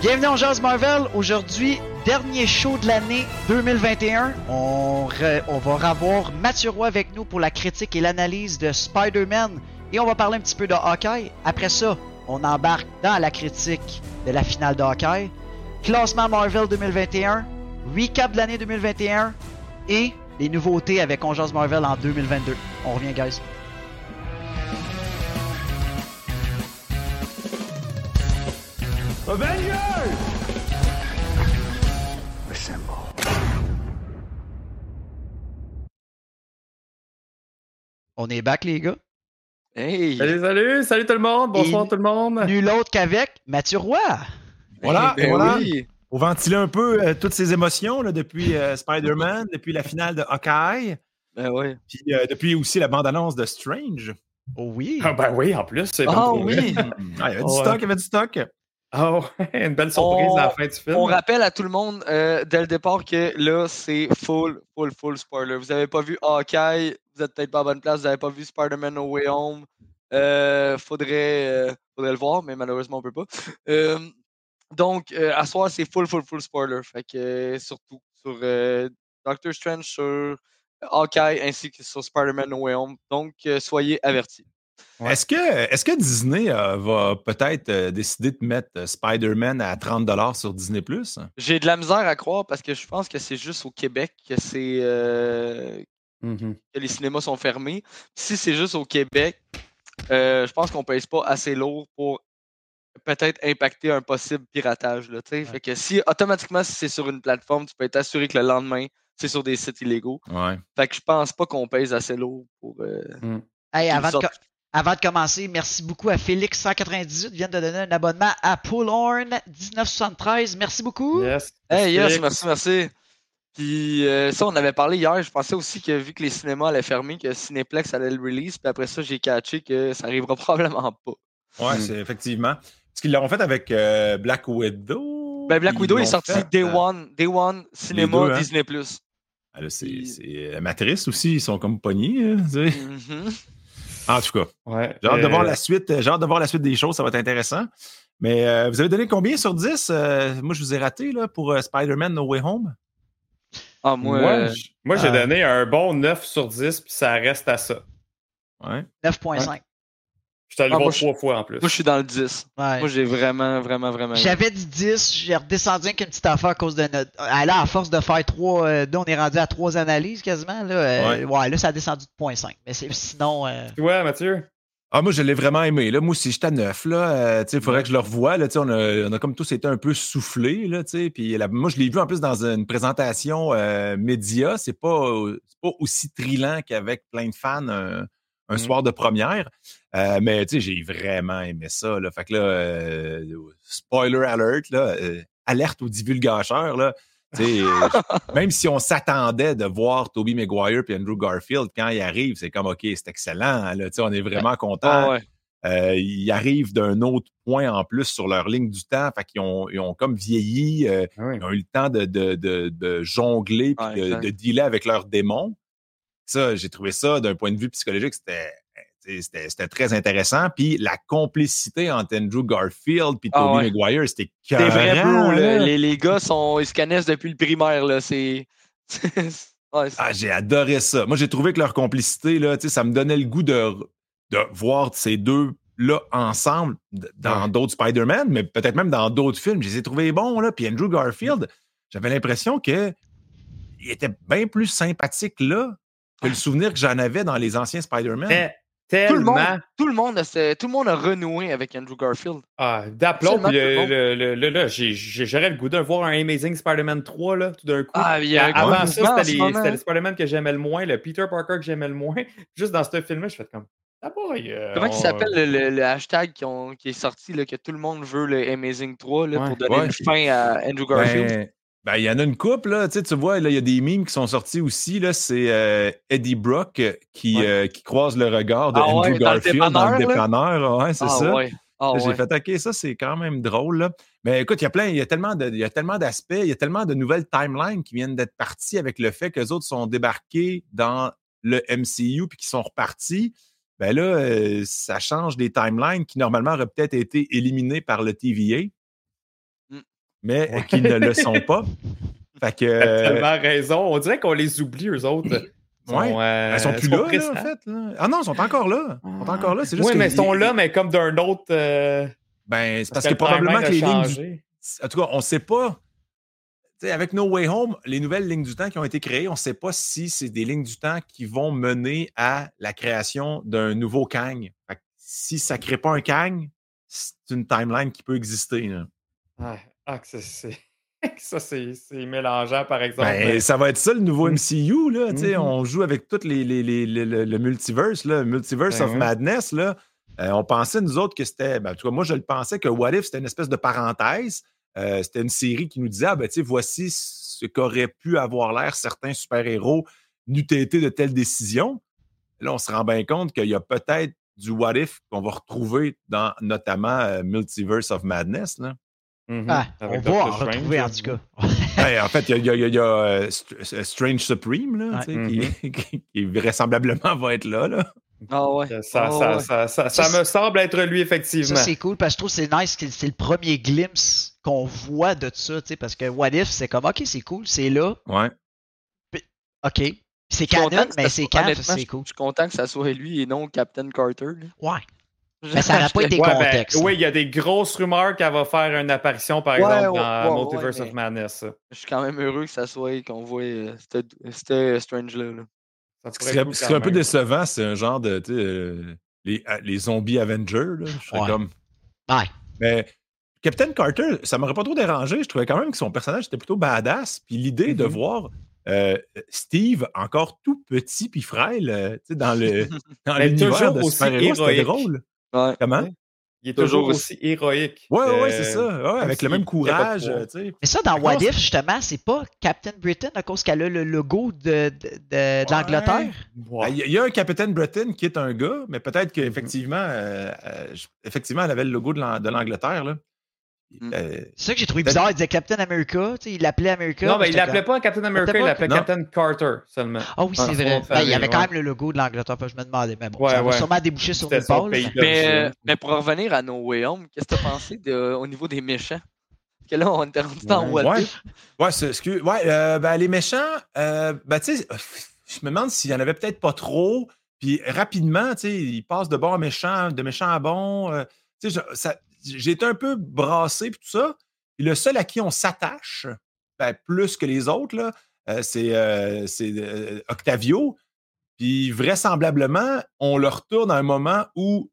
Bienvenue en Jazz Marvel. Aujourd'hui, dernier show de l'année 2021. On, va revoir Mathieu avec nous pour la critique et l'analyse de Spider-Man. Et on va parler un petit peu de Hawkeye. Après ça, on embarque dans la critique de la finale de Hawkeye. Classement Marvel 2021. Recap de l'année 2021. Et les nouveautés avec On Marvel en 2022. On revient, guys. On est back, les gars. Hey! Salut, salut, salut tout le monde, bonsoir Et- tout le monde. Nul autre qu'avec Mathieu Roy. Voilà, Ben voilà. oui. Pour ventiler un peu euh, toutes ces émotions là, depuis euh, Spider-Man, depuis la finale de Hawkeye, Ben oui. puis euh, depuis aussi la bande-annonce de Strange. Oh oui. Ah ben oui, en plus, c'est Ah vrai. oui! Ah, il y avait du stock, il y avait du stock. Ouais, une belle surprise On- à la fin du film. On rappelle à tout le monde euh, dès le départ que là, c'est full, full, full spoiler. Vous avez pas vu Hawkeye, vous êtes peut-être pas à bonne place, vous avez pas vu Spider-Man No Way Home. Euh, faudrait, euh, faudrait le voir, mais malheureusement, on peut pas. Euh, donc, à soir, c'est full, full, full spoiler. Fait que surtout sur Doctor Strange, sur Hawkeye ainsi que sur Spider-Man No Way Home. Donc, soyez avertis. Ouais. Est-ce que, est que Disney euh, va peut-être euh, décider de mettre euh, Spider-Man à 30$ sur Disney+. J'ai de la misère à croire parce que je pense que c'est juste au Québec que c'est euh, Mhm. que les cinémas sont fermés. Si c'est juste au Québec, euh, je pense qu'on pèse pas assez lourd pour peut-être impacter un possible piratage. Là, fait que si automatiquement, si c'est sur une plateforme, tu peux être assuré que le lendemain, c'est sur des sites illégaux. Ouais. Fait que je pense pas qu'on pèse assez lourd pour. euh, Hey, qu'il avant, de sorte. co- avant de commencer, merci beaucoup à Félix198 vient de donner un abonnement à Pullhorn 1973. Merci beaucoup. Yes. Hey, yes, Félix. merci, merci. Puis euh, ça, on avait parlé hier. Je pensais aussi que vu que les cinémas allaient fermer, que Cinéplex allait le release. Puis après ça, j'ai catché que ça arrivera probablement pas. Ouais, Mm. c'est effectivement. Parce qu'ils l'auront fait avec euh, Black Widow. Ben, Black Widow est l'ont sorti fait, Day euh, One, Day One, cinéma, deux, hein. Disney+. ah, là, c'est Matrice aussi, ils sont comme pognés. hein, tu sais. En tout cas. Ouais. J'ai hâte, de euh, voir la suite, j'ai hâte de voir la suite des choses, ça va être intéressant. Mais euh, vous avez donné combien sur 10? Euh, moi, je vous ai raté là, pour euh, Spider-Man No Way Home? Ah, moi, Moi, euh, j'ai euh, donné un bon 9 sur 10, puis ça reste à ça. Ouais. 9.5. Je suis allé Ah, voir moi, je- trois fois en plus. moi, je suis dans le 10. Ouais. Moi, j'ai vraiment, vraiment, vraiment. J'avais dit 10, j'ai redescendu avec une petite affaire à cause de notre. Ah, Là, à force de faire trois. euh, là, on est rendu à trois analyses quasiment. Là, euh, ouais. là, ça a descendu de 0.5. Mais c'est- sinon. euh, Toi, Mathieu? Ah, moi, je l'ai vraiment aimé. Là. Moi, si j'étais à 9, là, euh, tu sais, il faudrait que je le revoie. Là, tu sais, on, a, on a comme tous été un peu soufflés. Là, tu sais, puis la- moi, je l'ai vu en plus dans une présentation euh, média. C'est pas, c'est pas aussi trillant qu'avec plein de fans un, un Mm. soir de première. Euh, mais tu sais, j'ai vraiment aimé ça. Là. Fait que là, euh, spoiler alert, là, euh, alerte aux divulgateurs. Là. Même si on s'attendait de voir Toby Maguire et Andrew Garfield, quand il arrive, c'est comme OK, c'est excellent. Là, on est vraiment content. Ah, ouais. Euh, ils arrivent d'un autre point en plus sur leur ligne du temps. Fait qu'ils ont, ils ont comme vieilli. euh, Ah oui. ils ont eu le temps de, de, de, de jongler puis Ouais, de dealer avec leurs démons. Ça, j'ai trouvé ça d'un point de vue psychologique, c'était. sais, C'était c'était très intéressant. Puis la complicité entre Andrew Garfield et Ah Tobey ouais. Maguire, c'était là. là. Les, les gars, sont, ils se connaissent depuis le primaire, là. C'est. ouais, Ah, j'ai adoré ça. Moi, j'ai trouvé que leur complicité, là, ça me donnait le goût de, de voir ces deux-là ensemble d- dans Ouais. d'autres Spider-Man, mais peut-être même dans d'autres films. Je les ai trouvés bons. Là. Puis Andrew Garfield, j'avais l'impression que il était bien plus sympathique là que le souvenir que j'en avais dans les anciens Spider-Man? Tout, le monde, tout, le monde a, tout le monde a renoué avec Andrew Garfield. Ah, d'aplomb, j'ai- j'aurais le goût de voir un Amazing Spider-Man 3, là, tout d'un coup. Ah, il y a un Avant ça, c'était les- Spider-Man que j'aimais le moins, le Peter Parker que j'aimais le moins. Juste dans ce film-là, je fais comme. Ah boy, euh, Comment il s'appelle le, le- le hashtag qui, ont- qui est sorti, là, que tout le monde veut le Amazing 3 là, Ouais. pour donner Ouais. une fin à Andrew Garfield? Ben, ben, il y en a une couple, là. Tu, sais, tu vois, là, il y a des memes qui sont sortis aussi. Là, c'est euh, Eddie Brock qui, Ouais. euh, qui croise le regard de Ah Andrew ouais, dans le Garfield dans le dépanneur. Ouais, c'est ah, ça. Ah, J'ai fait OK, ça c'est quand même drôle. Là. Mais écoute, il y a plein, il y a tellement de, il y a tellement d'aspects, il y a tellement de nouvelles timelines qui viennent d'être parties avec le fait que les autres sont débarqués dans le MCU puis qui sont repartis. Ben là, euh, ça change des timelines qui normalement auraient peut-être été éliminées par le TVA. Mais Ouais. qui ne le sont pas. Fait que. T'as euh, tellement raison. On dirait qu'on les oublie, eux autres. Ouais. euh, ils sont plus là, en fait. là. Ah non, ils sont encore là. Ils sont encore là. C'est juste Oui, que mais ils sont là, mais comme d'un autre. euh, Ben, c'est parce que le probablement que les lignes du. En tout cas, on ne sait pas. Tu sais, avec No Way Home, les nouvelles lignes du temps qui ont été créées, on ne sait pas si c'est des lignes du temps qui vont mener à la création d'un nouveau Kang. Fait que si ça ne crée pas un Kang, c'est une timeline qui peut exister. là. Ah, ah, que c'est- Ça, c'est mélangeant, par exemple. Ben, ça va être ça le nouveau. MCU. Là, tu sais, Mhm. On joue avec tout les, les- les- les- le, multiverse, là, le multiverse Ben of. Madness. Là. Euh, on pensait, nous autres, que c'était. Ben, en tout cas, moi, je le pensais que What If, c'était une espèce de parenthèse. Euh, c'était une série qui nous disait ah, ben, tu sais, voici ce qu'auraient pu avoir l'air certains super-héros n'eût été de telles décisions. Là, on se rend bien compte qu'il y a peut-être du What If qu'on va retrouver dans notamment euh, Multiverse of Madness. Là. Mhm. Ah, on va en Strange, retrouver, en tout cas. Ben, en fait, il y a, y y euh, Str- Strange Supreme, là, Ouais. sais, qui, vraisemblablement va être là. là. Ah ouais. Ça, Ah ça, ouais. ça, ça, ça Ça, me semble être lui, effectivement. Ça, c'est cool parce que je trouve que c'est nice que c'est le premier glimpse qu'on voit de ça, tu sais, parce que What If, c'est comme, ok, c'est cool, c'est là, Ouais. ok. C'est canon, mais c'est canon, c'est cool. Je suis content que ça soit lui et non Captain Carter. là. Ouais. Mais ça n'aurait pas été Ouais, ben, contexte. oui, il y a des grosses rumeurs qu'elle va faire une apparition, par Ouais, exemple, ouais, dans ouais, Multiverse ouais, of Madness. Je suis quand même heureux que ça soit qu'on voit euh, cette- cette Strange-là. là. Ce qui serait, cool ce un peu décevant, c'est un genre de. tu sais, euh, les, euh, les zombies Avengers. Là. Je serais Ouais. comme. Ouais. Mais Captain Carter, ça m'aurait pas trop dérangé. Je trouvais quand même que son personnage était plutôt badass. Puis l'idée de Mhm. voir euh, Steve encore tout petit puis frêle euh, tu sais, dans le dans l'univers de aussi super-héros, c'était drôle. Ouais. Comment? Il est Toujours toujours aussi héroïque. Ouais, ouais, c'est ça. Ouais, avec le même courage. euh, tu sais. Mais ça, dans What If, justement, c'est pas Captain Britain à cause qu'elle a le logo de, de, de- de l'Angleterre? Ouais. Ah, Il y a- un Captain Britain qui est un gars, mais peut-être Mhm. qu'effectivement, euh, euh, effectivement, elle avait le logo de l'Angleterre. Là. Mm. Euh, C'est ça que j'ai trouvé Peut-être- bizarre. Il disait Captain America, tu sais, il l'appelait America. Non, mais mais il l'appelait pas Captain America, il l'appelait. Captain Carter seulement. Ah oui, c'est vrai. Ben, il y avait quand même le logo de l'Angleterre, je me demandais. Mais bon, Ouais, ça va sûrement déboucher sur une Mais, d'origine. euh, mais pour revenir à No Way Home, qu'est-ce que tu as pensé de- au niveau des méchants? Parce que là, on était rendu dans Ouais. What ouais, If. ouais, c'est- excuse- ouais euh, ben, les méchants, euh, ben, tu sais, je me demande s'il y en avait peut-être pas trop. Puis rapidement, tu sais, ils passent de bon à méchant, de méchant à bon. euh, tu sais, ça- j'ai été un peu brassé puis tout ça. Puis le seul à qui on s'attache, ben, plus que les autres, là, euh, c'est euh, c'est, euh, Octavio. Puis vraisemblablement, on le retourne à un moment où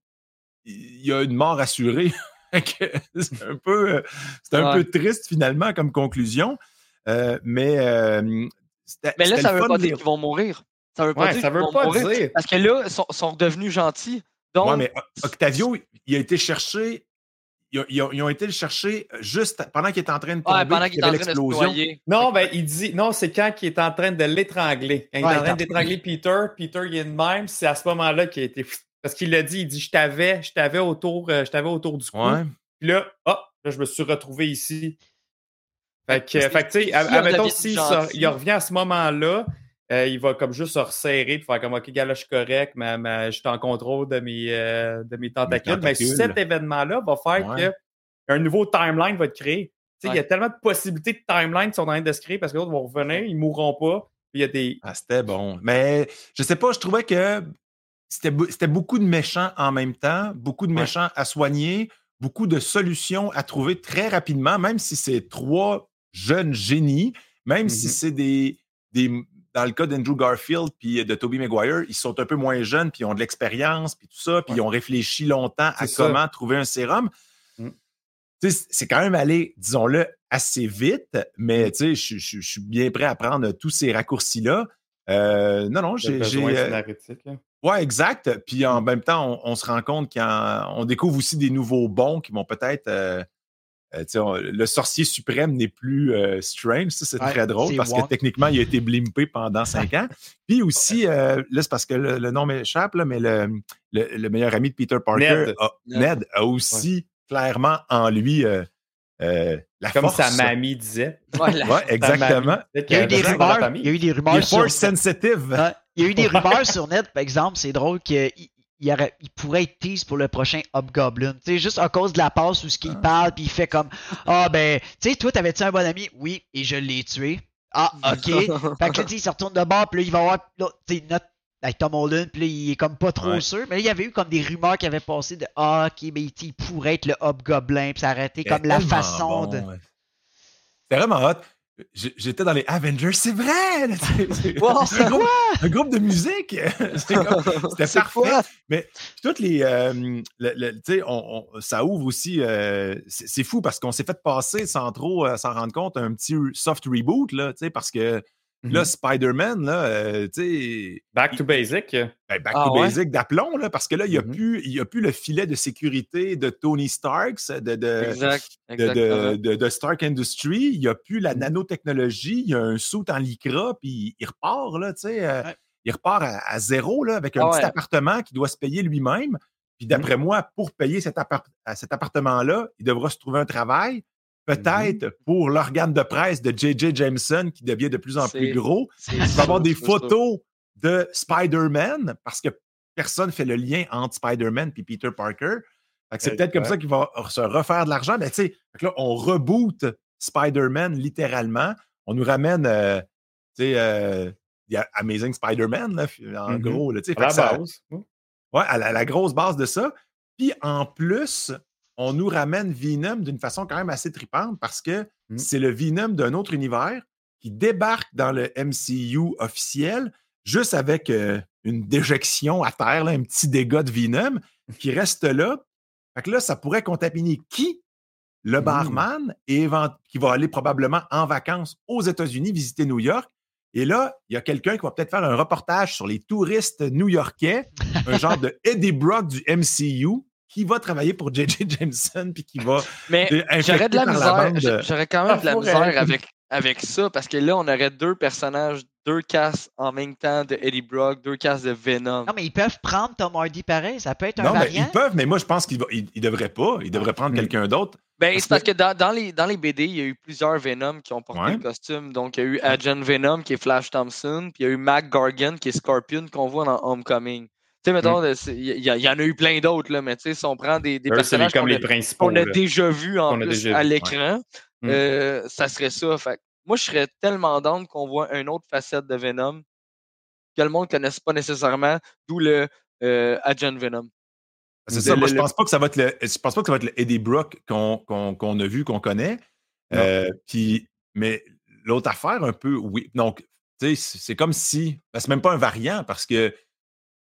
il y a une mort assurée. C'est un peu, c'est un Ouais. peu triste finalement comme conclusion. Euh, mais euh, Mais là, ça le veut pas dire qu'ils vont mourir. Ça veut pas Ouais, dire ça veut pas mourir. dire. Parce que là, ils sont, sont redevenus gentils. Donc, Ouais, mais Octavio, il a été cherché. Ils ont, ils ont- ils ont été le chercher juste pendant qu'il était en train de tomber. ouais, pendant qu'il en train l'explosion. Non, ben, il dit. Non, c'est quand il est en train de l'étrangler. Quand il Ouais, est en train d'étrangler Peter, Peter, il est de même. C'est à ce moment-là qu'il a été. Parce qu'il l'a dit, il dit Je t'avais, je t'avais autour, euh, je t'avais autour du cou. Ouais. Puis là, hop, là, je me suis retrouvé ici. Fait que, tu sais, admettons, s'il revient à ce moment-là, euh, il va comme juste se resserrer puis faire comme OK, gars, là, je suis correct, mais, mais je suis en contrôle de mes, euh, de mes tentacules. Mais cet événement-là va faire Ouais. que un nouveau timeline va être créé. Il y a tellement de possibilités de timeline qui sont en train de se créer parce que les autres vont revenir, ils mourront pas. Puis il y a des. Ah, c'était bon. Mais je sais pas, je trouvais que c'était be- c'était beaucoup de méchants en même temps, beaucoup de Ouais. méchants à soigner, beaucoup de solutions à trouver très rapidement, même si c'est trois jeunes génies, même si Mhm. c'est des, des. Dans le cas d'Andrew Garfield puis de Tobey Maguire, ils sont un peu moins jeunes, puis ils ont de l'expérience, puis tout ça, puis Ouais. ils ont réfléchi longtemps à ça. comment trouver un sérum. Mm. Tu sais, C'est quand même allé, disons-le, assez vite, mais tu sais, je, suis bien prêt à prendre tous ces raccourcis-là. Euh, non, non, j'ai euh. Ouais, exact. Puis en même temps, on, on se rend compte qu'on découvre aussi des nouveaux bons qui vont peut-être. euh, on- le sorcier suprême n'est plus euh, Strange. Ça, c'est Ouais, très drôle parce Wong. que techniquement, il a été blimpé pendant cinq ans. Puis aussi, euh, là, c'est parce que le, le nom m'échappe, mais le, le- le meilleur ami de Peter Parker, Ned. a, Ned, a aussi clairement en lui euh, euh, la Comme force. sa mamie disait. Voilà. Ouais, exactement. Il y a eu des rumeurs. Il y a eu des Il rumeurs est sur. sensitive. Ouais. Il y a eu des rumeurs sur net, par exemple. C'est drôle qu'il il il, aurait, il pourrait être tease pour le prochain Hobgoblin. Tu sais, juste à cause de la passe où ce qu'il parle, puis il fait comme Ah ben, tu sais, toi, t'avais-tu un bon ami? Oui, et je l'ai tué. Ah, ok. fait que là, il se retourne de bord, puis là, il va avoir, là, tu sais, notre avec Tom Holland, puis là, il est comme pas trop Ouais. sûr. Mais là, il y avait eu comme des rumeurs qui avaient passé de Ah, ok, ben, il pourrait être le Hobgoblin, puis ça aurait été comme la façon bon, de. ouais. C'était vraiment hot. J'étais dans les Avengers, c'est vrai! là, Wow. un, groupe, un groupe de musique! C'était parfait. Mais toutes les. euh, le- le- tu sais, on- on- ça ouvre aussi. euh, c'est fou parce qu'on s'est fait passer sans trop euh, s'en rendre compte un petit soft reboot, là, tu sais, là, Mhm. Spider-Man, là, euh, tu sais. Back to basic. Ben, back Ah to ouais? basic d'aplomb, là, parce que là, il n'y a, Mhm. plus- il y a plus le filet de sécurité de Tony Stark, de, de, Exact. de, Exactement. de, de- de Stark Industries. Il n'y a plus la Mhm. nanotechnologie. Il y a un saut en lycra, puis il repart, là, tu sais. euh, Ouais. Il repart à, à zéro, là, avec un Ah petit ouais. appartement qu'il doit se payer lui-même. Puis d'après moi, pour payer cet, appart- à cet appartement-là, il devra se trouver un travail. Peut-être pour l'organe de presse de J.J. Jameson qui devient de plus en plus gros. Il va avoir des photos de Spider-Man parce que personne ne fait le lien entre Spider-Man et Peter Parker. C'est peut-être comme ça qu'il va se refaire de l'argent. Mais tu sais, là, on reboot Spider-Man littéralement. On nous ramène, euh, tu sais, euh, Amazing Spider-Man, en Mhm. gros. Là. À la ça- base. Ouais, à la, la grosse base de ça. Puis en plus, on nous ramène Venom d'une façon quand même assez tripante parce que Mm. c'est le Venom d'un autre univers qui débarque dans le MCU officiel juste avec euh, une déjection à terre, là, un petit dégât de Venom qui reste là. Fait que là, ça pourrait contaminer qui? Le Mm. barman et qui va aller probablement en vacances aux États-Unis visiter New York. Et là, il y a quelqu'un qui va peut-être faire un reportage sur les touristes new-yorkais, un genre de Eddie Brock du MCU, qui va travailler pour J.J. Jameson, puis qui va Mais euh, j'aurais de la misère. J'aurais quand même de la misère réagir. avec, avec ça parce que là, on aurait deux personnages, deux castes en même temps de Eddie Brock, deux castes de Venom. Non, mais ils peuvent prendre Tom Hardy pareil. Ça peut être un Non, mais variant. ils peuvent, mais moi, je pense qu'ils ne ils, ils devraient pas. Ils devraient prendre Mm. quelqu'un d'autre. Ben, c'est parce que dans, dans les, dans les BD, il y a eu plusieurs Venom qui ont porté Ouais. le costume. Donc, il y a eu Agent Venom qui est Flash Thompson, puis il y a eu Mac Gargan qui est Scorpion qu'on voit dans Homecoming. Tu sais, mettons, c'est- il y, en a eu plein d'autres, là, mais tu sais, si on prend des, des Eux, personnages comme qu'on les a, principaux. qu'on a déjà vus en plus déjà à l'écran, Mm. euh, ça serait ça. Fait moi, je serais tellement down qu'on voit une autre facette de Venom que le monde ne connaisse pas nécessairement, d'où le euh, Agent Venom. C'est Le- ça, moi, le- je pense pas que ça va être le, je pense pas que ça va être le Eddie Brock qu'on qu'on- qu'on a vu, qu'on connaît. Non. Euh, puis, mais l'autre affaire, un peu, oui. Donc, tu sais, c'est c'est comme si. ben, C'est même pas un variant parce que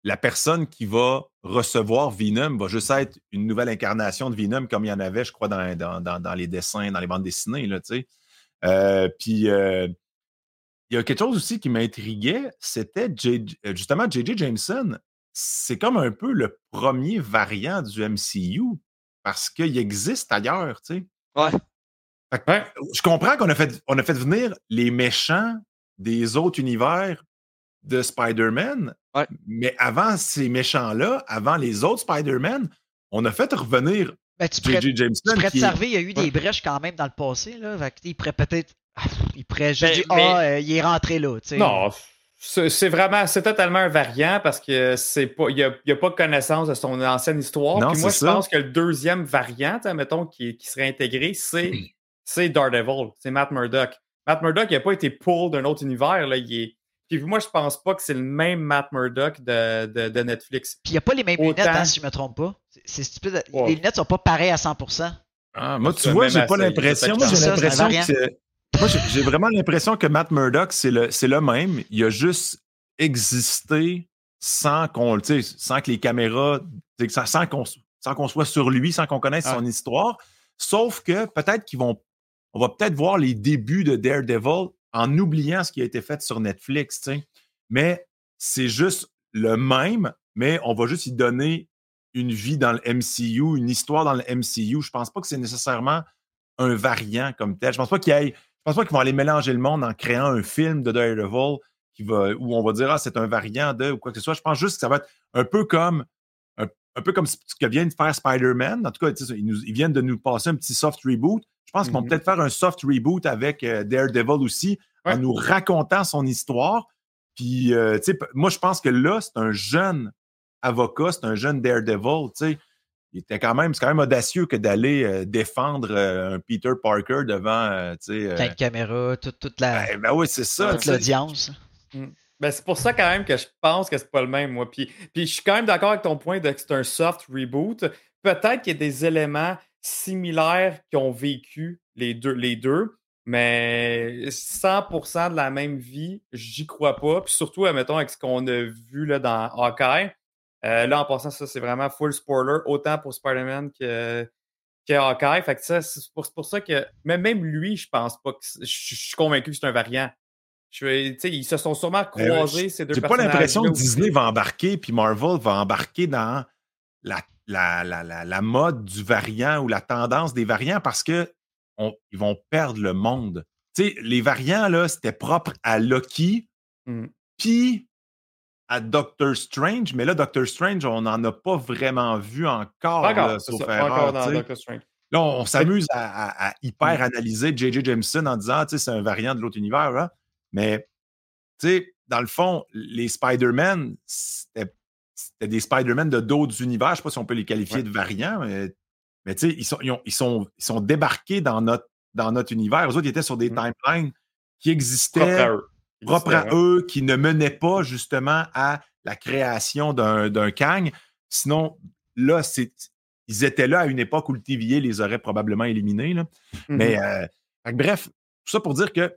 la personne qui va recevoir Venom va juste être une nouvelle incarnation de Venom comme il y en avait, je crois, dans, dans, dans- dans les dessins, dans les bandes dessinées, là, tu sais. Euh, puis, euh, il y a quelque chose aussi qui m'intriguait, c'était J- euh, justement J.J. Jameson. C'est comme un peu le premier variant du MCU parce qu'il existe ailleurs, tu sais. Ouais. Fait que, Ouais. Je comprends qu'on a fait, on a fait venir les méchants des autres univers de Spider-Man, Ouais. mais avant ces méchants-là, avant les autres Spider-Man, on a fait revenir Ben, tu pourrais, J.J. Jameson. tu qui servir, il y a eu des brèches quand même dans le passé. Là. Fait il pourrait peut-être. ah, Il pourrait juste Mais- dire mais- Ah, euh, il est rentré là. Non, c'est vraiment, c'est totalement un variant parce que c'est pas, il n'y a, il y a pas connaissance de son ancienne histoire. Non, Puis moi, je ça. pense que le deuxième variant, mettons, qui, qui serait intégré, c'est, c'est Daredevil, c'est Matt Murdock. Matt Murdock, il n'a pas été pull d'un autre univers. Là, il est... Puis moi, je pense pas que c'est le même Matt Murdock de, de, de Netflix. Puis il n'y a pas les mêmes Autant- lunettes, hein, si je ne me trompe pas. C'est- stupide. Les lunettes sont pas pareilles à 100%. Ah, moi, tu vois, j'ai pas l'impression. Moi, j'ai ça, c'est un l'impression que c'est- Moi, j'ai j'ai vraiment l'impression que Matt Murdock, c'est le, c'est le même. Il a juste existé sans qu'on, sais, sans que les caméras, sans, sans qu'on sans qu'on soit sur lui, sans qu'on connaisse Ah. son histoire. Sauf que peut-être qu'ils vont, on va peut-être voir les débuts de Daredevil en oubliant ce qui a été fait sur Netflix. Mais c'est juste le même, mais on va juste y donner une vie dans le MCU, une histoire dans le MCU. Je pense pas que c'est nécessairement un variant comme tel. Je pense pas qu'il je pense pas qu'ils vont aller mélanger le monde en créant un film de Daredevil qui où on va dire ah, c'est un variant de ou quoi que ce soit. Je pense juste que ça va être un peu comme un, peu comme ce que vient de faire Spider-Man. En tout cas, ils viennent de nous passer un petit soft reboot. Je pense qu'ils vont Mhm. peut-être faire un soft reboot avec euh, Daredevil aussi, en nous racontant son histoire. Puis, euh, tu sais, moi, je pense que là, c'est un jeune avocat, c'est un jeune Daredevil, tu sais. Il était quand même, c'est quand même audacieux que d'aller euh, défendre euh, un Peter Parker devant, euh, tu sais. Quand une caméra, toute, toute la, ben, ben oui, c'est ça. toute l'audience. Ben, c'est pour ça quand même que je pense que c'est pas le même, moi. Puis, puis je suis quand même d'accord avec ton point de que c'est un soft reboot. Peut-être qu'il y a des éléments similaires qui ont vécu les deux, les deux mais 100% de la même vie, j'y crois pas. Puis surtout, admettons, avec ce qu'on a vu là, dans Hawkeye. Euh, là, en passant, ça, c'est vraiment full spoiler, autant pour Spider-Man que, que Hawkeye. Fait que ça, c'est pour, pour ça que même, même lui, je pense pas que. Je suis convaincu que c'est un variant. Je suis- tu sais, ils se sont sûrement euh, croisés, ces deux J'ai pas l'impression que Disney va embarquer, puis Marvel va embarquer dans la, la, la, la, la mode du variant ou la tendance des variants parce que on- ils vont perdre le monde. Tu sais, les variants, là, c'était propre à Loki, Mm. puis à Doctor Strange, mais là, Doctor Strange, on n'en a pas vraiment vu encore, là, encore, c'est sauf ça, pas erreur, encore dans tu sais. Doctor Strange. Là, on, on s'amuse à, à- à hyper analyser J.J. Jameson en disant, tu sais, c'est un variant de l'autre univers, là. Mais, tu sais, dans le fond, les Spider-Man, c'était c'était des Spider-Man de d'autres univers. Je ne sais pas si on peut les qualifier Ouais. de variants, mais, mais tu sais, ils sont, ils, ont- ils sont, ils sont débarqués dans notre, dans notre univers. Eux autres, ils étaient sur des Mm. timelines qui existaient Propre à eux. à qui ne menaient pas justement à la création d'un d'un Kang. Sinon, là, c'est- ils étaient là à une époque où le TVA les aurait probablement éliminés. là. Mhm. Mais euh, bref, tout ça pour dire que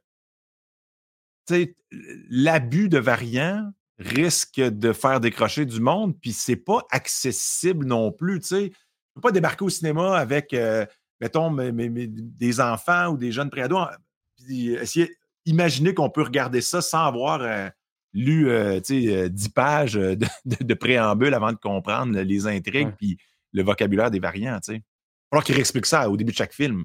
l'abus de variants risque de faire décrocher du monde, puis c'est pas accessible non plus. Tu sais, peux pas débarquer au cinéma avec, euh, mettons, mes- mes- mes- des enfants ou des jeunes préados, puis essayer, imaginer qu'on peut regarder ça sans avoir euh, lu euh, tu sais, euh, 10 pages euh, de, de- de préambule avant de comprendre les intrigues puis le vocabulaire des variants. Tu sais. Il va falloir qu'ils réexpliquent ça au début de chaque film.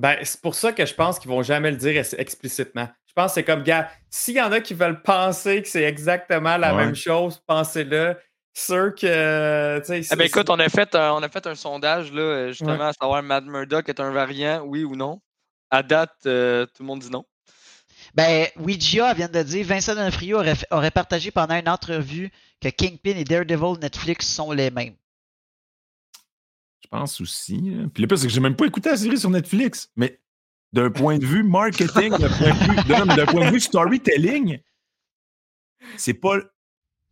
Ben, c'est pour ça que je pense qu'ils vont jamais le dire ex- explicitement. Je pense que c'est comme, gars, s'il y en a qui veulent penser que c'est exactement la Ouais. même chose, pensez-le. Sûr que, Eh c'est- ben, écoute, on a fait un, on a fait un sondage, là, euh, justement, à savoir Matt Murdock est un variant, oui ou non. À date, euh, tout le monde dit non. Ben, Ouija vient de dire Vincent D'Onofrio aurait, aurait partagé pendant une entrevue que Kingpin et Daredevil Netflix sont les mêmes. Je pense aussi. hein. Puis le pire, c'est que j'ai même pas écouté la série sur Netflix. Mais d'un point de vue marketing, d'un point de vue, non, mais d'un point de vue storytelling, c'est pas.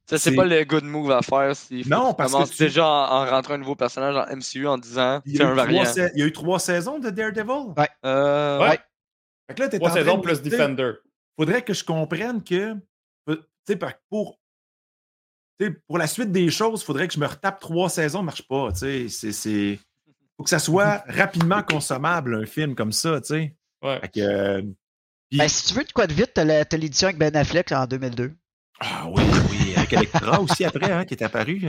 Ça, c'est C'est- pas le good move à faire faut Non, que tu parce que commences tu- déjà en, en rentrant un nouveau personnage en MCU en disant Il y, c'est a un eu trois variant. sa- il y a eu trois saisons de Daredevil? Ouais. Euh, Ouais. Fait que là, t'es Trois en train saisons de plus Defender. faudrait que je comprenne que, tu sais, pour, tu pour la suite des choses, il faudrait que je me retape trois saisons, ça marche pas, tu c'est, faut que ça soit rapidement consommable, un film comme ça, tu sais. Ouais. Fait que, euh, Ben, si tu veux de quoi de vite, t'as la- t'as l'édition avec Ben Affleck en 2002. ah oui, oui, avec Electra aussi après, hein, qui est apparu.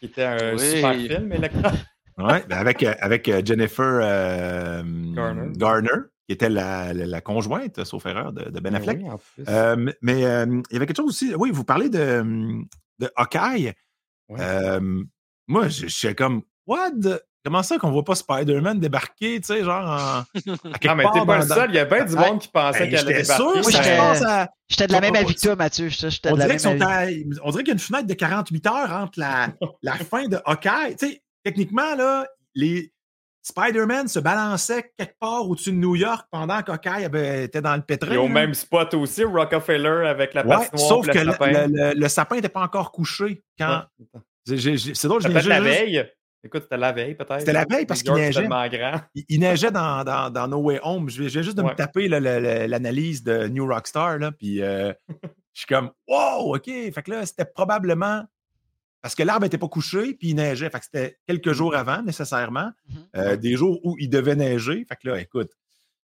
Qui était un Oui. super film, Electra. Ouais, ben avec, euh, avec euh, Jennifer euh, Garner. Garner, qui était la, la- la conjointe, sauf erreur, de, de Ben Affleck. Oui. Euh, mais euh, il y avait quelque chose aussi. Oui, vous parlez de, de Hawkeye. Ouais. Euh, moi, je je suis comme, what? the- Comment ça qu'on voit pas Spider-Man débarquer, tu sais, genre en. à quelque Ah, mais t'es pas le dans- seul. Il y a bien du monde qui pensait Ben, qu'elle allait J'étais sûr, débarquer. Moi, ça, j'étais- à- de la On- même on- avis que toi, Mathieu. J'étais j'étais on, de la dirait même qu'ils sont avis. à- on dirait qu'il y a une fenêtre de 48 heures entre la, la fin de Hawkeye. Tu sais, techniquement, là, les Spider-Man se balançaient quelque part au-dessus de New York pendant avait- était dans le pétrin. Et au même spot aussi, Rockefeller avec la Ouais, patinoire sauf que le sapin. le- le- le sapin n'était pas encore couché quand. Ouais. C'est drôle, je viens la veille. Écoute, c'était la veille, peut-être. C'était la veille parce qu'il neigeait. grand. il, il neigeait dans, dans, dans No Way Home. Je juste de me Ouais. taper l'analyse de New Rockstar. Là, puis euh, je suis comme, wow, OK. Fait que là, c'était probablement parce que l'arbre n'était pas couché, puis il neigeait. Fait que c'était quelques jours avant, nécessairement. Mhm. Euh, Des jours où il devait neiger. Fait que là, écoute.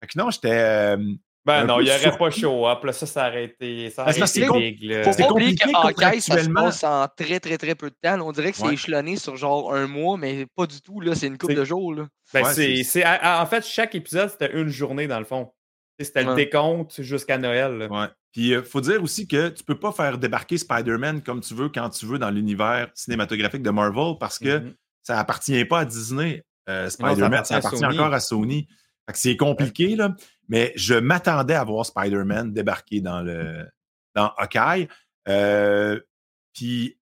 Fait que non, j'étais. euh, Ben non, il n'y aurait surpris. pas show up. Là, ça, ça aurait été, ça aurait été c'est com- big. là. Faut C'est pas oublier que compliqué Hawkeye, ça se passe en très, très, très peu de temps. là. On dirait que c'est Ouais. échelonné sur genre un mois, mais pas du tout. là. C'est une couple C'est- de jours. Là. Ben, Ouais, c'est, c'est- en fait, chaque épisode, c'était une journée dans le fond. C'était le décompte jusqu'à Noël. là. Ouais. Puis il faut dire aussi que tu peux pas faire débarquer Spider-Man comme tu veux quand tu veux dans l'univers cinématographique de Marvel parce que Mhm. ça appartient pas à Disney. euh, Spider-Man, appartient ça appartient encore à Sony. C'est compliqué, là. Mais je m'attendais à voir Spider-Man débarquer dans le dans Hawkeye. Euh, puis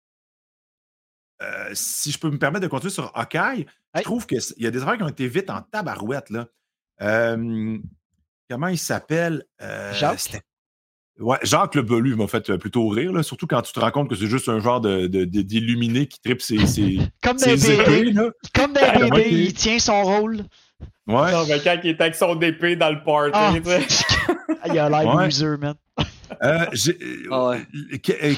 euh, si je peux me permettre de continuer sur Hawkeye, je trouve qu'il y a des affaires qui ont été vite en tabarouette. Là. Euh, comment il s'appelle? Euh, Jacques? Ouais, Jacques Le Belu m'a fait euh, plutôt rire, là, surtout quand tu te rends compte que c'est juste un genre de, de- de- d'illuminé qui tripe ses, ses, Comme dans ses épées. Là. comme dans les Comment BD, il tient son rôle. Ouais. Non, mais quand il est avec son épée dans le party, Ah. Ah, il a l'air Ouais. loser, man. Euh, j'ai- euh, Ah ouais. euh,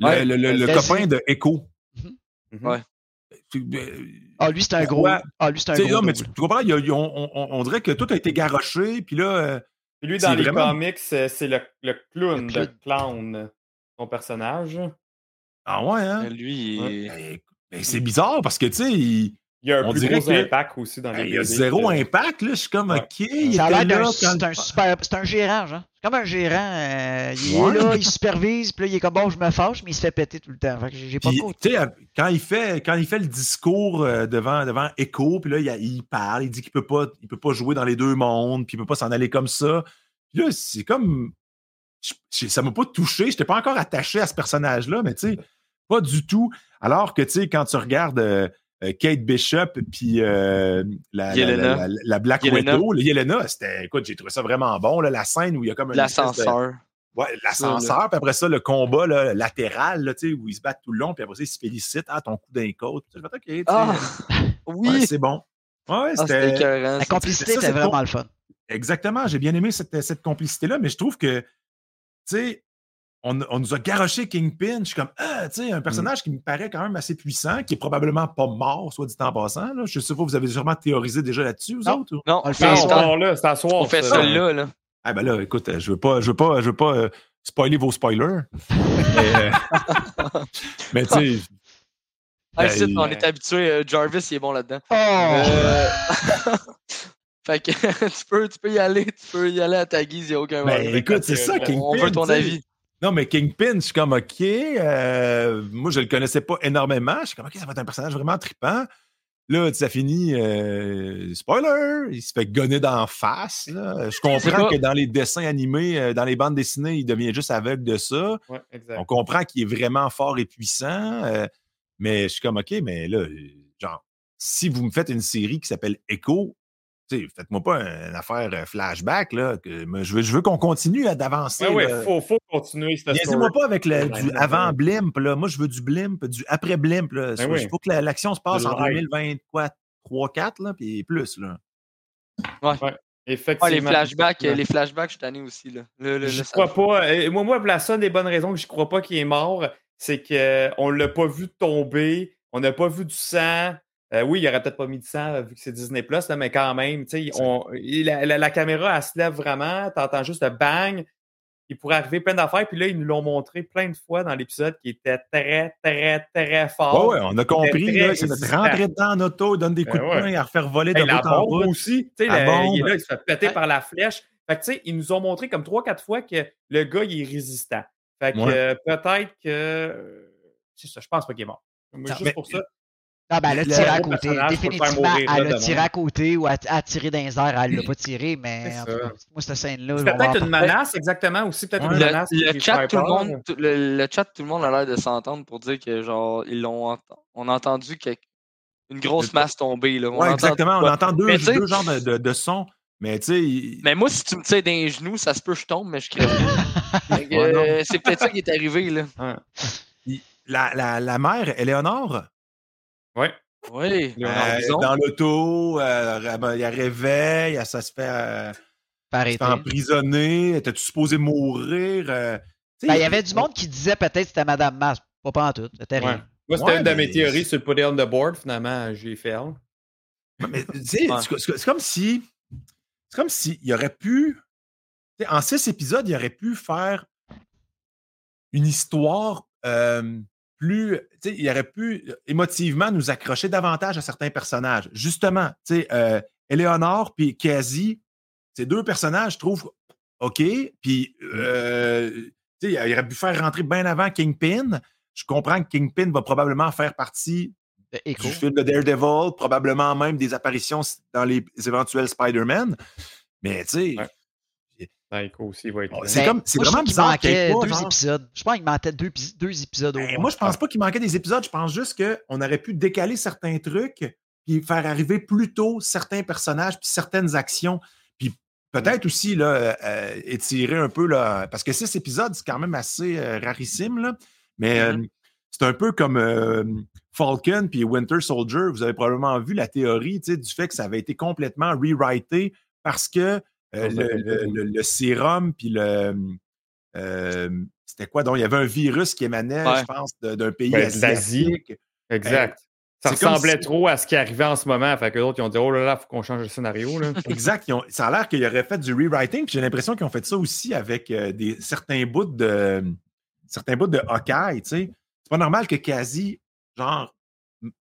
le, Ouais, le- le- le Kazi. copain de Echo. Mhm. Ouais. Euh, Ah, lui, c'est un gros. Ah, lui, c'est un gros. non, mais tu, comprends, il y a- il y a- on, on- on dirait que tout a été garoché, puis là, euh, lui, dans les vraiment- comics, c'est le, le clown Le clown. clown, son personnage. ah ouais, hein? Lui, il Ben, ben, c'est bizarre parce que, tu sais, il, Il y a un On plus gros que- impact aussi dans les il y a zéro que- impact, là. Je suis comme, Ouais. OK, il Ça a l'air d'un c'est un super. C'est un gérant, genre. C'est comme un gérant. euh, il Ouais. est là, il supervise, puis là, il est comme bon, je me fâche, mais il se fait péter tout le temps. Fait que j'ai pas de sais, quand il fait quand il fait le discours euh, devant devant Echo, puis là il, il parle, il dit qu'il peut pas il peut pas jouer dans les deux mondes, puis il peut pas s'en aller comme ça. Puis là c'est comme je- je- ça m'a pas touché, j'étais pas encore attaché à ce personnage-là, mais tu sais pas du tout. Alors que tu sais quand tu regardes euh, euh, Kate Bishop puis euh, la, la, Yelena. la- la- la Black Yelena. Widow, le Yelena, c'était écoute, j'ai trouvé ça vraiment bon là, la scène où il y a comme de- l'ascenseur. Ouais, l'ascenseur, puis après ça, le combat là, latéral, là, tu sais, où ils se battent tout le long, puis après ça, ils se félicitent. Ah, ton coup d'un côte. Ah! ouais, Oui! c'est bon. Ouais, Ah, c'était c'était. La complicité ça, était c'est vraiment le fun. Exactement, j'ai bien aimé cette, cette complicité-là, mais je trouve que, tu sais, on, on nous a garoché Kingpin. Je suis comme, ah, tu sais, un personnage qui me paraît quand même assez puissant, qui est probablement pas mort, soit dit en passant. Là. Je sais pas, vous avez sûrement théorisé déjà là-dessus, vous Non. autres? ou? Non, On le C'est fait à ça. soir, là. C'est à soir. on fait ça là, là. Ah ben là, écoute, je veux pas, je veux pas, je veux pas euh, spoiler vos spoilers. mais, euh, mais tu sais, Ah, Ben, il- on est habitué. euh, Jarvis, il est bon là-dedans. Oh! Euh, fait que tu peux, tu peux y aller, tu peux y aller à ta guise, il n'y a aucun Ben, problème. écoute, c'est ça, Kingpin. On veut ton avis. Non, mais Kingpin, je suis comme, OK. euh, moi, je le connaissais pas énormément. Je suis comme, OK, ça va être un personnage vraiment trippant. Là, ça finit. euh, spoiler! Il se fait gonner d'en face. là. Je comprends que dans les dessins animés, euh, dans les bandes dessinées, il devient juste aveugle de ça. Ouais, exact. On comprend qu'il est vraiment fort et puissant. euh, mais je suis comme, OK, mais là, genre, si vous me faites une série qui s'appelle Echo, faites-moi pas une affaire euh, flashback, là. Que, je veux, je veux qu'on continue à- d'avancer. Ouais, là. faut, faut continuer cette Niaisez-moi story. pas avec le, du avant blimp. Là. Moi, je veux du blimp, du après blimp. Là. Ben Il oui. faut que la- l'action se passe en live. 2023 4 là, puis plus. Là. Effectivement. Ah, les flashbacks, les flashbacks, je suis tanné aussi. Là. Le- le- Je le- crois pas. euh, Moi, moi, la seule des bonnes raisons que je crois pas qu'il est mort, c'est qu'on l'a pas vu tomber, on n'a pas vu du sang. Euh, oui, il aurait peut-être pas mis de sang euh, vu que c'est Disney Plus, mais quand même, tu on- la, la- la caméra, elle se lève vraiment, t'entends juste le bang. Il pourrait arriver plein d'affaires, puis là, ils nous l'ont montré plein de fois dans l'épisode qui était très, très, très fort. Ouais, on a compris. c'est de rentrer dedans en auto, donne des coups Ben de ouais. poing, à refaire voler de Hey, la bout en bombe aussi, tu La bombe. il est là, il se fait péter par la flèche. Fait que, tu sais, ils nous ont montré comme trois, quatre fois que le gars, il est résistant. Fait que Ouais. euh, peut-être que. C'est ça, je pense pas qu'il est mort. Moi, Non, juste mais- pour ça. Ah ben, elle a Le- tiré à côté. Définitivement, elle a tiré à côté ou elle a tiré dans les airs. Elle l'a pas tiré, mais en tout cas, moi, cette scène-là. C'était peut-être une menace, exactement. Aussi, peut-être une Le, menace. le chat, tout le, monde, tout- le, le chat, tout le monde a l'air de s'entendre pour dire que genre ils l'ont on a entendu une grosse masse tomber là. Ouais, exactement. On entend deux, genres de, sons. Mais tu sais, il- Mais moi, si tu me tires dans les genoux, ça se peut que je tombe, mais je crève non. euh, c'est peut-être ça qui est arrivé là. il- la, la, la mère, Éléonore, Ouais. Oui. Euh, dans l'auto, euh, ben, il y a réveil, elle, ça se fait, euh, se fait emprisonner, était-tu supposé mourir? euh, Ben, il y avait du monde qui disait peut-être que c'était Madame Mask. Pas pas en tout. C'était Ouais. rien. Moi, c'était Ouais, une de mes théories sur le put it on the board. Finalement, j'ai fait. Mais, tu sais, Ouais. c'est comme si. C'est comme s'il aurait pu. En six épisodes, il aurait pu faire une histoire euh, plus. tu sais, Il aurait pu euh, émotivement nous accrocher davantage à certains personnages. Justement, tu sais, euh, Eleonore puis Kazi, ces deux personnages, je trouve OK. Puis, euh, tu sais, il aurait pu faire rentrer bien avant Kingpin. Je comprends que Kingpin va probablement faire partie du film de Daredevil, probablement même des apparitions dans les éventuels Spider-Man. Mais tu sais, Ouais. Taiko aussi va être là. c'est Ben, comme- c'est vraiment bizarre manquait pas, deux genre- épisodes. Je pense qu'il manquait deux, épis- deux épisodes au Ben, moins. moi, je pense pas qu'il manquait des épisodes. Je pense juste qu'on aurait pu décaler certains trucs puis faire arriver plus tôt certains personnages puis certaines actions. Puis peut-être aussi là, euh, étirer un peu, là, parce que six épisodes, c'est quand même assez euh, rarissime. Là, mais euh, c'est un peu comme euh, Falcon puis Winter Soldier. Vous avez probablement vu la théorie tu sais, du fait que ça avait été complètement rewrité parce que euh, le, le- beaucoup. le- le sérum puis le. euh, c'était quoi? Donc, il y avait un virus qui émanait, Ouais. je pense, d'un pays Ben, asiatique. Exact. Ça ressemblait si- trop à ce qui arrivait en ce moment. Fait que d'autres, ils ont dit Oh là là, faut qu'on change le scénario. Là. Exact. Ils ont- ça a l'air qu'ils auraient fait du rewriting. Puis j'ai l'impression qu'ils ont fait ça aussi avec euh, des, certains bouts de certains bouts de Hawkeye. tu sais. C'est pas normal que Kazi, genre,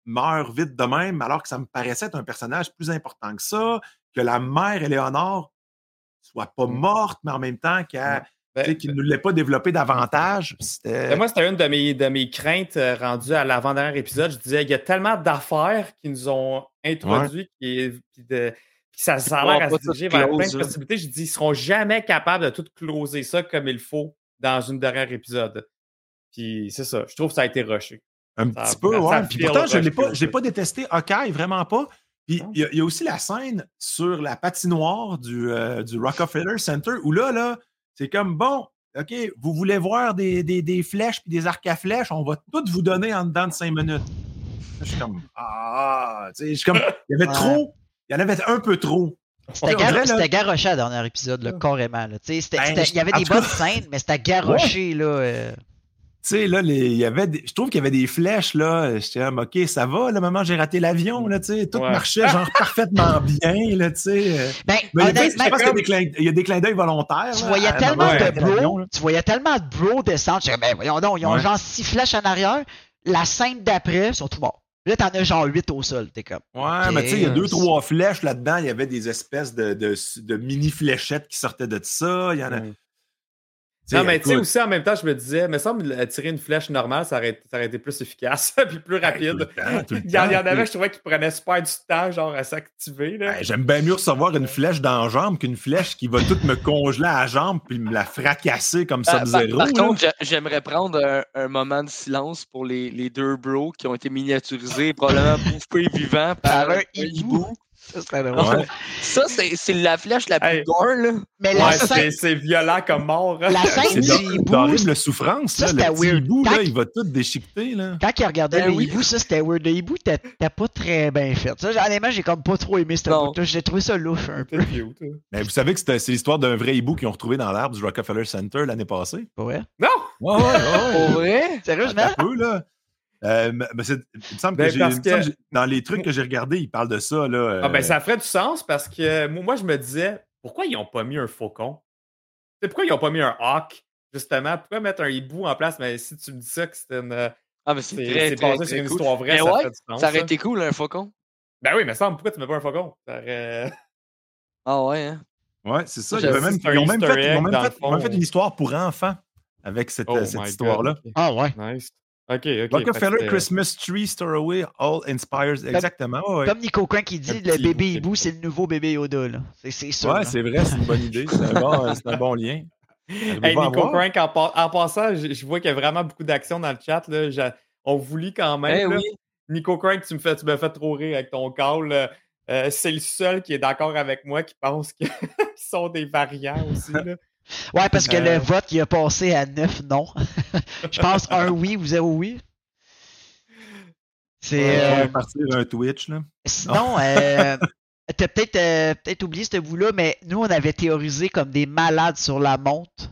meure vite de même, alors que ça me paraissait être un personnage plus important que ça, que la mère Éléonore soit pas Mm. morte, mais en même temps qu'elle Ben, ne l'ait pas développé davantage. Ben, moi, c'était une de mes, de mes craintes euh, rendues à l'avant-dernier épisode. Je disais, il y a tellement d'affaires qui nous ont introduits qui, de, puis ça, ça a l'air à se diriger vers plein de là. possibilités. Je dis, ils seront jamais capables de tout closer ça comme il faut dans une dernière épisode. Puis c'est ça. Je trouve que ça a été rushé. Un Ça- petit peu, ouais. file Puis pourtant, je rush n'ai pas, pas détesté Hawkeye, vraiment pas. Puis Non. il y, a- il y a aussi la scène sur la patinoire du, euh, du Rockefeller Center où là, là, c'est comme bon, OK, vous voulez voir des, des, des flèches puis des arcs à flèches, on va toutes vous donner en dedans de cinq minutes. Je suis comme Ah, tu sais, je suis comme. Il y avait Ouais. trop, il y en avait un peu trop. C'était gar- garoché à dernier épisode, là, carrément. sais, c'était- Ben, Il y avait des tout cas- bonnes scènes, mais c'était garoché. Là, euh. Tu sais, là, les- il y avait des- je trouve qu'il y avait des flèches, là. J'étais comme, OK, ça va, le moment où j'ai raté l'avion, là, tu sais. Tout Ouais. marchait, genre, parfaitement bien, là, tu sais. euh. Ben, Mais il y a des- honnêtement, je pense qu'il y a des clins- il y a des clins d'œil volontaires. tu voyais tellement de là. tu voyais tellement de bros descendre. Je disais, ben voyons donc, ils ont Ouais. genre six flèches en arrière. La scène d'après, ils sont tous morts. Là, t'en as genre huit au sol. T'es comme. Ouais, mais tu sais, il y a deux, euh, trois flèches là-dedans. Il y avait des espèces de, de, de mini fléchettes qui sortaient de ça. Il y en a. Mm. Non, mais tu sais, aussi, en même temps, je me disais, me semble euh, tirer une flèche normale, ça aurait, ça aurait été plus efficace puis plus rapide. temps, Il y, en, avait, je trouvais, qui prenaient super du temps, genre, à s'activer. là. Ben, J'aime bien mieux recevoir une flèche dans la jambe qu'une flèche qui va toute me congeler à la jambe puis me la fracasser comme Par, par- Sub-Zero. par contre, j'ai- j'aimerais prendre un, un moment de silence pour les, les deux bros qui ont été miniaturisés probablement bouffés vivants par, Par un un hibou. Ça serait drôle. Ouais. Ça, c'est la flèche la plus Hey. gore, là. Mais la Ouais, scène, c'est violent comme mort. hein. la scène du hibou, d'horrible souffrance. ça, là. Le petit weird. hibou, là, il va tout déchiqueter. Là. quand il regardait Ben le oui. hibou, ça c'était weird. Le hibou, t'as pas très bien fait. Ça, honnêtement, j'ai comme pas trop aimé ce Non. bout-là. J'ai trouvé ça louche un peu. Cute, hein. Mais vous savez que c'était- c'est l'histoire d'un vrai hibou qu'ils ont retrouvé dans l'arbre du Rockefeller Center l'année passée? Pas vrai? Non! Ouais, ouais, ouais. Pour vrai? Sérieusement? Un peu, là. Euh, mais- mais c'est- il me semble que, Ben, parce semble que- dans les trucs que j'ai regardés, ils parlent de ça. Là, Ah, ben, euh, ça ferait du sens parce que moi, je me disais, pourquoi ils ont pas mis un faucon? C'est pourquoi ils ont pas mis un hawk, justement? Pourquoi mettre un hibou en place? Mais si tu me dis ça, que c'était une. Ah, mais c'est C'est très, c'est très, basé très sur une cool. histoire vraie, Mais ça ouais, du sens. Ça aurait été cool, un faucon. Ben oui, mais ça, pourquoi tu mets pas un faucon? Ça aurait- Ah ouais, hein? Ouais, c'est ça. Ils, ont même fait, ils ont même fait- le ils ont même fond. fait une histoire pour enfants avec cette, Oh cette histoire-là. God. Ah ouais. Nice. Ok, ok. Rockefeller Christmas Tree Story All Inspires. Exactement. ouais, ouais. Comme Nico Crank qui dit, le bébé hibou, c'est le nouveau bébé Yoda. C'est- sûr. Ouais, là. c'est vrai, c'est une bonne idée. C'est un, bon, un bon lien. Hey, Nico? Crank, en, pa- en passant, je, je vois qu'il y a vraiment beaucoup d'action dans le chat. Là. On vous lit quand même. Eh là. oui. Nico Crank, tu me fais, tu me fais trop rire avec ton call. là. Euh, c'est le seul qui est d'accord avec moi qui pense que- qu'ils sont des variants aussi. Là. Ouais, parce que Euh. le vote, il a passé à 9 non. Je pense un oui ou zéro oui. C'est. Ouais, euh, On va partir un Twitch. Là. Sinon, euh, t'as peut-être euh, peut-être oublié ce bout-là, mais nous, on avait théorisé comme des malades sur la monte.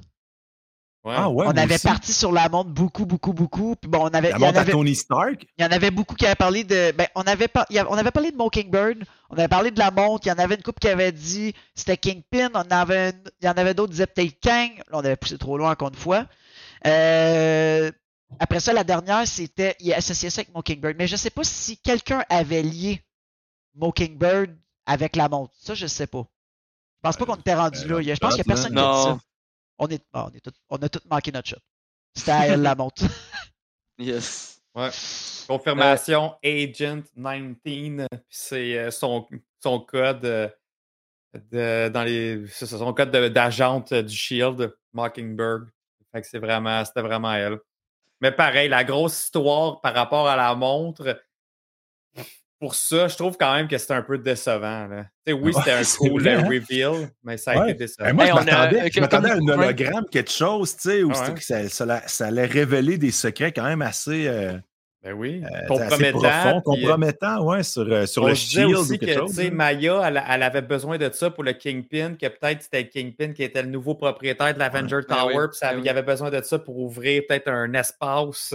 Ouais. Ah ouais, on avait aussi. parti sur la monte beaucoup, beaucoup, beaucoup. Puis bon, on avait, La il y en montre à avait, Tony Stark. il y en avait beaucoup qui avaient parlé de. Ben, on avait, par- il y a- on avait parlé de Mockingbird, on avait parlé de la montre, il y en avait une couple qui avait dit c'était Kingpin, on avait, une- il y en avait d'autres qui disaient peut-être Kang. Là, on avait poussé trop loin encore une fois. Euh, après ça, la dernière, c'était. Il associait ça avec Mockingbird. Mais je sais pas si quelqu'un avait lié Mockingbird avec la montre. Ça, je sais pas. Je pense pas qu'on était rendu là. Je pense qu'il y a personne qui a dit ça. On, est, on, est tout- on a tout manqué notre shot. C'était à elle la montre. Yes. Confirmation Agent 19. puis C'est euh, son, son code. euh, de- dans les. Son code de- d'agente du Shield, Mockingbird. Fait que c'est vraiment, c'était vraiment elle. Mais pareil, la grosse histoire par rapport à la montre, pour ça, je trouve quand même que c'était un peu décevant. là. Tu sais, oui, c'était Ouais, un cool vrai, euh, hein? reveal, mais ça a Ouais. été décevant. Ben, moi, Hey, je a- m'attendais euh, à un hologramme, quelque chose, tu sais, où Ouais. c'était que ça, ça la- ça allait révéler des secrets quand même assez, euh, Ben oui, euh, assez compromettant. profonds, puis, euh, compromettants, ouais, sur, euh, sur le shield aussi ou quelque que, chose. tu sais, là. Maya, elle, elle avait besoin de ça pour le Kingpin, que peut-être c'était le Kingpin qui était le nouveau propriétaire de l'Avenger Ben Tower, puis ben oui. il avait besoin de ça pour ouvrir peut-être un espace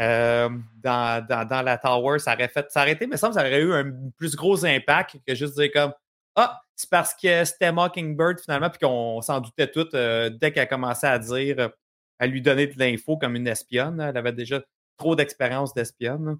euh, dans, dans, dans la Tower. Ça aurait fait, été, mais ça aurait eu un plus gros impact que juste dire comme Ah, c'est parce que c'était Mockingbird finalement, puis qu'on s'en doutait tout euh, dès qu'elle commençait à dire, à lui donner de l'info comme une espionne. Elle avait déjà trop d'expérience d'espionne.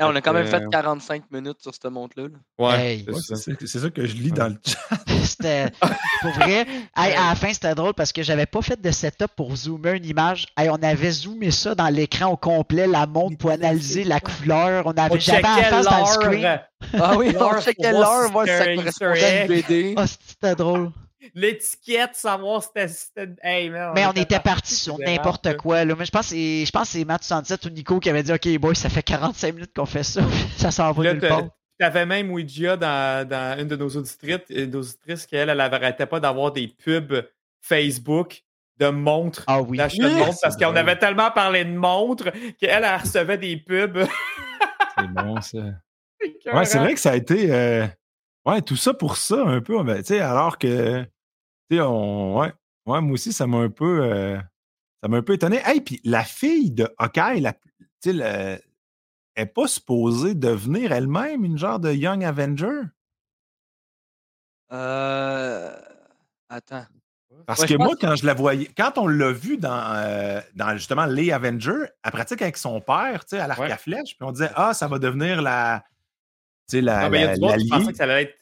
Hey, on a quand même Euh, fait 45 minutes sur cette montre-là. là. Ouais, Hey. c'est Ouais, ça. c'est ça- c'est ça que je lis dans le chat. C'était. Pour vrai, hey, à la fin, c'était drôle parce que j'avais pas fait de setup pour zoomer une image. Hey, on avait zoomé ça dans l'écran au complet, la montre pour analyser la couleur. On avait j'avais en face dans le screen. euh, Ah oui, on checkait l'heure, voir si ça un correspondait à une BD. Ah, c'était drôle. L'étiquette, savoir si c'était-. Hey, man, Mais on était était parti sur n'importe quoi. Là. Mais je pense que c'est je pense que c'est Matt 67 ou Nico qui avait dit Ok, boy, ça fait 45 minutes qu'on fait ça. ça s'en va nulle part. T'avais même Ouija dans, dans une de nos auditrices, une auditrices qu'elle, elle n'arrêtait pas d'avoir des pubs Facebook de montres, Ah oui. d'achat de Oui, montres, parce qu'on avait tellement parlé de montres qu'elle, elle recevait des pubs. C'est bon, ça. Ouais, c'est vrai que ça a été. euh, Ouais, tout ça pour ça, un peu. ben, alors que. Tu sais, on. Ouais, ouais, moi aussi, ça m'a un peu. euh, Ça m'a un peu étonné. Hey, puis la fille de Hawkeye, la, elle n'est pas supposée devenir elle-même une genre de Young Avenger? Euh... Attends. Parce Ouais, que moi, quand je la voyais, quand on l'a vu dans, euh, dans justement les Avengers, elle pratique avec son père, tu sais, à l'arc Ouais. à flèche, puis on disait, ah, ça va devenir la. Tu sais, la. Ah, ben, il y a la- du monde qui l'allié. pensait que ça allait être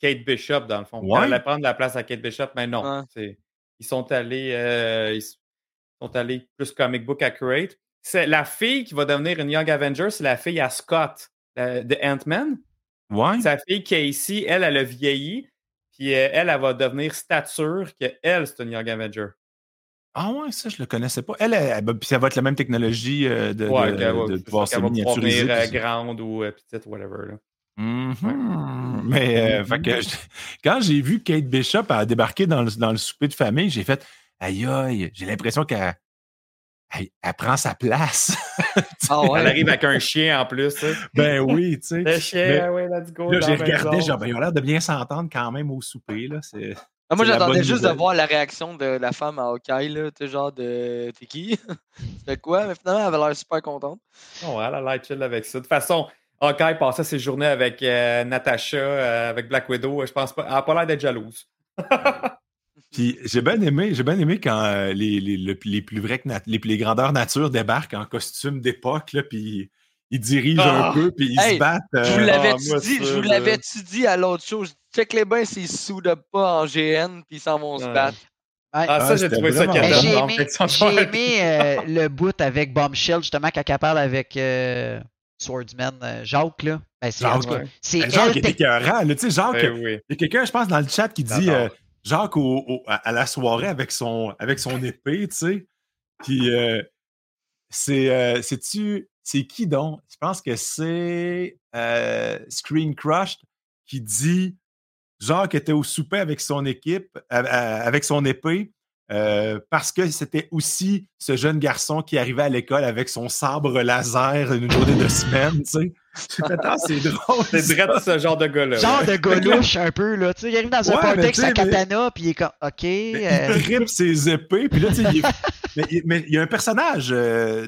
Kate Bishop, dans le fond. Ouais. Elle allait prendre la place à Kate Bishop, mais non. Ils sont allés. euh, ils sont allés plus comic book accurate. C'est la fille qui va devenir une Young Avenger, c'est la fille à Scott la- de Ant-Man. Ouais. Sa fille Casey, elle, elle a vieilli. Puis euh, elle, elle va devenir stature que elle, c'est une Young Avenger. Ah ouais, ça, je le connaissais pas. Elle, elle, elle- puis ça va être la même technologie euh, de, Ouais, de- de pouvoir se qu'elle va miniaturiser. devenir, grande ou petite, whatever. Là. Mhm. Mais euh, fait que je- quand j'ai vu Kate Bishop à débarquer dans le, dans le souper de famille, j'ai fait aïe aïe, j'ai l'impression qu'elle elle, elle prend sa place. Ah Elle ouais. arrive avec un chien en plus. ben oui, tu sais. Le chien, Mais- ah ouais, let's go. Là, j'ai regardé, genre, ben, ils ont l'air de bien s'entendre quand même au souper. Là. C'est... Ah, moi, j'attendais juste de voir la réaction de la femme à Hawkeye, là. Tu sais, genre de. T'es qui? Tu fais quoi? Mais finalement, elle avait l'air super contente. Oh, elle a l'air chill avec ça. De toute façon, Hawkeye passait ses journées avec euh, Natasha, euh, avec Black Widow. Je pense pas. Elle n'a pas l'air d'être jalouse. Puis j'ai bien aimé, j'ai bien aimé quand euh, les, les, le- les plus vrais que nat- les, les grandeurs nature débarquent en costume d'époque, là, puis ils dirigent Ah! un peu, puis ils Hey, se battent. Je vous euh, l'avais-tu dit, je vous dit à l'autre chose? Check les bains, s'ils soudent pas en GN, puis ils s'en vont se battre. Ouais. Ah, ça, Ah, j'ai trouvé ça j'ai aimé, aimé euh, le bout avec Bombshell, justement, quand elle parle avec euh, Swordsman euh, Jacques. Là. Ben, c'est, Jacques, cas, ouais. c'est Ben, Jacques elle, était tec- écœurant, là, tu sais, Jacques, Ben oui. il y a quelqu'un, je pense, dans le chat qui dit euh, Jacques au- au- à, la soirée avec son, avec son épée, tu sais. Puis euh, c'est, euh, c'est-tu, c'est qui donc? Je pense que c'est euh, Screen Crushed qui dit Jacques était au souper avec son équipe, avec son épée, euh, parce que c'était aussi ce jeune garçon qui arrivait à l'école avec son sabre laser une journée de semaine, tu sais. C'est drôle. C'est direct ce genre de gars-là. genre ouais. de gaulouche un peu. Là. Tu sais, il arrive dans un Ouais, party avec sa mais- katana, puis il est comme OK. Mais euh, Il tripe ses épées, puis là, tu sais, il est- mais, il- mais il y a un personnage euh,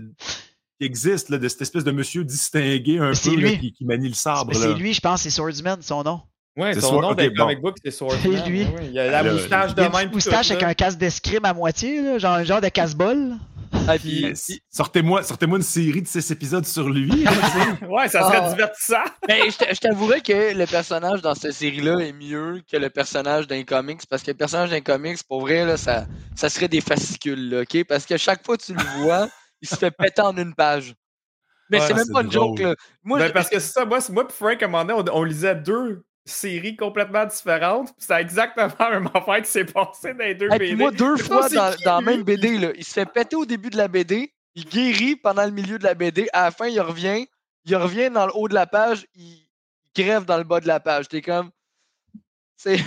qui existe, là, de cette espèce de monsieur distingué un peu, là, qui, qui manie le sabre. c'est lui, je pense, c'est Swordsman, son nom. Ouais, C'est son Sword- nom ok, des bon. comic books, c'est Swordsman. C'est lui. ouais, ouais. Il a la Ah, moustache Il de a une même. moustache avec un casque d'escrime à moitié, là, genre un genre de casse-bol. Ah, Puis- Sortez-moi sortez une série de six épisodes sur lui. Ouais, ça serait Ah. divertissant. Mais je t- je t'avouerais que le personnage dans cette série-là est mieux que le personnage d'un comics parce que le personnage d'un comics, pour vrai, là, ça, ça serait des fascicules, là, OK? Parce que chaque fois que tu le vois, il se fait péter en une page. Mais Ouais, c'est même c'est pas une joke, là. Moi, Ben, je- parce que c'est ça, moi, moi et Frank, à un moment donné, on, on lisait deux séries complètement différentes. puis C'est exactement la même affaire qui s'est passé dans les deux Hey, BD. puis moi, deux fois dans, qui, dans la même BD, là, il se fait péter au début de la BD, il guérit pendant le milieu de la BD, à la fin, il revient, il revient dans le haut de la page, il, crève dans le bas de la page. T'es comme. C'est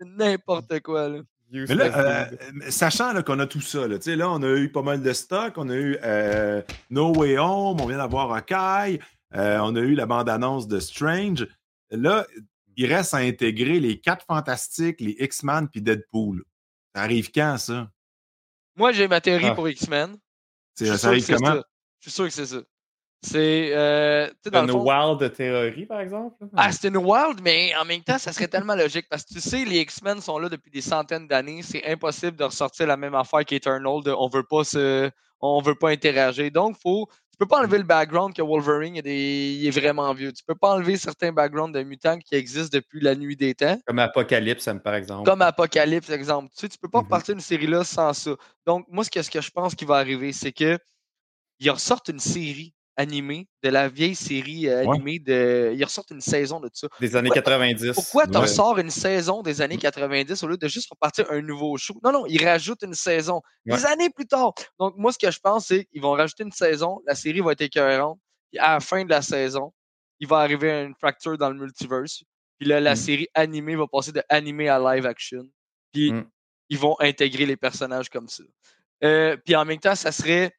n'importe quoi, là. Mais là, euh, sachant là, qu'on a tout ça, là, tu sais, là, on a eu pas mal de stock, on a eu euh, No Way Home, on vient d'avoir Hawkeye, euh, on a eu la bande-annonce de Strange. Là, il reste à intégrer les quatre fantastiques, les X-Men puis Deadpool. Ça arrive quand, ça? Moi, j'ai ma théorie Ah. pour X-Men. C'est- Je suis Ça sûr que arrive c'est comment? ça. Je suis sûr que c'est ça. C'est. euh, Une le fond, wild théorie, par exemple. Ah, c'est une wild, mais en même temps, ça serait tellement logique parce que tu sais, les X-Men sont là depuis des centaines d'années. C'est impossible de ressortir la même affaire qu'Eternal de on veut pas se. On veut pas interagir. Donc, faut. Tu peux pas enlever le background que Wolverine il, il est vraiment vieux. Tu peux pas enlever certains backgrounds de mutants qui existent depuis la nuit des temps. Comme Apocalypse, par exemple. Comme Apocalypse, exemple. Tu sais, tu peux pas Mhm. repartir une série-là sans ça. Donc, moi, ce que, ce que je pense qui va arriver, c'est que ils ressortent une série animée de la vieille série euh, Ouais. animée de. Ils ressortent une saison de ça. Des années Pourquoi- 90. Pourquoi tu Ouais. sors une saison des années 90 au lieu de juste repartir un nouveau show? Non, non, ils rajoutent une saison des années plus tard. Donc, moi, ce que je pense, c'est qu'ils vont rajouter une saison, la série va être écœurante, puis à la fin de la saison, il va arriver une fracture dans le multiverse, puis là, la Mm. série animée va passer de animé à live action, puis Mm. ils vont intégrer les personnages comme ça. Euh, puis en même temps, ça serait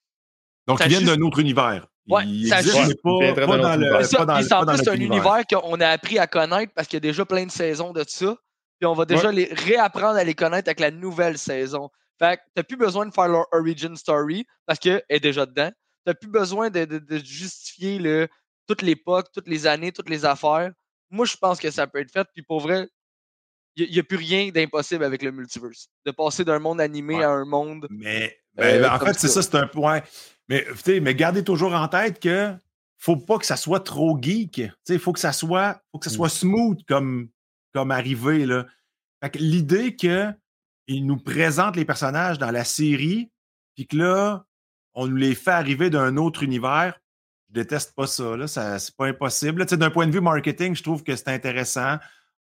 Donc, ils viennent juste- d'un autre univers. Ouais, ils ça juste- mais pas, pas dans le. C'est ça, pas dans, puis c'est en pas dans plus notre un univers qu'on a appris à connaître parce qu'il y a déjà plein de saisons de ça. Puis on va déjà les réapprendre à les connaître avec la nouvelle saison. Fait que t'as plus besoin de faire leur origin story parce qu'elle est déjà dedans. T'as plus besoin de, de- de justifier le, toute l'époque, toutes les années, toutes les affaires. Moi, je pense que ça peut être fait. Puis pour vrai, il n'y a, plus rien d'impossible avec le multiverse. De passer d'un monde animé Ouais. à un monde. Mais Euh, ben, en fait, c'est ça. ça, c'est un point. Mais, tu sais, mais gardez toujours en tête que faut pas que ça soit trop geek. Il faut que ça soit, faut que ça Mm. soit smooth comme, comme arrivé. Là. Fait que l'idée qu'il nous présente les personnages dans la série, puis que là, on nous les fait arriver d'un autre univers, je déteste pas ça. Là. ça c'est pas impossible. Là, tu sais, D'un point de vue marketing, je trouve que c'est intéressant.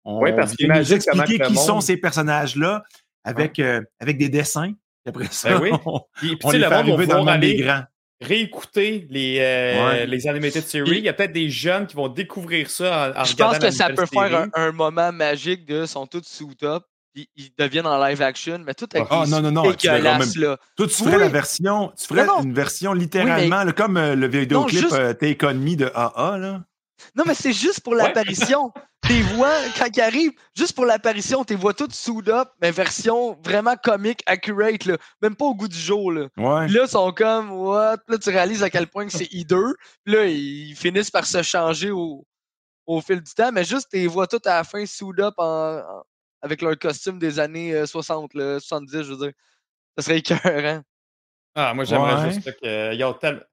On Oui, parce vient nous expliquer que qui sont ces personnages-là avec, euh, avec des dessins. Après ça, Ben oui. on, Puis, on tu sais, les le fait arriver dans le monde des grands. Réécouter les, euh, Ouais. les animated series. Il y a peut-être des jeunes qui vont découvrir ça en, en Je pense la que ça peut faire un, un moment magique de sont tous sous top, ils deviennent en live action, mais tout avec Ah, des non, non, non, tu là. Toi, tu ferais Oui. la version, tu ferais Non, non. une version littéralement, là, comme euh, le vidéoclip juste- euh, On Me de AA. Là. Non, mais c'est juste pour l'apparition. Tes voix, quand ils arrivent, juste pour l'apparition, tes voix toutes soud up, mais version vraiment comique, accurate, là. Même pas au goût du jour, là. Ouais. Puis là, ils sont comme, what? Puis là, tu réalises à quel point que c'est hideux. Puis là, ils finissent par se changer au, au fil du temps, mais juste tes voix toutes à la fin soud up en- en- avec leur costume des années euh, 60, là, 70, je veux dire. Ça serait écœurant. Ah, moi, j'aimerais Ouais. juste que. y a tel-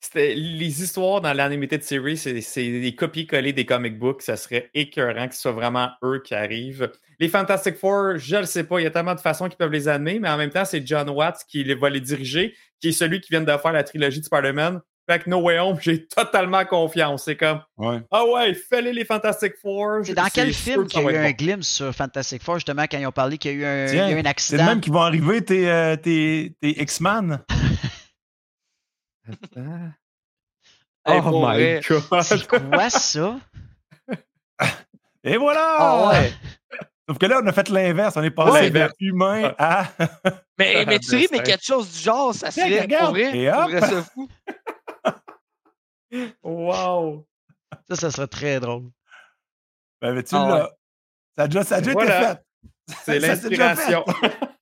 C'était les histoires dans l'animated series, c'est c'est des copier-coller des comic books. Ça serait écœurant que ce soit vraiment eux qui arrivent. Les Fantastic Four, je ne sais pas. Il y a tellement de façons qu'ils peuvent les amener, mais en même temps, c'est John Watts qui les- va les diriger, qui est celui qui vient de faire la trilogie de Spider-Man. Fait que No Way Home, j'ai totalement confiance. C'est comme, Ouais. ah ouais, fais-les les Fantastic Four. C'est dans quel film qu'il y a eu un glimpse sur Fantastic Four, justement, quand ils ont parlé qu'il y a eu un, Tiens, il y a eu un C'est le accident? même qui vont arriver tes, euh, tes, tes X-Men. Ah. Hey, oh pour my vrai. god. C'est quoi ça? Et voilà! Ah ouais. Sauf que là, on a fait l'inverse. On est passé Ouais. vers humain à. Mais, mais tu ris, mais quelque chose du genre, ça serait regarde, pour vrai. et pour hop. vrai, ça fou. wow. Ça, ça serait très drôle. Ben, mais tu Ah l'as. Ça a déjà, ça a déjà Voilà. été fait. C'est l'inspiration.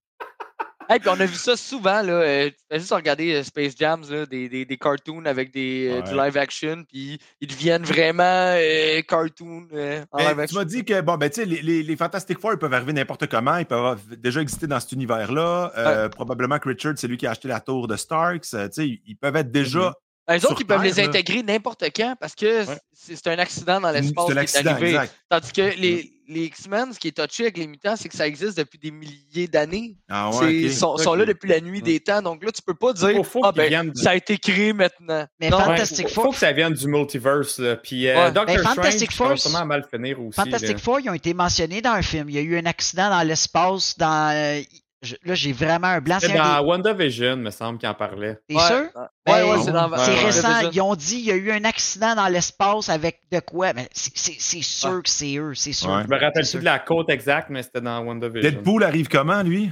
Hey, puis on a vu ça souvent, là. Euh, tu fais juste regarder euh, Space Jams, là, des, des, des cartoons avec des, euh, du live action, puis ils deviennent vraiment euh, cartoons en Mais live tu action. m'as dit que bon, ben, tu sais, les, les, les Fantastic Four, ils peuvent arriver n'importe comment. Ils peuvent avoir déjà exister dans cet univers-là. Probablement que Richard, c'est lui qui a acheté la tour de Starks. Tu sais, ils peuvent être déjà Les Sur autres, ils peuvent les Terre, intégrer n'importe quand parce que Ouais. c'est un accident dans l'espace qui est arrivé. exact. Tandis que les, les X-Men, ce qui est touché avec les mutants, c'est que ça existe depuis des milliers d'années. Ah ouais, Ils sont, sont là depuis la nuit des temps. Donc là, tu peux pas dire Faut- faut Ah ben, du- ça a été créé maintenant. Mais Non, Fantastic faut, Four- faut que ça vienne du multiverse. là. Puis euh, Ouais. Doctor Ben, Strange, Fantastic ça va Four, sûrement mal finir aussi. Fantastic là. Four, ils ont été mentionnés dans un film. Il y a eu un accident dans l'espace. Dans, euh, je- là, j'ai vraiment un blanc. C'est dans des- WandaVision, me semble, qu'il en parlait. T'es Ouais. sûr? Ouais, Ben, ouais, c'est dans Ouais, C'est ouais. récent. WandaVision. Ils ont dit il y a eu un accident dans l'espace avec de quoi? Mais c'est- c'est c'est sûr Ouais. que c'est eux, c'est sûr. Ouais. Je me rappelle plus de la côte exacte, mais c'était dans WandaVision. Deadpool arrive comment, lui?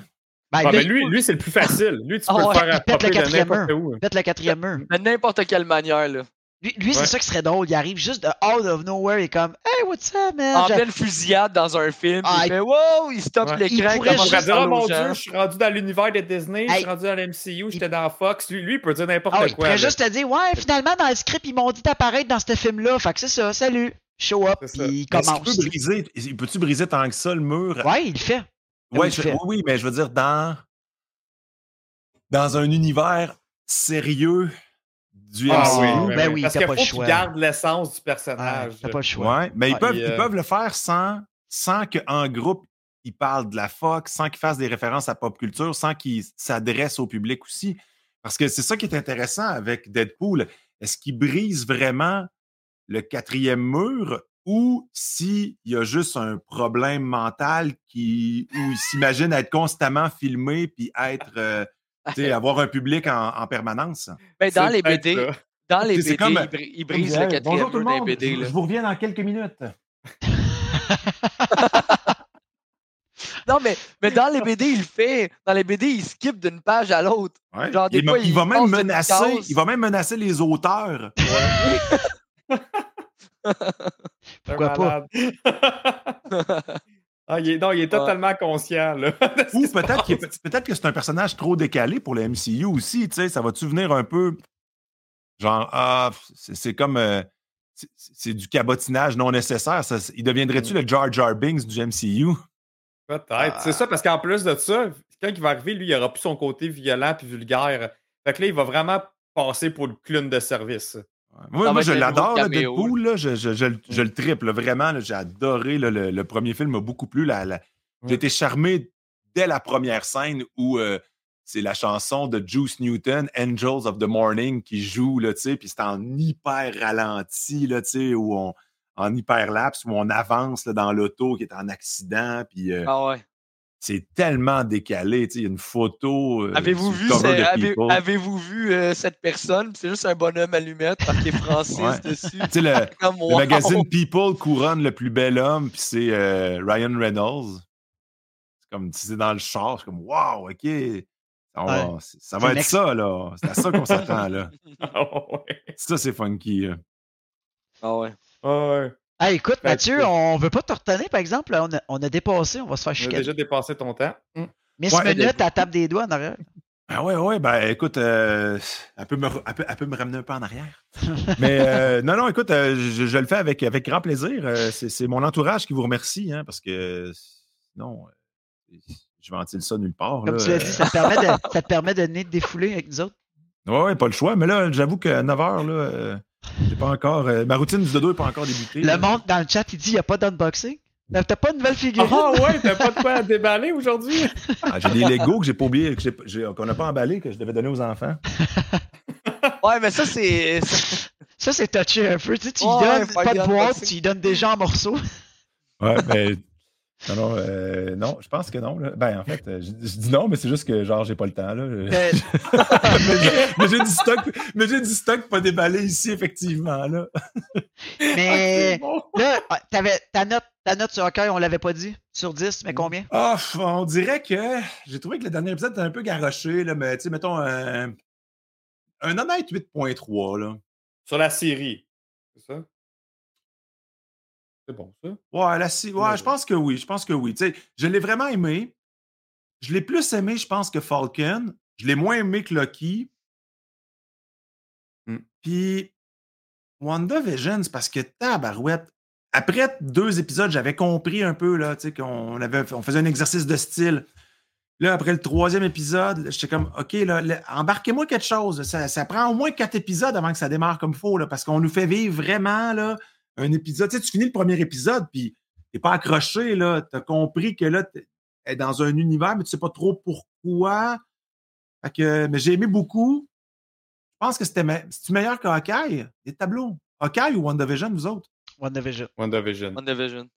Ben, Ah, lui, lui c'est le plus facile. Lui, tu Ah peux ouais, le faire il pète le quatrième n'importe mur. où. pète le quatrième mur. De n'importe quelle manière. Là. Lui, lui, c'est ça qui serait drôle. Il arrive juste de out of nowhere. Il est comme Hey, what's up, man? En pleine fusillade dans un film. Ah, il il- fait Wow, il stoppe Ouais. l'écran. Il pourrait commence Il juste à pourrait dire, oh mon gens. dieu, je suis rendu dans l'univers de Disney, je Hey. suis rendu dans l'MCU, j'étais dans Fox. Lui, lui, il peut dire n'importe Ah, il quoi. pourrait là. juste te dire Ouais, finalement, dans le script, ils m'ont dit d'apparaître dans ce film-là. Fait que c'est ça, salut. Show up, puis il Est-ce qu'il commence. peut briser, il peut-tu briser tant que ça le mur? Ouais, il le fait. Ouais, oui, il je- fait. oui, oui, mais je veux dire, dans, dans un univers sérieux du Ah MCU. oui, Ben oui, Parce t'as qu'il pas faut gardent l'essence du Ouais, personnage. T'as pas le choix. Ouais, mais ils, Ouais, peuvent, ils euh, peuvent le faire sans, sans qu'en groupe, ils parlent de la Fox, sans qu'ils fassent des références à pop culture, sans qu'ils s'adressent au public aussi. Parce que c'est ça qui est intéressant avec Deadpool. Est-ce qu'il brise vraiment le quatrième mur ou s'il y a juste un problème mental qui, où il s'imagine être constamment filmé puis être, euh, tu avoir un public en, en permanence? Ben, dans les BD, ça. dans les C'est BD, comme- il bri- il brise le quatrième Bonjour tout le monde, BD. je, là. je vous reviens dans quelques minutes. Non, mais, mais dans les BD, il le fait. Dans les BD, il skip d'une page à l'autre. Ouais. Genre, des il, fois, il il va même menacer, il va même menacer les auteurs. Pourquoi pas? Ah, il est, non, il est totalement conscient. Là, Ou peut-être que c'est un personnage trop décalé pour le MCU aussi. Tu sais, ça va-tu venir un peu genre ah c'est comme euh, c'est- du cabotinage non nécessaire. Ça, il deviendrait-tu le Jar Jar Binks du MCU? Peut-être. C'est ça, parce qu'en plus de ça, quand il va arriver, lui, il aura plus son côté violent puis vulgaire. Fait que là, il va vraiment passer pour le clown de service. Moi, moi, je l'adore, Deadpool. là. je, je- je le- triple, vraiment. J'ai adoré là, le, le premier film, m'a beaucoup plu. la- J'ai été charmé dès la première scène où euh, c'est la chanson de Juice Newton, Angels of the Morning, qui joue, là, tu sais, puis c'est en hyper ralenti, là, tu sais, où on, en hyper lapse, où on avance là, dans l'auto qui est en accident, puis euh, Ah ouais. C'est tellement décalé, tu sais, il y a une photo. euh, Avez-vous vu, avez- euh, cette personne? C'est juste un bonhomme allumette marqué Francis Ouais. dessus. Tu sais, le, Comme, Le wow. magazine People couronne le plus bel homme, puis c'est euh, Ryan Reynolds. C'est comme si c'est dans le char, c'est comme Wow, OK. Ça va, Ouais. c'est- ça va C'est être next- ça, là. C'est à ça qu'on s'attend, là. Ouais. Ça, c'est funky. Ah ouais. Ah ouais. Ah, écoute, Fait Mathieu, que- on veut pas te retenir, par exemple. On a, on a dépassé, on va se faire On a chicaner. déjà dépassé ton temps. Hum. Miss Ouais, Minute, à tape des doigts en arrière. Ah ouais, ouais, ben écoute, euh, elle, peut me, re- elle, peut, elle peut me ramener un peu en arrière. Mais euh, non, non, écoute, euh, je, je le fais avec, avec grand plaisir. Euh, c'est mon entourage qui vous remercie, hein, parce que sinon, euh, je ventile ça nulle part. Comme là. tu l'as dit, ça te permet de, ça te permet de défouler avec nous autres. Ouais, ouais, pas le choix. Mais là, j'avoue qu'à 9 h, là, euh, j'ai pas encore. euh, ma routine du dodo n'est pas encore débutée. Le monde dans le chat, il dit il n'y a pas d'unboxing. T'as t'as pas de nouvelle figurine? Ah ouais, t'as pas de quoi à déballer aujourd'hui? Ah, j'ai des Legos que j'ai pas oublié, qu'on n'a pas emballé, que je devais donner aux enfants. Ouais, mais ça, c'est. Ça, c'est touché un peu. Tu sais, tu Ouais, donnes pas des de boîte, tu lui donnes déjà en morceaux. Ouais, mais. Non, non, euh, non, je pense que non. là. Ben, en fait, euh, je, je dis non, mais c'est juste que, genre, j'ai pas le temps, là. Euh, mais j'ai- du stock, mais j'ai du stock pas déballé ici, effectivement, là. mais bon. là, ah, t'avais ta note, ta note sur hockey, on l'avait pas dit. Sur 10, mais combien? Ah, on dirait que j'ai trouvé que le dernier épisode était un peu garoché, là, mais tu sais, mettons un, un honnête 8.3, là. Sur la série. C'est bon, ça? Ouais, la si- ouais, Ouais, je pense que oui. Je pense que oui. Je l'ai vraiment aimé. Je l'ai plus aimé, je pense, que Falcon. Je l'ai moins aimé que Loki. Hmm. Puis WandaVision, c'est parce que tabarouette. Après deux épisodes, j'avais compris un peu là, tu sais, qu'on avait, on faisait un exercice de style. Là, après le troisième épisode, j'étais comme, OK, là, là, embarquez-moi quelque chose. Ça, ça prend au moins quatre épisodes avant que ça démarre comme il faut, là, parce qu'on nous fait vivre vraiment là, un épisode. Tu sais, tu finis le premier épisode, puis t'es pas accroché, là. T'as compris que là, t'es dans un univers, mais tu sais pas trop pourquoi. Fait que, mais j'ai aimé beaucoup. Je pense que c'était me... c'est meilleur que Hawkeye, les tableaux? Hawkeye ou WandaVision, vous autres? WandaVision. WandaVision. WandaVision.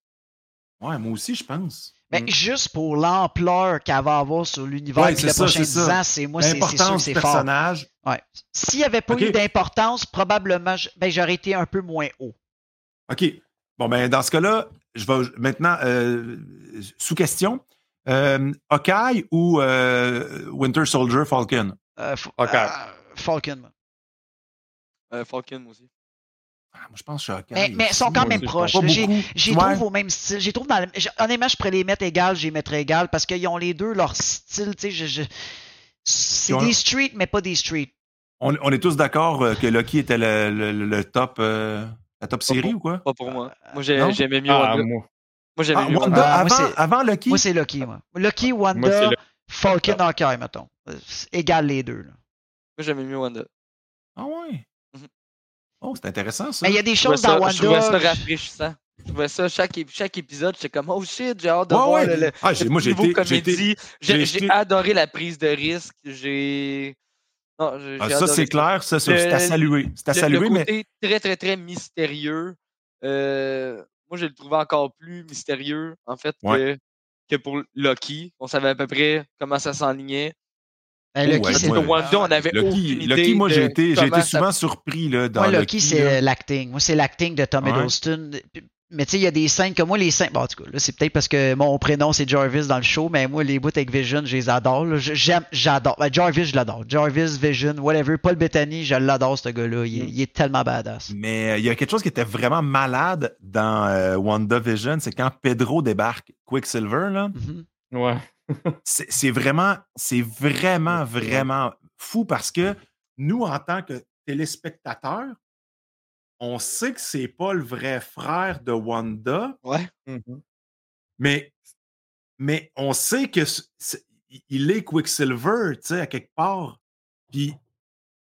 Ouais, moi aussi, je pense. Mais Mm. juste pour l'ampleur qu'elle va avoir sur l'univers Ouais, prochains c'est 10 ça. ans, c'est moi, c'est sûr que c'est fort. Ouais. S'il n'y avait pas eu d'importance, probablement, ben, j'aurais été un peu moins haut. OK. Bon, ben, dans ce cas-là, je vais maintenant, euh, sous question, euh, Hawkeye ou euh, Winter Soldier Falcon? Euh, euh, Falcon. moi. Euh, Falcon aussi. Ah, moi, je pense que je suis Hawkeye. Mais, mais ils sont quand même je proches. J'y Ouais. trouve au même style. J'y trouve dans le- Honnêtement, je pourrais les mettre égales, j'y mettrais égales parce qu'ils ont les deux leur style. tu sais, je- je- C'est des streets, mais pas des streets. On, on est tous d'accord que Loki était le, le- le top, euh, la top série pour- ou quoi? Pas pour moi. Moi, j'ai- non? j'aimais mieux Ah, Wanda. moi, Moi, j'aimais Ah, mieux Wanda, Ah, moi, avant, c'est- avant Loki? Moi, c'est Lucky, moi. Lucky, moi, c'est Wanda, Falcon, Hawkeye, mettons. Euh, c'est Égal les deux. là. Moi, j'aimais mieux Wanda. Ah ouais? Mhm. Oh, c'est intéressant, ça. Mais il y a des choses dans ça, je trouvais ça Wanda. rafraîchissant. Je trouvais ça, chaque, chaque épisode, j'étais comme, oh shit, j'ai hâte de Ouais, voir ouais. le, le- Ah, j'ai- le moi, j'ai niveau été- j'ai été- comédie. j'ai J'ai été- j'ai adoré la prise de risque. J'ai. Non, Ah, ça, c'est clair. Ça, c'est à saluer. C'est à Le- saluer, le mais côté très, très, très mystérieux. euh, moi, je le trouvais encore plus mystérieux, en fait, Ouais. que, que pour Loki. On savait à peu près comment ça s'enlignait. Ben, Oh, Lucky, ouais, c'est Wanda, on aucune Loki, idée. Loki, moi, j'ai de été, ça- souvent surpris là, dans Moi, Loki. Lucky, c'est l'acting. Moi, c'est l'acting de Tom Ouais. Hiddleston. Mais tu sais, il y a des scènes que moi, les scènes. Bon, en tout cas, là, c'est peut-être parce que mon prénom, c'est Jarvis dans le show, mais moi, les bouts avec Vision, je les adore. là. J'aime, j'adore. Ben, Jarvis, je l'adore. Jarvis, Vision, whatever. Paul Bettany, je l'adore, ce gars-là. Il, est- Mm. il est tellement badass. Mais euh, il y a quelque chose qui était vraiment malade dans euh, WandaVision, c'est quand Pedro débarque Quicksilver, là, Mhm. Ouais. c'est c'est vraiment, c'est vraiment, vraiment fou parce que nous, en tant que téléspectateurs, on sait que c'est pas le vrai frère de Wanda, Ouais. Mhm. mais, mais on sait que c'est- il est Quicksilver, tu sais, à quelque part. Puis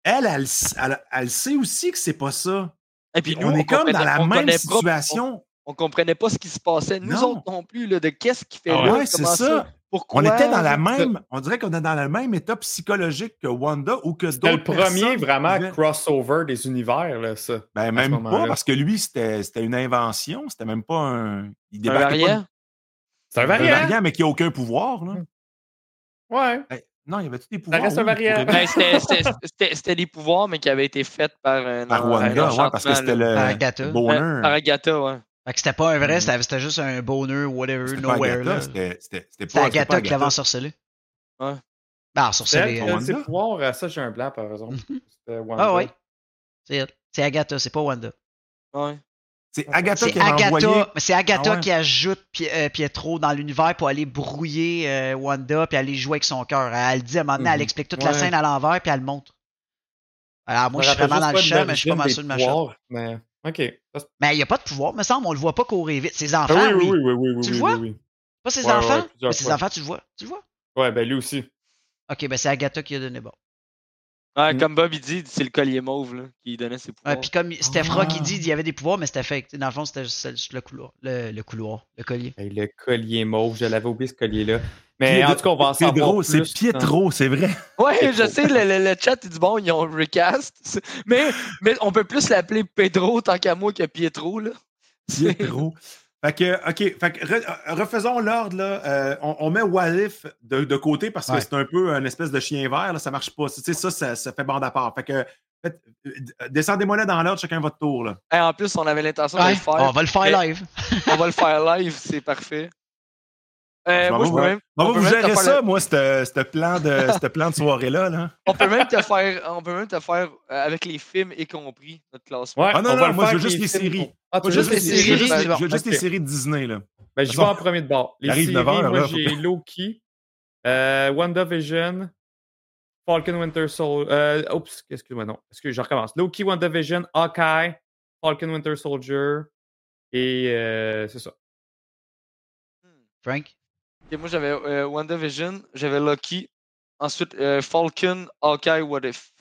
elle, elle, s- elle, elle sait aussi que c'est pas ça. Et puis Puis nous, on est comme dans la même pas- situation. On, on comprenait pas ce qui se passait. Nous Non. autres non plus, là, de qu'est-ce qui fait Ah là, ouais, c'est comment ça. Pourquoi? On était dans la même, on dirait qu'on est dans le même état psychologique que Wanda ou que C'était d'autres le premier vraiment vivaient. crossover des univers, là, ça. Ben, même pas, parce que lui, c'était c'était une invention. C'était même pas un. Il Un variant? C'est un de- un variant. variant, mais qui a aucun pouvoir. Là. Ouais. Ben, non, il y avait tous des pouvoirs. reste un variant. Ben, c'était- c'était- C'était c'était des pouvoirs, mais qui avaient été faits par un, Par un Wanda, ouais, parce que c'était là. Par le Agatha. bonheur. Par Agatha, ouais. Fait que c'était pas un vrai, Mhm. c'était c'était juste un bonheur, whatever, C'était pas nowhere. C'était Agatha qui l'avait ensorcelé. Ouais. Ben, C'est ensorcelé. hein. a Wanda? ses pouvoirs. euh, Ça, j'ai un blanc, par exemple. Mhm. C'était Wanda. Ah ouais. C'est. C'est Agatha, c'est pas Wanda. ouais. C'est Agatha C'est qui Agatha, envoyé. c'est Agatha Ah ouais. qui ajoute euh, Pietro dans l'univers pour aller brouiller euh, Wanda puis aller jouer avec son cœur. Elle le dit à un moment donné, elle Mhm. explique toute la scène à l'envers puis elle le montre. Alors moi, je suis vraiment dans le champ, mais je suis pas mal sûr de ma pouvoirs, Mais, ok. Mais il n'y a pas de pouvoir, me semble, on le voit pas courir vite. Ses enfants, Ah oui. oui, oui, oui, oui, oui, Tu le oui, vois? oui, oui. Pas ses Ouais, enfants, mais ses enfants, tu le vois? Tu le vois? Ouais, ben lui aussi. Ok, ben c'est Agatha qui a donné bon. Ouais, Mm. Comme Bob, il dit, c'est le collier mauve là, qui donnait ses Ouais, pouvoirs. puis comme Stephra Ah. qui dit, il y avait des pouvoirs, mais c'était fake. T'sais, Dans le fond, c'était juste le couloir. Le, le couloir, le collier. Le collier mauve, je l'avais oublié ce collier-là. Mais en tout cas, on va en Pedro, savoir c'est plus. Pietro, c'est vrai. Ouais, je sais, le, le- le chat, il dit bon, ils ont recast. C'est- Mais, mais on peut plus l'appeler Pedro tant qu'à moi que Pietro, là. C'est- Pietro. Fait que, OK, fait que re- refaisons l'ordre, là. Euh, on, on met Walif de, de côté parce que Ouais. c'est un peu une espèce de chien vert, là, ça marche pas. Tu sais, ça, ça, ça fait bande à part. Fait que, faites- euh, descendez-moi là dans l'ordre, chacun votre tour, là. Hey, en plus, on avait l'intention de le faire. on va le faire live. On va le faire live, c'est parfait. Euh, m'en moi, je peux vous- même, On va gérer faire ça, le- moi, ce ce plan de, plan de soirée-là. Là. on peut même te faire, on peut même te faire euh, avec les films y compris notre classement. Ouais, Ah non, on non, va moi, je veux avec juste les séries. Ah, Moi, veux juste les séries, je veux juste les séries de Disney, là. Ben, je vais en premier de bord. Les séries, 9 heures, moi, j'ai Loki, euh, WandaVision, Falcon Winter Soldier. Euh, oups, excuse-moi, non. Excuse, je recommence? Loki, WandaVision, Hawkeye, Falcon Winter Soldier, et euh, c'est ça. Frank? Moi, j'avais euh, WandaVision, j'avais Loki. Ensuite, euh, Falcon, Hawkeye, What If.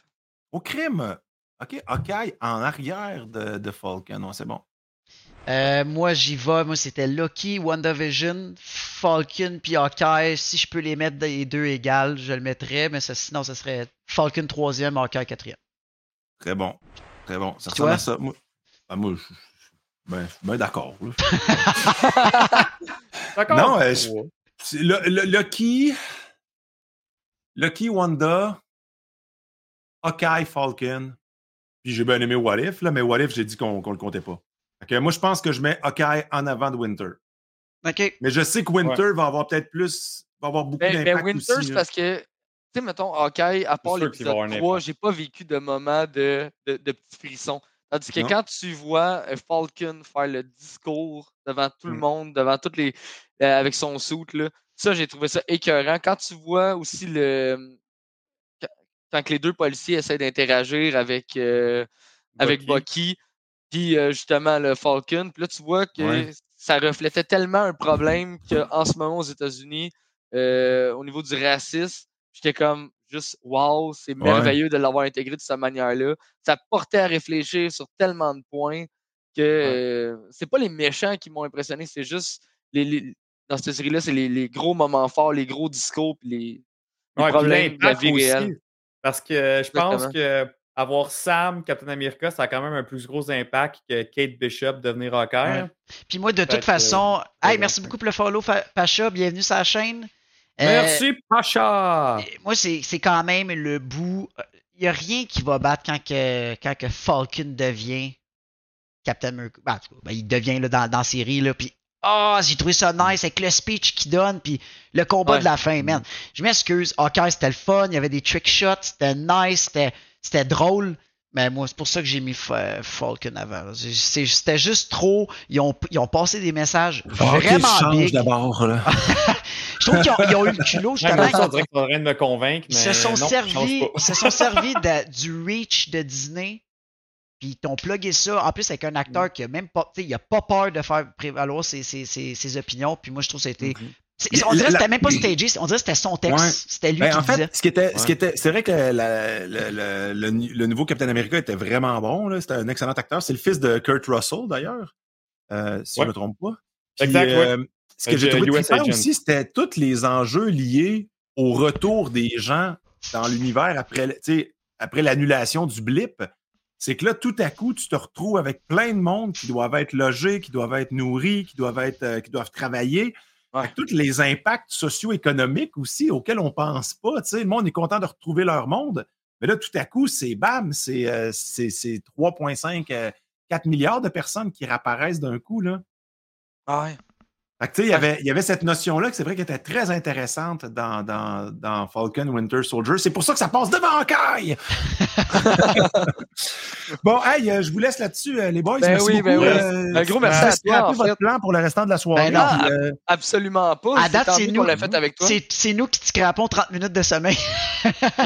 Au crime. OK, Hawkeye en arrière de, de Falcon. Non, c'est bon. Euh, moi, j'y vais. Moi, c'était Loki, WandaVision, Falcon, puis Hawkeye. Si je peux les mettre les deux égales, je le mettrais. Mais ça, sinon, ce serait Falcon troisième, Hawkeye quatrième. Très bon. Très bon. Ça ressemble à ça. Moi, ben, moi, je ben, je suis bien d'accord. D'accord. Non, euh, je- Lucky, Lucky Wanda, Hawkeye Falcon. Puis j'ai bien aimé What If, là, mais What If, j'ai dit qu'on ne le comptait pas. Moi, je pense que je mets Hawkeye en avant de Winter. Ok. Mais je sais que Winter va avoir peut-être plus, va avoir beaucoup Ben, ben, d'impact Winter, aussi. c'est parce que, tu sais, mettons, Hawkeye, à part l'épisode un 3, impact. j'ai pas vécu de moment de, de, de petits frissons. Tandis que Non. quand tu vois euh, Falcon faire le discours devant tout le Mm. monde, devant toutes les. euh, avec son là, ça, j'ai trouvé ça écœurant. Quand tu vois aussi le. quand- Quand que les deux policiers essaient d'interagir avec, euh, avec Bucky, puis euh, justement le Falcon, puis là, tu vois que Ouais. ça reflétait tellement un problème qu'en ce moment aux États-Unis, au niveau du racisme, j'étais comme juste wow, c'est merveilleux de l'avoir intégré de cette manière-là. Ça portait à réfléchir sur tellement de points que euh, c'est pas les méchants qui m'ont impressionné, c'est juste les, les- dans cette série-là, c'est les, les gros moments forts, les gros discours, puis les, les Ouais, puis problèmes de la vie aussi, réelle. Parce que je pense que avoir Sam, Captain America, ça a quand même un plus gros impact que Kate Bishop devenir. Ouais. Puis moi, de toute façon, euh, hey, merci beaucoup pour le follow, Pacha. Bienvenue sur la chaîne. Euh, Merci, Pacha! moi, c'est quand même le bout. Il n'y a rien qui va battre quand, que, quand que Falcon devient Captain America. Ben, ben, il devient là, dans, dans la série. Là, puis, ah, j'ai trouvé ça nice avec le speech qu'il donne. Puis le combat Ouais. de la fin, man. Je m'excuse. Ok, c'était le fun. Il y avait des trick shots. C'était nice. C'était drôle. Mais moi, c'est pour ça que j'ai mis Fa- Falcon avant. C'était juste trop. Ils ont, ils ont passé des messages Ah, vraiment big. d'abord. là. Je trouve qu'ils ont, ils ont eu le culot, justement. ça, on dirait en train de me convaincre, mais Ils se sont non, servis, ils se sont servis de- du reach de Disney. Puis ils t'ont plugué ça. En plus, avec un acteur qui a même pas, tu sais, il a pas peur de faire prévaloir ses, ses, ses, ses opinions. Puis moi, je trouve que c'était. c'est- On dirait que c'était même pas stagé, on dirait que c'était son texte. Ouais. C'était lui Ben, qui en disait. fait, ce qui était, ce qui était, c'est vrai que la- le, le- le- le nouveau Captain America était vraiment bon. là. C'était un excellent acteur. C'est le fils de Kurt Russell, d'ailleurs, euh, si Ouais. je ne me trompe pas. Puis, Exact, ouais. euh, Ce que Euh, j'ai trouvé US trippant Agent. aussi, c'était tous les enjeux liés au retour des gens dans l'univers après, le- tu sais, après l'annulation du blip. C'est que là, tout à coup, tu te retrouves avec plein de monde qui doivent être logés, qui doivent être nourris, qui doivent être, euh, qui doivent travailler. Ouais. Tous les impacts socio-économiques aussi auxquels on pense pas. tu sais. Le monde est content de retrouver leur monde. Mais là, tout à coup, c'est bam, c'est euh, c'est- c'est 3,5, euh, 4 milliards de personnes qui réapparaissent d'un coup. Là. Ah ouais. Il y avait- il y avait cette notion-là que c'est vrai qu'elle était très intéressante dans, dans, dans Falcon Winter Soldier. C'est pour ça que ça passe devant Hawkeye! bon, hey, euh, je vous laisse là-dessus, euh, les boys. Ben Merci oui, ben oui. euh, Un gros merci à c'est toi, un peu en votre plan pour le restant de la soirée. Ben non, puis, euh, Absolument pas. À date, c'est nous. qu'on l'a fait avec toi. C'est c'est nous qui te scrapons 30 minutes de sommeil.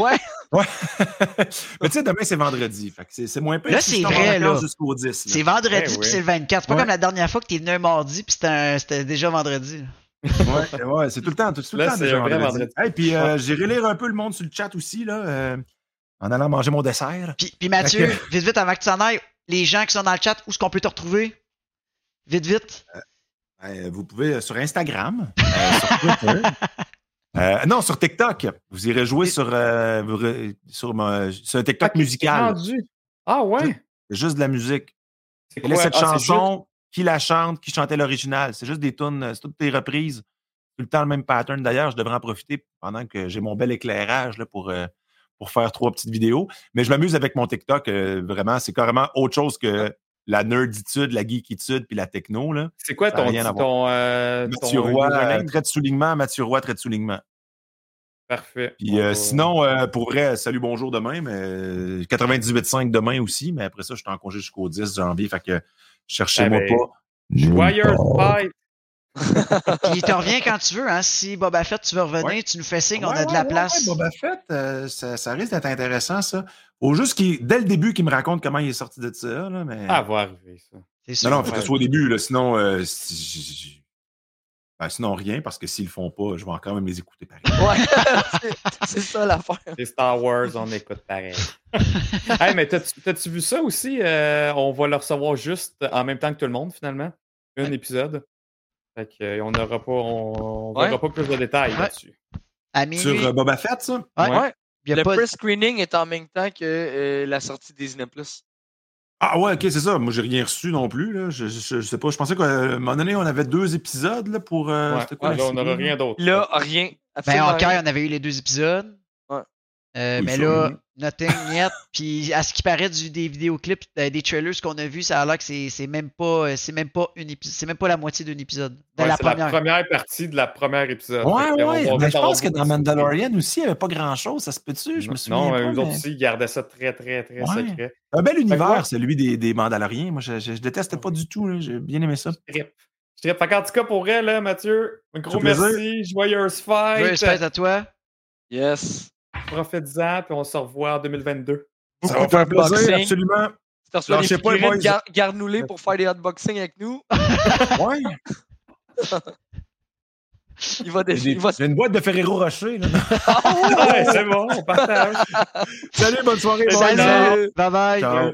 Ouais. Ouais. Mais tu sais, demain, c'est vendredi. C'est c'est moins pire. Là, c'est vrai, là. jusqu'au 10. là. C'est vendredi Eh puis c'est le 24. C'est pas Ouais. comme la dernière fois que t'es venu un mardi puis c'était déjà vendredi. Ouais, ouais, c'est tout le temps, tout, tout le temps c'est déjà vendredi. vendredi. Hey, puis euh, j'irai lire un peu le monde sur le chat aussi, là, euh, en allant manger mon dessert. Puis, puis Mathieu, vite vite avant que tu en ailles, les gens qui sont dans le chat, où est-ce qu'on peut te retrouver? Vite, vite. Euh, vous pouvez euh, sur Instagram, euh, sur Twitter. Euh, non, sur TikTok. Vous irez jouer sur, euh, sur, un TikTok musical. Rendu. Ah ouais? C'est juste de la musique. C'est Et là, cette Ah, chanson, qui la chante, qui chantait l'original? C'est juste des tunes, euh, c'est toutes des reprises. Tout le temps le même pattern. D'ailleurs, je devrais en profiter pendant que j'ai mon bel éclairage là, pour, euh, pour faire trois petites vidéos. Mais je m'amuse avec mon TikTok. vraiment, c'est carrément autre chose que la nerditude, la geekitude puis la techno. Là. C'est quoi ton, à ton, euh, Mathieu ton Roy, euh, trait de soulignement, Mathieu Roy, trait de soulignement. Parfait. Puis euh, sinon, euh, pour vrai, salut, bonjour demain, mais euh, 98.5 demain aussi, mais après ça, je suis en congé jusqu'au 10 janvier, fait que cherchez-moi Ah ben, pas. Puis tu reviens quand tu veux. Hein? Si Boba Fett, tu veux revenir, Ouais. tu nous fais signe, on Ouais, a de la ouais, place. ouais, Boba Fett, euh, ça, ça risque d'être intéressant, ça. Au juste qu'il, dès le début, qu'il me raconte comment il est sorti de ça, là, mais... Ah, va arriver, ça. C'est sûr. non, non, faut que ce soit au début, là, sinon, euh, si- Ben, sinon, rien, parce que s'ils le font pas, je vais quand même les écouter pareil. Ouais, c'est- c'est ça l'affaire. Les Star Wars, on écoute pareil. hey, mais t'as-tu t'as-tu vu ça aussi? Euh, on va le recevoir juste en même temps que tout le monde, finalement. Un épisode. Fait que, euh, on n'aura pas, on, on Ouais. verra pas plus de détails Ouais. là-dessus. Sur euh, Boba Fett, ça? Ouais. Ouais. il y a Le pas... pre-screening est en même temps que euh, la sortie Disney+. Ah ouais, ok, c'est ça. Moi, j'ai rien reçu non plus. Là. Je, je, je sais pas. Je pensais qu'à un moment donné, on avait deux épisodes là, pour. euh, Ouais. Là, on n'aura rien d'autre. Là, rien. Ben, en on avait eu les deux épisodes. Euh, Oui, mais là, nothing yet. Puis à ce qui paraît du, des vidéoclips, euh, des trailers qu'on a vus, ça a l'air que c'est c'est même pas euh, c'est même pas une c'est même pas la moitié d'un épisode. De Ouais, la c'est première. la première partie de la première épisode. Ouais, on ouais. Mais je pense que dans Mandalorian aussi, il n'y avait pas grand-chose. Ça se peut-tu? Je me souviens Non, pas. eux mais- autres aussi, ils gardaient ça très, très, très Ouais. secret. Un bel univers, ouais. celui des, des Mandaloriens. Moi, je, je, je déteste pas du tout. J'ai bien aimé ça. Je trippe. Je. Fait qu'en tout cas, pour elle, là, Mathieu, un gros merci. Joyeuse fête. Joyeuse fête à toi. Yes. Profite-en, puis on se revoit en 2022. Ça va Beaucoup faire plaisir, absolument. Si tu des pas, boys. gar- garde-nous-les pour faire des unboxings avec nous. Ouais. Il va, il va j'ai une boîte de Ferrero Rocher. là. Ouais, c'est bon, on partage. Salut, bonne soirée. Salut. bye. Salut. Bye bye. Ciao.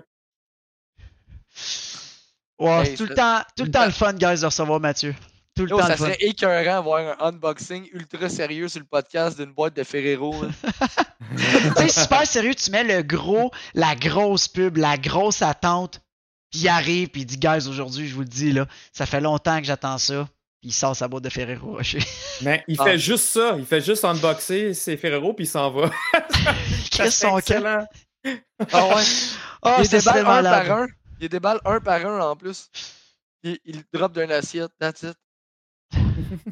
Hey, tout le temps, tout le temps le fun, guys, de recevoir Mathieu. Tout le Yo, temps ça serait écœurant d'avoir un unboxing ultra sérieux sur le podcast d'une boîte de Ferrero. là. tu sais, super sérieux, tu mets le gros, la grosse pub, la grosse attente, puis il arrive, puis il dit, guys, aujourd'hui, je vous le dis, là, ça fait longtemps que j'attends ça, puis il sort sa boîte de Ferrero Rocher. Mais il Ah. fait juste ça. Il fait juste unboxer ses Ferrero, puis il s'en va. Chris, son excellent. Ah ouais. Ah, il déballe un malade. par un. Il déballe un par un en plus. Il, il drop d'une assiette. That's it.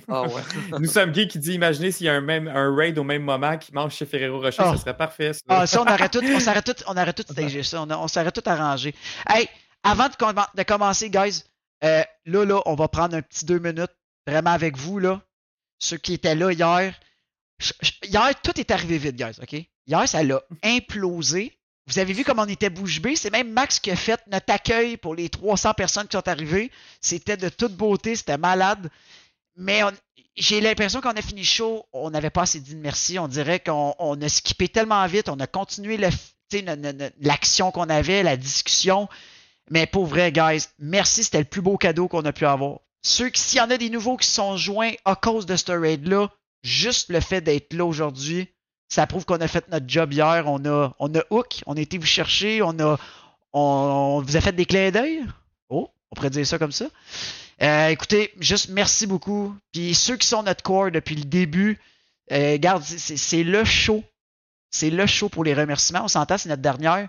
Ah ouais. Nous sommes Guy qui dit imaginez s'il y a un, même, un raid au même moment qui mange chez Ferrero Rocher, Oh. ça serait parfait. Ça. Ah, ça, on aurait tout, on tout, on aurait tout ça. On, a- on s'aurait tout arrangé. Hey, avant de, commen- de commencer, guys, euh, là, là, on va prendre un petit deux minutes, vraiment avec vous, là. Ceux qui étaient là hier. Hier, tout est arrivé vite, guys, OK? Hier, ça l'a implosé. Vous avez vu comment on était bouche bée? C'est même Max qui a fait notre accueil pour les 300 personnes qui sont arrivées. C'était de toute beauté, c'était malade. Mais j'ai l'impression qu'on a fini show, on n'avait pas assez dit de merci. On dirait qu'on on a skippé tellement vite, on a continué l'action qu'on avait, la discussion. Mais pour vrai, guys, merci, c'était le plus beau cadeau qu'on a pu avoir. Ceux qui, s'il y en a des nouveaux qui sont joints à cause de ce raid-là, juste le fait d'être là aujourd'hui, ça prouve qu'on a fait notre job hier. On a, on a hook, on a été vous chercher, on a, on, on vous a fait des clins d'œil. Oh, on pourrait dire ça comme ça. Euh, écoutez, juste merci beaucoup. Puis ceux qui sont notre core depuis le début, euh, regarde, c'est- le show. C'est le show pour les remerciements. On s'entend, c'est notre dernière.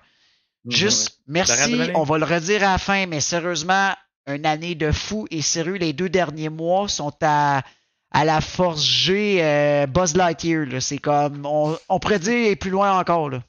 Juste T'arrêtes de merci. On va le redire à la fin, mais sérieusement, une année de fou. Et sérieux, les deux derniers mois sont à, à la force G euh, Buzz Lightyear. C'est comme, on, on pourrait dire plus loin encore. Là.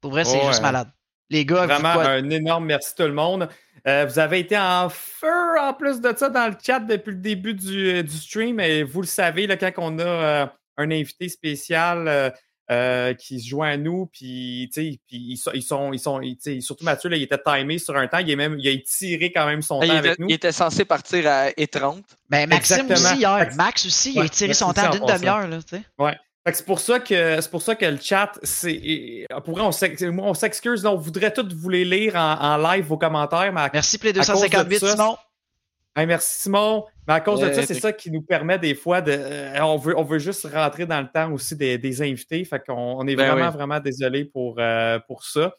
Pour vrai, c'est Ouais. juste malade. Les gars, Vraiment, un énorme merci tout le monde. Euh, vous avez été en feu en plus de ça dans le chat depuis le début du, euh, du stream. Et vous le savez, là, quand on a euh, un invité spécial euh, euh, qui se joint à nous, puis tu sais, puis ils sont, ils sont, ils sont ils- surtout Mathieu, là, il était timé sur un temps. Il, est même, il a étiré quand même son Il temps était, avec nous. il était censé partir à E30. Ben, Maxime Exactement. aussi hier. Max aussi, il a tiré son temps d'une demi-heure. là, c'est pour ça que c'est pour ça que le chat, c'est. Pour on s'ex- moi, on s'excuse, on voudrait tous vous les lire en, en live vos commentaires, mais à Merci de 258, ça, Simon. Hey, merci Simon. Mais à cause de ça, c'est ça qui nous permet des fois de. euh, on, veut, on veut juste rentrer dans le temps aussi des, des invités. Fait qu'on on est Ben vraiment, oui. vraiment désolé pour, euh, pour ça.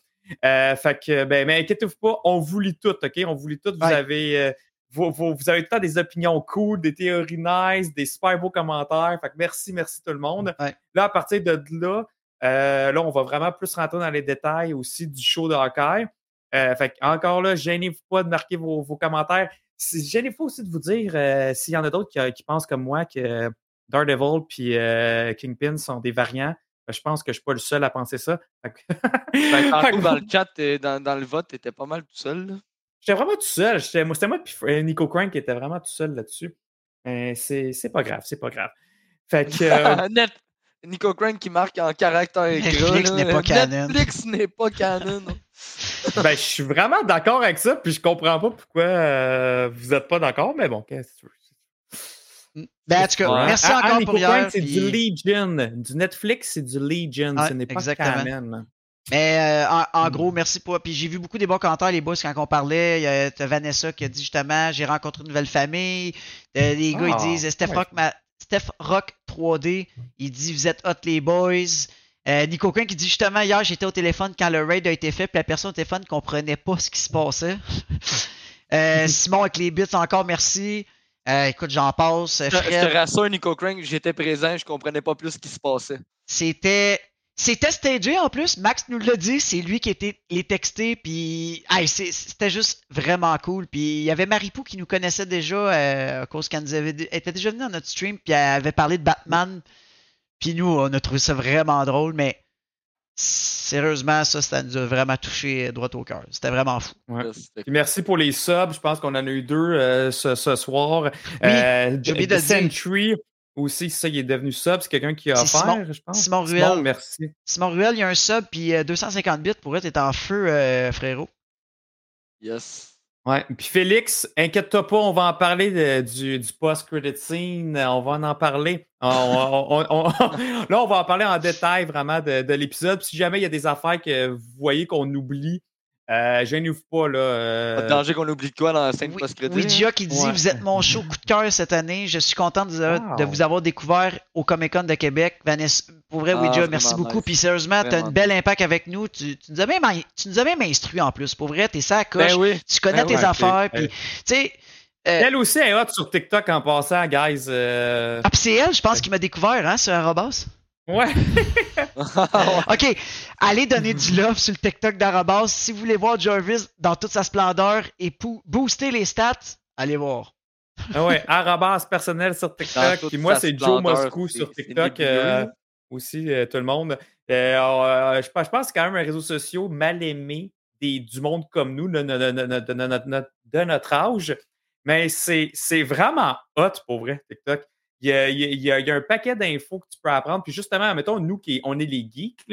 Euh, fait que, ben, mais inquiétez-vous pas, on vous lit tout, OK? On vous lit tout. Vous Ouais. avez. Vous, vous- vous avez tout le temps des opinions cool, des théories nice, des super beaux commentaires. Fait que merci, merci tout le monde. Ouais. Là, à partir de là, euh, là, on va vraiment plus rentrer dans les détails aussi du show de hockey. Euh, fait que, encore là, gênez-vous pas de marquer vos, vos commentaires. Si- Gênez-vous aussi de vous dire euh, s'il y en a d'autres qui, qui pensent comme moi que Daredevil puis euh, Kingpin sont des variants. Ben, je pense que je suis pas le seul à penser ça. Fait que- Ben, tantôt, dans le chat, dans, dans le vote, t'étais pas mal tout seul. là. J'étais vraiment tout seul. Moi, C'était moi et Nico Crank qui était vraiment tout seul là-dessus. Euh, c'est c'est pas grave, c'est pas grave. Fait que. euh, Net. Nico Crank qui marque en caractère gras. Netflix n'est pas canon. Netflix n'est pas canon. ben, je suis vraiment d'accord avec ça, puis je comprends pas pourquoi euh, vous êtes pas d'accord, mais bon, qu'est-ce que tu veux? Ben, en tout cas, Ouais. merci Ah, encore ah, pour Nico Crank, hier. c'est puis- du Legion. Du Netflix, c'est du Legion. Ce n'est pas exactement. canon. Mais euh, en, en Mm. gros, merci pour. Puis j'ai vu beaucoup des bons commentaires, les boys, quand on parlait. Il y a Vanessa qui a dit justement j'ai rencontré une nouvelle famille. Euh, les gars, Ah, ils disent Steph ouais. Rock, ma- Steph Rock 3D, il dit vous êtes hot les boys. Euh, Nico Quinn qui dit justement hier j'étais au téléphone quand le raid a été fait, puis la personne au téléphone comprenait pas ce qui se passait. Euh, Simon avec les bits encore merci. Euh, écoute, j'en passe. Je te rassure, Nico Crank, j'étais présent, je comprenais pas plus ce qui se passait. C'était. C'était stagé en plus. Max nous l'a dit, c'est lui qui était les textés, puis hey, c'était juste vraiment cool. Puis il y avait Maripou qui nous connaissait déjà euh, à cause qu'elle nous avait, elle était déjà venue dans notre stream, puis elle avait parlé de Batman. Puis nous, on a trouvé ça vraiment drôle, mais sérieusement, ça, ça nous a vraiment touché droit au cœur. C'était vraiment fou. Ouais. Merci pour les subs. Je pense qu'on en a eu deux euh, ce, ce soir. Euh, j'ai oublié The de. Sentry aussi, ça, il est devenu sub. C'est quelqu'un qui a offert, Simon- je pense. Simon Ruel. merci. Simon Ruel, il y a un sub, puis euh, 250 bits pour être t'es en feu, euh, frérot. Yes. Ouais. Puis Félix, inquiète-toi pas, on va en parler de- du, du post-credit scene. On va en parler. On- on- on- on- là, on va en parler en détail vraiment de, de l'épisode. Puis Si jamais il y a des affaires que vous voyez qu'on oublie, euh, gênez-vous pas. Là, euh, Pas de danger qu'on oublie de quoi dans la scène Oui, post-crédit. Ouija qui dit Ouais. Vous êtes mon show coup de cœur cette année. Je suis content de, vous avoir- Wow. de vous avoir découvert au Comic Con de Québec. Vanessa, pour vrai, Ah, Ouija, merci beaucoup. nice. Puis sérieusement, tu as un bel impact avec nous. Tu, tu nous as même, tu nous as même instruit en plus. Pour vrai, t'es ça à coche. Ben oui. Tu connais Ben tes ouais, affaires. Puis, tu sais. euh, Elle aussi est hot sur TikTok en passant, guys. euh, ah, puis c'est elle, je pense, qui m'a découvert, hein, sur Arrobas. Ouais. OK. Allez donner du love sur le TikTok d'Arrobas. Si vous voulez voir Jarvis dans toute sa splendeur et booster les stats, allez voir. Ah ouais, arrobas personnel sur TikTok. Puis moi, c'est Joe Moscou sur TikTok. euh, aussi, euh, tout le monde. Euh, euh, je, pense- je pense que c'est quand même un réseau social mal aimé des, du monde comme nous, de, de- de- de- de- de notre- notre- de notre âge. Mais c'est c'est vraiment hot pour vrai, TikTok. Il y a, un paquet d'infos que tu peux apprendre. Puis justement, mettons, nous qui on est les geeks,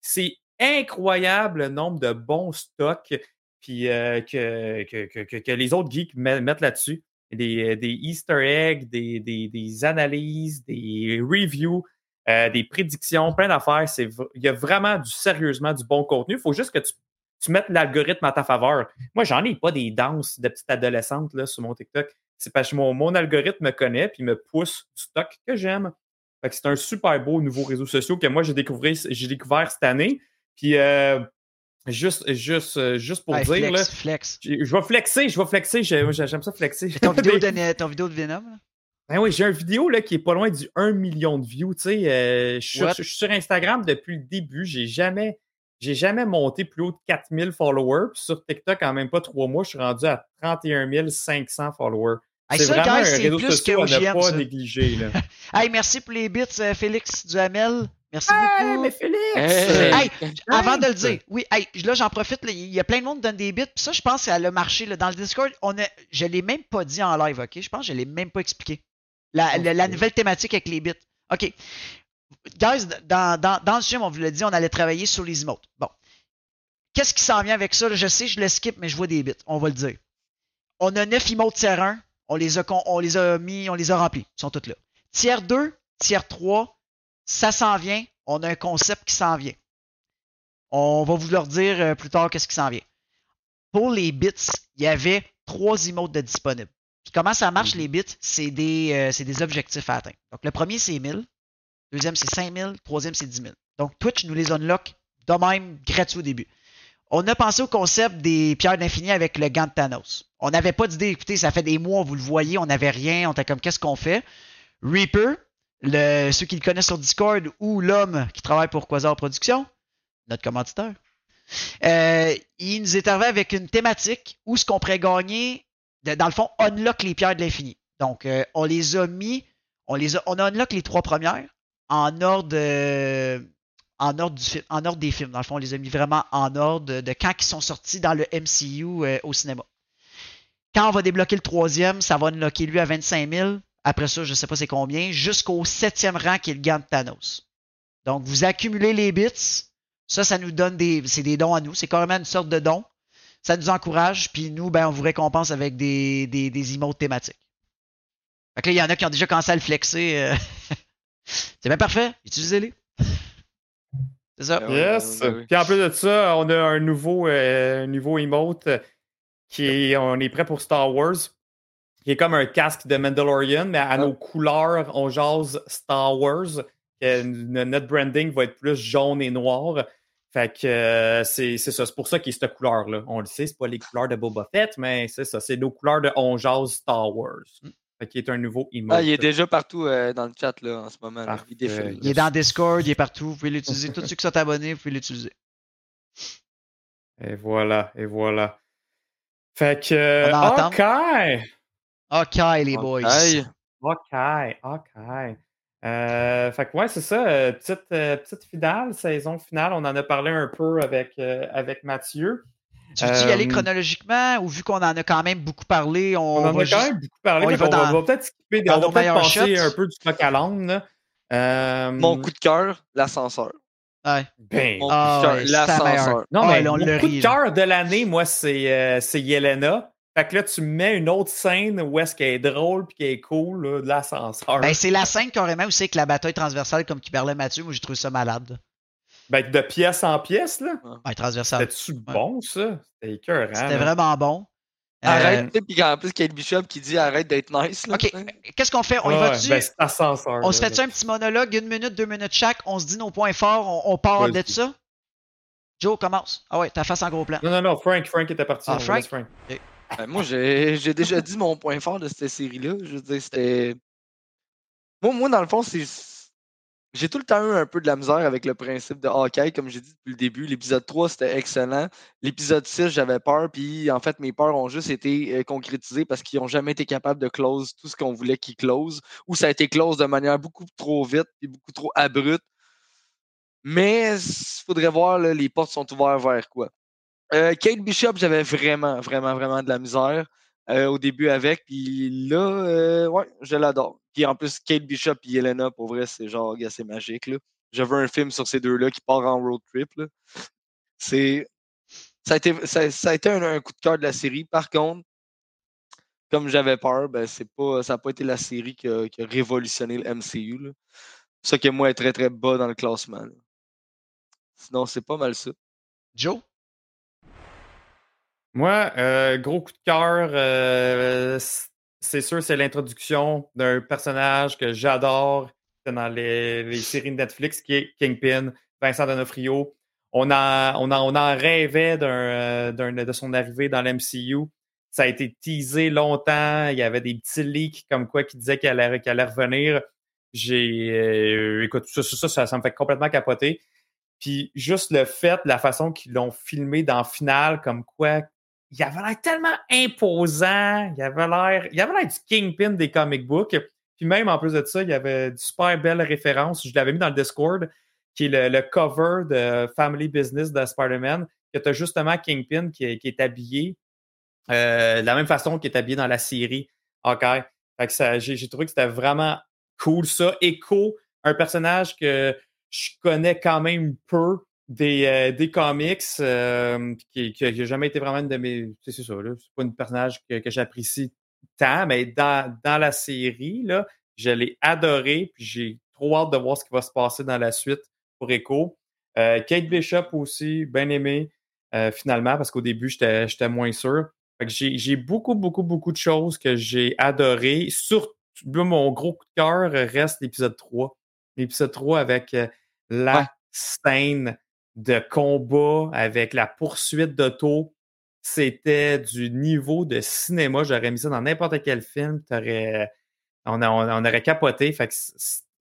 c'est incroyable le nombre de bons stocks puis, euh, que, que, que- les autres geeks met- mettent là-dessus. Des, des Easter eggs, des, des- analyses, des reviews, euh, des prédictions, plein d'affaires. Il y a vraiment du sérieusement du bon contenu. Il faut juste que tu, tu mettes l'algorithme à ta faveur. Moi, j'en ai pas des danses de petites adolescentes là, sur mon TikTok. C'est parce que mon, mon algorithme me connaît puis me pousse du stock que j'aime. Fait que c'est un super beau nouveau réseau social que moi j'ai découvert, j'ai découvert cette année. Puis euh, juste, juste, euh, juste pour dire, flex, là, flex. je vais flexer, je vais flexer. j'ai- J'aime ça flexer. Ton vidéo, de, ton vidéo de Venom, là? ben oui, j'ai une vidéo là, qui est pas loin du 1 million de views. Tu sais, euh, je, suis sur, What? je suis sur Instagram depuis le début. J'ai jamais, j'ai jamais monté plus haut de 4000 followers. Puis sur TikTok, en même pas trois mois, je suis rendu à 31 500 followers. Hey, c'est ça, vraiment guys, un c'est réseau plus social que à ne pas ça. négliger. Là. Hey, merci pour les bits, euh, Félix Duhamel. Merci beaucoup. Félix! Hey! Hey, avant de le dire, oui, hey, là j'en profite, là, il y a plein de monde qui donne des bits, puis ça je pense que ça a marché là, dans le Discord. On a, je l'ai même pas dit en live, ok? Je pense que je l'ai même pas expliqué. La, la- la nouvelle thématique avec les bits. Ok. Guys, dans, dans, dans le stream, on vous l'a dit, on allait travailler sur les emotes. Bon. Qu'est-ce qui s'en vient avec ça? Je sais, je le skip, mais je vois des bits. On va le dire. On a 9 emotes tiers 1. On les a, con- on les a mis, on les a remplis. Ils sont tous là. Tiers 2, tiers 3, ça s'en vient. On a un concept qui s'en vient. On va vous leur dire euh, plus tard qu'est-ce qui s'en vient. Pour les bits, il y avait trois emotes de disponibles. Puis comment ça marche, Mhm. les bits? C'est des, euh, c'est des objectifs à atteindre. Donc, le premier, c'est 1000. Deuxième, c'est 5000. Troisième, c'est 10 000. Donc, Twitch nous les unlock de même gratuit au début. On a pensé au concept des pierres d'infini avec le gant de Thanos. On n'avait pas d'idée. Écoutez, ça fait des mois, vous le voyez, on n'avait rien. On était comme, qu'est-ce qu'on fait? Reaper, ceux qui le connaissent sur Discord ou l'homme qui travaille pour Quasar Productions, notre commanditaire, euh, il nous est arrivé avec une thématique où ce qu'on pourrait gagner, dans le fond, unlock les pierres de l'infini. Donc, euh, on les a mis, on les a, on a unlock les trois premières en ordre, en ordre, du, en ordre des films. Dans le fond, on les a mis vraiment en ordre de, quand ils sont sortis dans le MCU euh, au cinéma. Quand on va débloquer le troisième, ça va unlocker lui à 25 000. Après ça, je ne sais pas c'est combien, jusqu'au septième rang qui est le gant de Thanos. Donc, vous accumulez les bits. Ça, ça nous donne des. C'est des dons à nous. C'est carrément une sorte de don. Ça nous encourage. Puis nous, ben, on vous récompense avec des, des, emotes thématiques. Que il y en a qui ont déjà commencé à le flexer. euh. c'est bien parfait. Utilisez-les. C'est ça. Ouais, Yes. Puis en plus de ça, on a un nouveau, euh, nouveau emote euh, qui est, on est prêt pour Star Wars, qui est comme un casque de Mandalorian, mais à Ah. nos couleurs, on jase Star Wars. notre branding va être plus jaune et noir. Fait que euh, c'est c'est ça. C'est pour ça qu'il y a cette couleur-là. On le sait, c'est pas les couleurs de Boba Fett, mais c'est ça. C'est nos couleurs de On jase Star Wars. Qu'il est un nouveau emote. Ah, il est déjà partout euh, dans le chat là, en ce moment. là. Il défile. Il est dans Discord, il est partout. Vous pouvez l'utiliser. Tous ceux qui sont abonnés, vous pouvez l'utiliser. Et voilà, et voilà. Fait que. euh. OK! Ok, les boys. OK, OK. Euh, fait que ouais, c'est ça. petite, petite finale, saison finale. On en a parlé un peu avec, euh, avec Mathieu. Tu veux-tu y aller Euh, chronologiquement ou vu qu'on en a quand même beaucoup parlé, on, On, en va a juste- quand même beaucoup parlé. on fait va peut-être skipper, dans on nos va peut-être meilleurs passer shots? un peu du coq à l'âne. Euh, Mon coup de cœur, l'ascenseur. Ouais. ben, Mon Ah coup de cœur, l'ascenseur. Non, Ah, mais on mon le coup rit, de cœur de l'année, moi, c'est euh, c'est Yelena. Fait que là, tu mets une autre scène où est-ce qu'elle est drôle puis qu'elle est cool, là, de l'ascenseur. Ben, c'est la scène carrément où c'est que la bataille transversale, comme qui parlait Mathieu, moi j'ai trouvé ça malade. Ben, de pièce en pièce, là. Ouais, transversale. C'était-tu bon, ça? C'était écœurant. C'était vraiment bon. Euh, Arrête, tu sais, puis en plus, Kate Bishop qui dit arrête d'être nice. Là, Ok, sais. qu'est-ce qu'on fait? On y Ouais, va-tu? ben, c'est ascenseur. on se fait-tu un petit monologue, une minute, deux minutes chaque, on se dit nos points forts, on, on part de ça? Joe, commence. Ah ouais, ta face en gros plan. Non, non, non, Frank, Frank était parti. Ah, Frank? Frank. Ben, moi, j'ai j'ai déjà dit mon point fort de cette série-là. Je veux dire, c'était. Moi, moi, dans le fond, c'est. J'ai tout le temps eu un peu de la misère avec le principe de Hawkeye, comme j'ai dit depuis le début. L'épisode 3, c'était excellent. L'épisode 6, j'avais peur, puis en fait, mes peurs ont juste été euh, concrétisées parce qu'ils n'ont jamais été capables de close tout ce qu'on voulait qu'ils close, ou ça a été close de manière beaucoup trop vite et beaucoup trop abrupte. Mais il faudrait voir, les portes sont ouvertes vers quoi. Euh, Kate Bishop, j'avais vraiment, vraiment, vraiment de la misère euh, au début avec. Puis là, euh, ouais, je l'adore. Puis en plus, Kate Bishop et Elena, pour vrai, c'est genre, gars, c'est magique. Là. Je veux un film sur ces deux-là qui part en road trip. C'est. Ça a été, un, coup de cœur de la série. Par contre, comme j'avais peur, ben, c'est pas, ça n'a pas été la série qui a, révolutionné le MCU. Là. Ça qui, moi, est très, très bas dans le classement. Sinon, c'est pas mal ça. Joe? Moi, euh, gros coup de cœur, euh, c'est sûr, c'est l'introduction d'un personnage que j'adore dans les, séries de Netflix, qui est Kingpin, Vincent D'Onofrio. On en, on rêvait euh, de son arrivée dans l'MCU. Ça a été teasé longtemps. Il y avait des petits leaks comme quoi qui disaient qu'elle allait, revenir. J'ai, euh, écoute, ça, ça, ça, ça me fait complètement capoter. Puis juste le fait, la façon qu'ils l'ont filmé dans Finale, comme quoi il avait l'air tellement imposant, il avait l'air, il avait l'air du kingpin des comic books. Puis même en plus de ça, il y avait de super belles références. Je l'avais mis dans le Discord, qui est le, cover de Family Business de Spider-Man, que justement Kingpin qui est, habillé euh, de la même façon qu'il est habillé dans la série. OK. J'ai trouvé que c'était vraiment cool ça. Echo, un personnage que je connais quand même peu des, euh, des comics, euh, qui n'a jamais été vraiment une de mes. C'est ça, là. C'est pas un personnage que, que j'apprécie tant, mais dans, dans la série, là, je l'ai adoré, puis j'ai trop hâte de voir ce qui va se passer dans la suite pour Echo. Euh, Kate Bishop aussi, bien aimé, euh, finalement, parce qu'au début, j'étais j'étais moins sûr. Fait que j'ai j'ai beaucoup, beaucoup, beaucoup de choses que j'ai adorées. Surtout, mon gros coup de cœur reste l'épisode 3. L'épisode 3 avec euh, la Ouais. scène de combat, avec la poursuite d'auto. C'était du niveau de cinéma. J'aurais mis ça dans n'importe quel film. On, aurait capoté.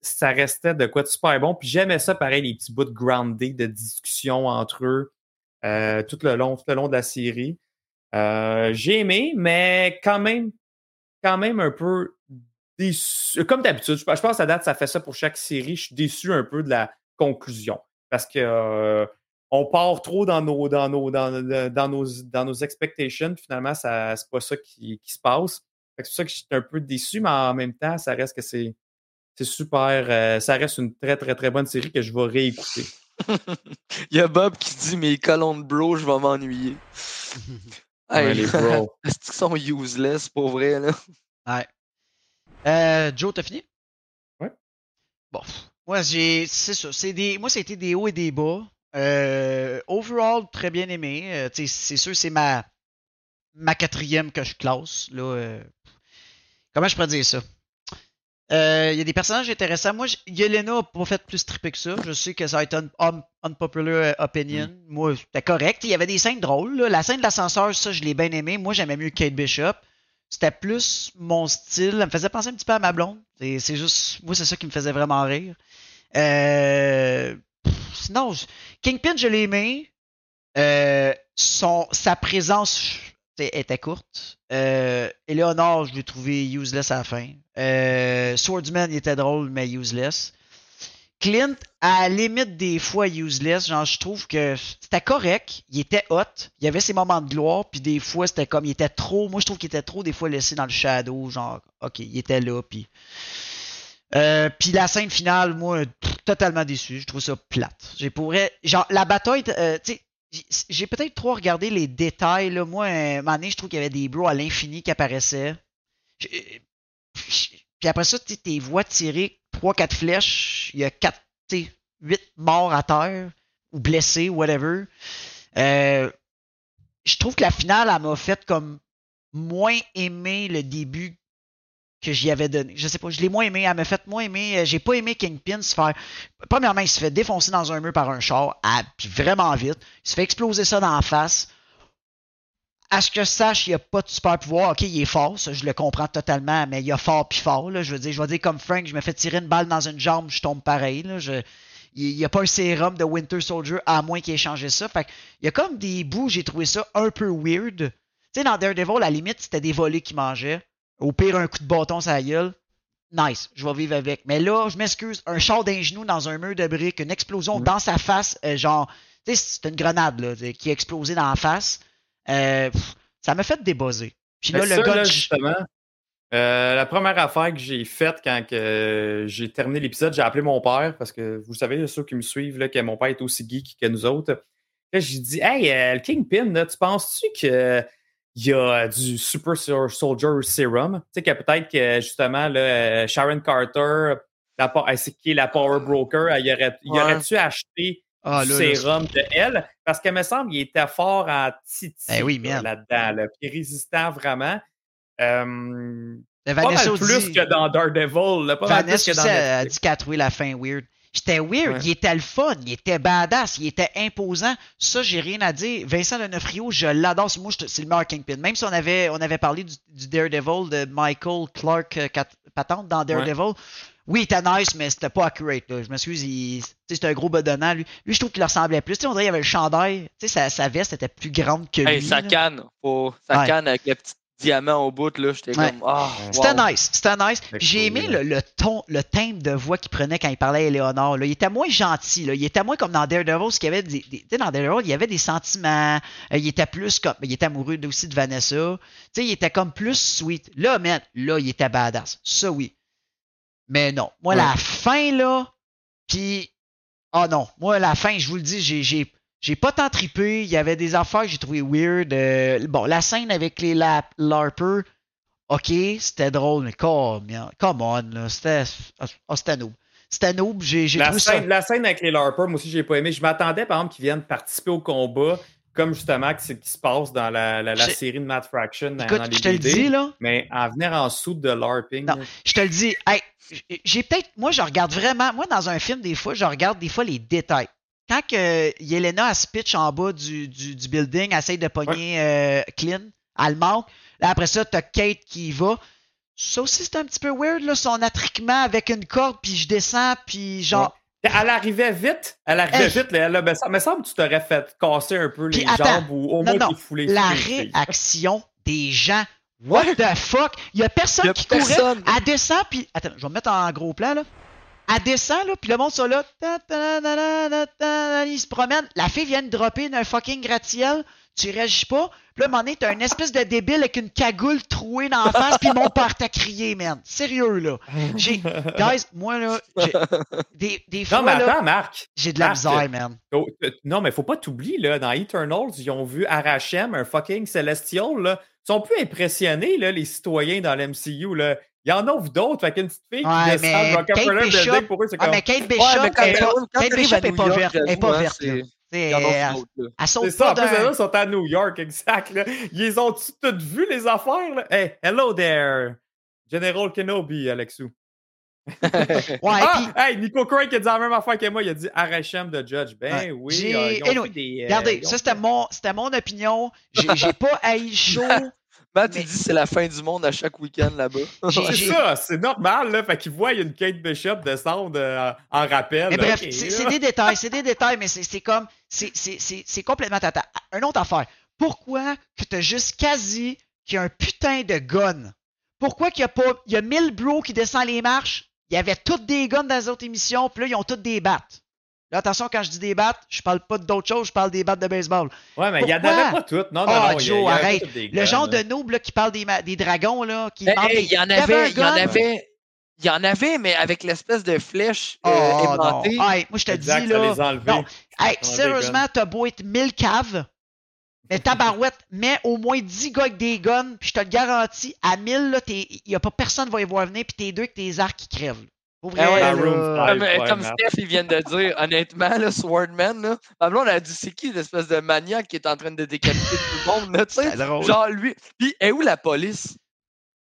Ça restait de quoi de super bon. Puis j'aimais ça, pareil, les petits bouts de grounded, de discussion entre eux euh, tout, le long, de la série. Euh, j'ai aimé, mais quand même, quand même un peu déçu. Comme d'habitude, je, je pense à date, ça fait ça pour chaque série. Je suis déçu un peu de la conclusion. Parce que euh, on part trop dans nos, dans nos, dans, dans nos, dans nos expectations. Finalement, ça, c'est pas ça qui, qui se passe. C'est pour ça que je suis un peu déçu, mais en même temps, ça reste que c'est, c'est super. euh, ça reste une très, très, très bonne série que je vais réécouter. Il y a Bob qui dit Mes colons de bro, je vais m'ennuyer. Ouais, les bros. Est-ce qu'ils sont useless pour vrai, là? Ouais. Euh, Joe, t'as fini? Ouais. Bon. Moi, j'ai. C'est ça. C'est des. Moi, c'était des hauts et des bas. Euh, overall, très bien aimé. Euh, c'est sûr, c'est ma. Ma quatrième que je classe. Là, euh. Comment je pourrais dire ça? Il y a des personnages intéressants. Moi, Yelena a pas fait plus triper que ça. Je sais que ça va être un un- unpopular opinion. Moi, c'était correct. Il y avait des scènes drôles. là. La scène de l'ascenseur, ça, je l'ai bien aimé. Moi, j'aimais mieux Kate Bishop. C'était plus mon style. Elle me faisait penser un petit peu à ma blonde. C'est juste. Moi, c'est ça qui me faisait vraiment rire. Euh, sinon, Kingpin, je l'ai aimé. Euh, sa présence était courte. Euh, Eleanor, je l'ai trouvé useless à la fin. Euh, Swordsman, il était drôle, mais useless. Clint, à la limite des fois useless, genre je trouve que c'était correct, il était hot, il y avait ses moments de gloire, puis des fois c'était comme il était trop, moi je trouve qu'il était trop des fois laissé dans le shadow, genre ok, il était là, puis euh, puis la scène finale, moi totalement déçu, je trouve ça plate. J'ai pourrais, genre la bataille, euh, tu sais, j'ai- peut-être trop regardé les détails là, moi un moment donné, je trouve qu'il y avait des bros à l'infini qui apparaissaient. Puis après ça, tu tes vois tirer 3-4 flèches, il y a 4, 8 morts à terre, ou blessés, whatever. Euh, je trouve que la finale, elle m'a fait comme moins aimer le début que j'y avais donné. Je sais pas, je l'ai moins aimé, elle m'a fait moins aimer. euh, J'ai pas aimé Kingpin se faire. Premièrement, il se fait défoncer dans un mur par un char, puis vraiment vite. Il se fait exploser ça dans la face à ce que je sache, il n'y a pas de super pouvoir. Ok, il est fort, ça, je le comprends totalement, mais il a fort puis fort. Là. Je veux dire, je vais dire comme Frank, je me fais tirer une balle dans une jambe, je tombe pareil. Là. Je, il n'y a pas un sérum de Winter Soldier à moins qu'il ait changé ça. Fait que, il y a comme des bouts, j'ai trouvé ça un peu weird. Tu sais, dans Daredevil, à la limite, c'était des volets qui mangeaient. Au pire, un coup de bâton la gueule. Nice, je vais vivre avec. Mais là, je m'excuse, un char d'un genou dans un mur de briques, une explosion dans sa face, euh, genre, tu sais, c'est une grenade là, qui a explosé dans la face. Euh, pff, ça m'a fait débuzzer. Puis là, Mais le ça, gars. là, justement, euh, la première affaire que j'ai faite quand que, j'ai terminé l'épisode, j'ai appelé mon père parce que vous savez, ceux qui me suivent, là, que mon père est aussi geek que nous autres. Là, j'ai dit Hey, euh, le Kingpin, là, tu penses-tu qu'il y a du Super Sol- Soldier Serum? Tu sais, que peut-être que justement, là, Sharon Carter, la, qui est la Power Broker, aurait, il Ouais. aurait-tu acheté Ah, là, sérum de elle? Parce qu'elle me semble qu'il était fort en titi Eh oui, là-dedans, là, puis résistant vraiment. Euh, Mais pas Vanessa mal plus dit- que dans Daredevil. Là, pas mal plus Vanessa que dans a dit qu'elle a trouvé la fin weird. J'étais weird, Ouais. il était le fun, il était badass, il était imposant. Ça, j'ai rien à dire. Vincent D'Onofrio, je l'adore. Moi, c'est le meilleur Kingpin. Même si on avait, on avait parlé du, du Daredevil de Michael Clark euh, Patente dans Daredevil. Oui, il était nice, mais c'était pas accurate. là. Je m'excuse, il- c'était un gros bedonnant. Lui, lui je trouve qu'il ressemblait plus. Tu sais, on dirait qu'il avait le chandail. Tu sais, sa, sa veste était plus grande que lui. Hey, sa là. canne, sa Ouais. canne avec le petit diamant au bout, là, j'étais Ouais. comme, ah, C'était wow. nice, c'était nice. J'ai aimé le, le ton, le timbre de voix qu'il prenait quand il parlait à Eleonore. Là. Il était moins gentil. Là. Il était moins comme dans Daredevil, parce qu'il y avait des, des- dans Daredevil, il y avait des sentiments. Euh, il était plus comme, il était amoureux aussi de Vanessa. Tu sais, il était comme plus sweet. Là, man, là, il était badass. Ça, oui. Mais non. Moi, Ouais. la fin, là, puis, ah non. Moi, la fin, je vous le dis, j'ai, j'ai, pas tant trippé. Il y avait des affaires que j'ai trouvé weird. Euh, bon, la scène avec les lap- LARPers, ok, c'était drôle, mais come, come on, là, c'était, ah, c'était noob. C'était noob, j'ai, La trouvé ça. scène, la scène avec les LARPers, moi aussi, j'ai pas aimé. Je m'attendais, par exemple, qu'ils viennent participer au combat, comme justement c'est- qui se passe dans la, la- série de Matt Fraction, dans, Écoute, dans les je te le dis, là, Mais en venir en soude de LARPing, Non. là, je te le dis, hey, j'ai peut-être, moi, je regarde vraiment, moi, dans un film, des fois, je regarde des fois les détails. Quand que Yelena elle se pitch en bas du, du, du building, elle essaye de pogner euh, Clint, elle le manque. Là, après ça, t'as Kate qui y va. Ça aussi, c'est un petit peu weird, là, son attriquement avec une corde, puis je descends, puis genre... Elle arrivait vite. Elle arrivait Hey. vite. Là, Elle a- me semble- me semble que tu t'aurais fait casser un peu les attends. jambes ou au Non, moins non. t'es foulé. la réaction des gens. What Ouais. the fuck? Il y a personne Y a qui courait. Elle descend, puis... Attends, je vais me mettre en gros plan, là. Elle descend, là, puis le monde sont là. Ta, Ils se promènent. La fille vient de dropper d'un fucking gratte-ciel. Tu réagis pas. Puis là, à un moment donné, t'as une espèce de débile avec une cagoule trouée dans la face, puis le monde part à crier, man. Sérieux, là. J'ai... Guys, moi, là, j'ai- des, des fois, Non, mais là, attends, Marc. j'ai de la Marc, misère, man. Oh, euh, Non, mais faut pas t'oublier, là, dans Eternals, ils ont vu Arachem, un fucking Celestial, là. Ils sont plus impressionnés, là, les citoyens dans l'MCU, là. il y en ouvre d'autres. Fait qu'une petite fille qui Ouais, descend mais Rockefeller Bishop- pour eux, c'est Ah, comme. mais Kate Ouais, Bishop, mais quand elle pas- quand Kate Bishop est pas verte. Elle est pas verte. Là. c'est- Tu sais, Il y en a Elle d'autres, là. elle saute C'est ça, pas en plus, sont à New York, exact. Là. Ils ont toutes vu les affaires. Là? Hey, hello there, General Kenobi, Alexou. Ouais, ah, hey, Nico Craig a dit la même affaire que moi. Il a dit Arachem de Judge. Ben Ouais. oui, J'ai- euh, ils ont anyway, fait des. euh, Regardez, ils ont ça c'était mon, c'était mon opinion. J'ai j'ai pas haï le show. Matt, Mais- il dit que c'est la fin du monde à chaque week-end là-bas. C'est ça, c'est normal. Là. Fait qu'ils voient une Kate Bishop descendre euh, en rappel. Mais bref, c'est des détails, c'est des détails, mais c'est comme, c'est- c'est c'est- c'est complètement tata. Une autre affaire. Pourquoi que t'as juste quasi qu'il y a un putain de gun? Pourquoi qu'il y a pas, il y a 1000 bros qui descendent les marches, il y avait toutes des guns dans les autres émissions, puis là, ils ont toutes des battes. Là, attention, quand je dis des battes, je parle pas d'autre chose, je parle des battes de baseball. Ouais, mais il y en avait pas toutes. Non, non, Ah, non. y a- Joe, y arrête. Le genre là. de noob là, qui parle des, dragons, là, qui Hey, hey, il y en avait, il y en avait, il y en avait, mais avec l'espèce de flèche euh, Oh, non. aimantée. Hey, moi, je te Exact, dis, ça là. les. Non. Sérieusement, t'as beau être 1000 caves, mais tabarouette, mets au moins 10 gars avec des guns, puis je te le garantis, à 1000, là, il y a pas personne qui va y voir venir, puis t'es deux avec tes arcs qui crèvent. là. Pour vrai, Ah ouais, là, la room five. Comme, Ouais, comme Matt. Steph, ils viennent de dire, honnêtement, là, Swordman, là, blonde a dit c'est qui l'espèce de maniaque qui est en train de décapiter tout le monde, là, tu sais? Genre lui. Puis, est où la police?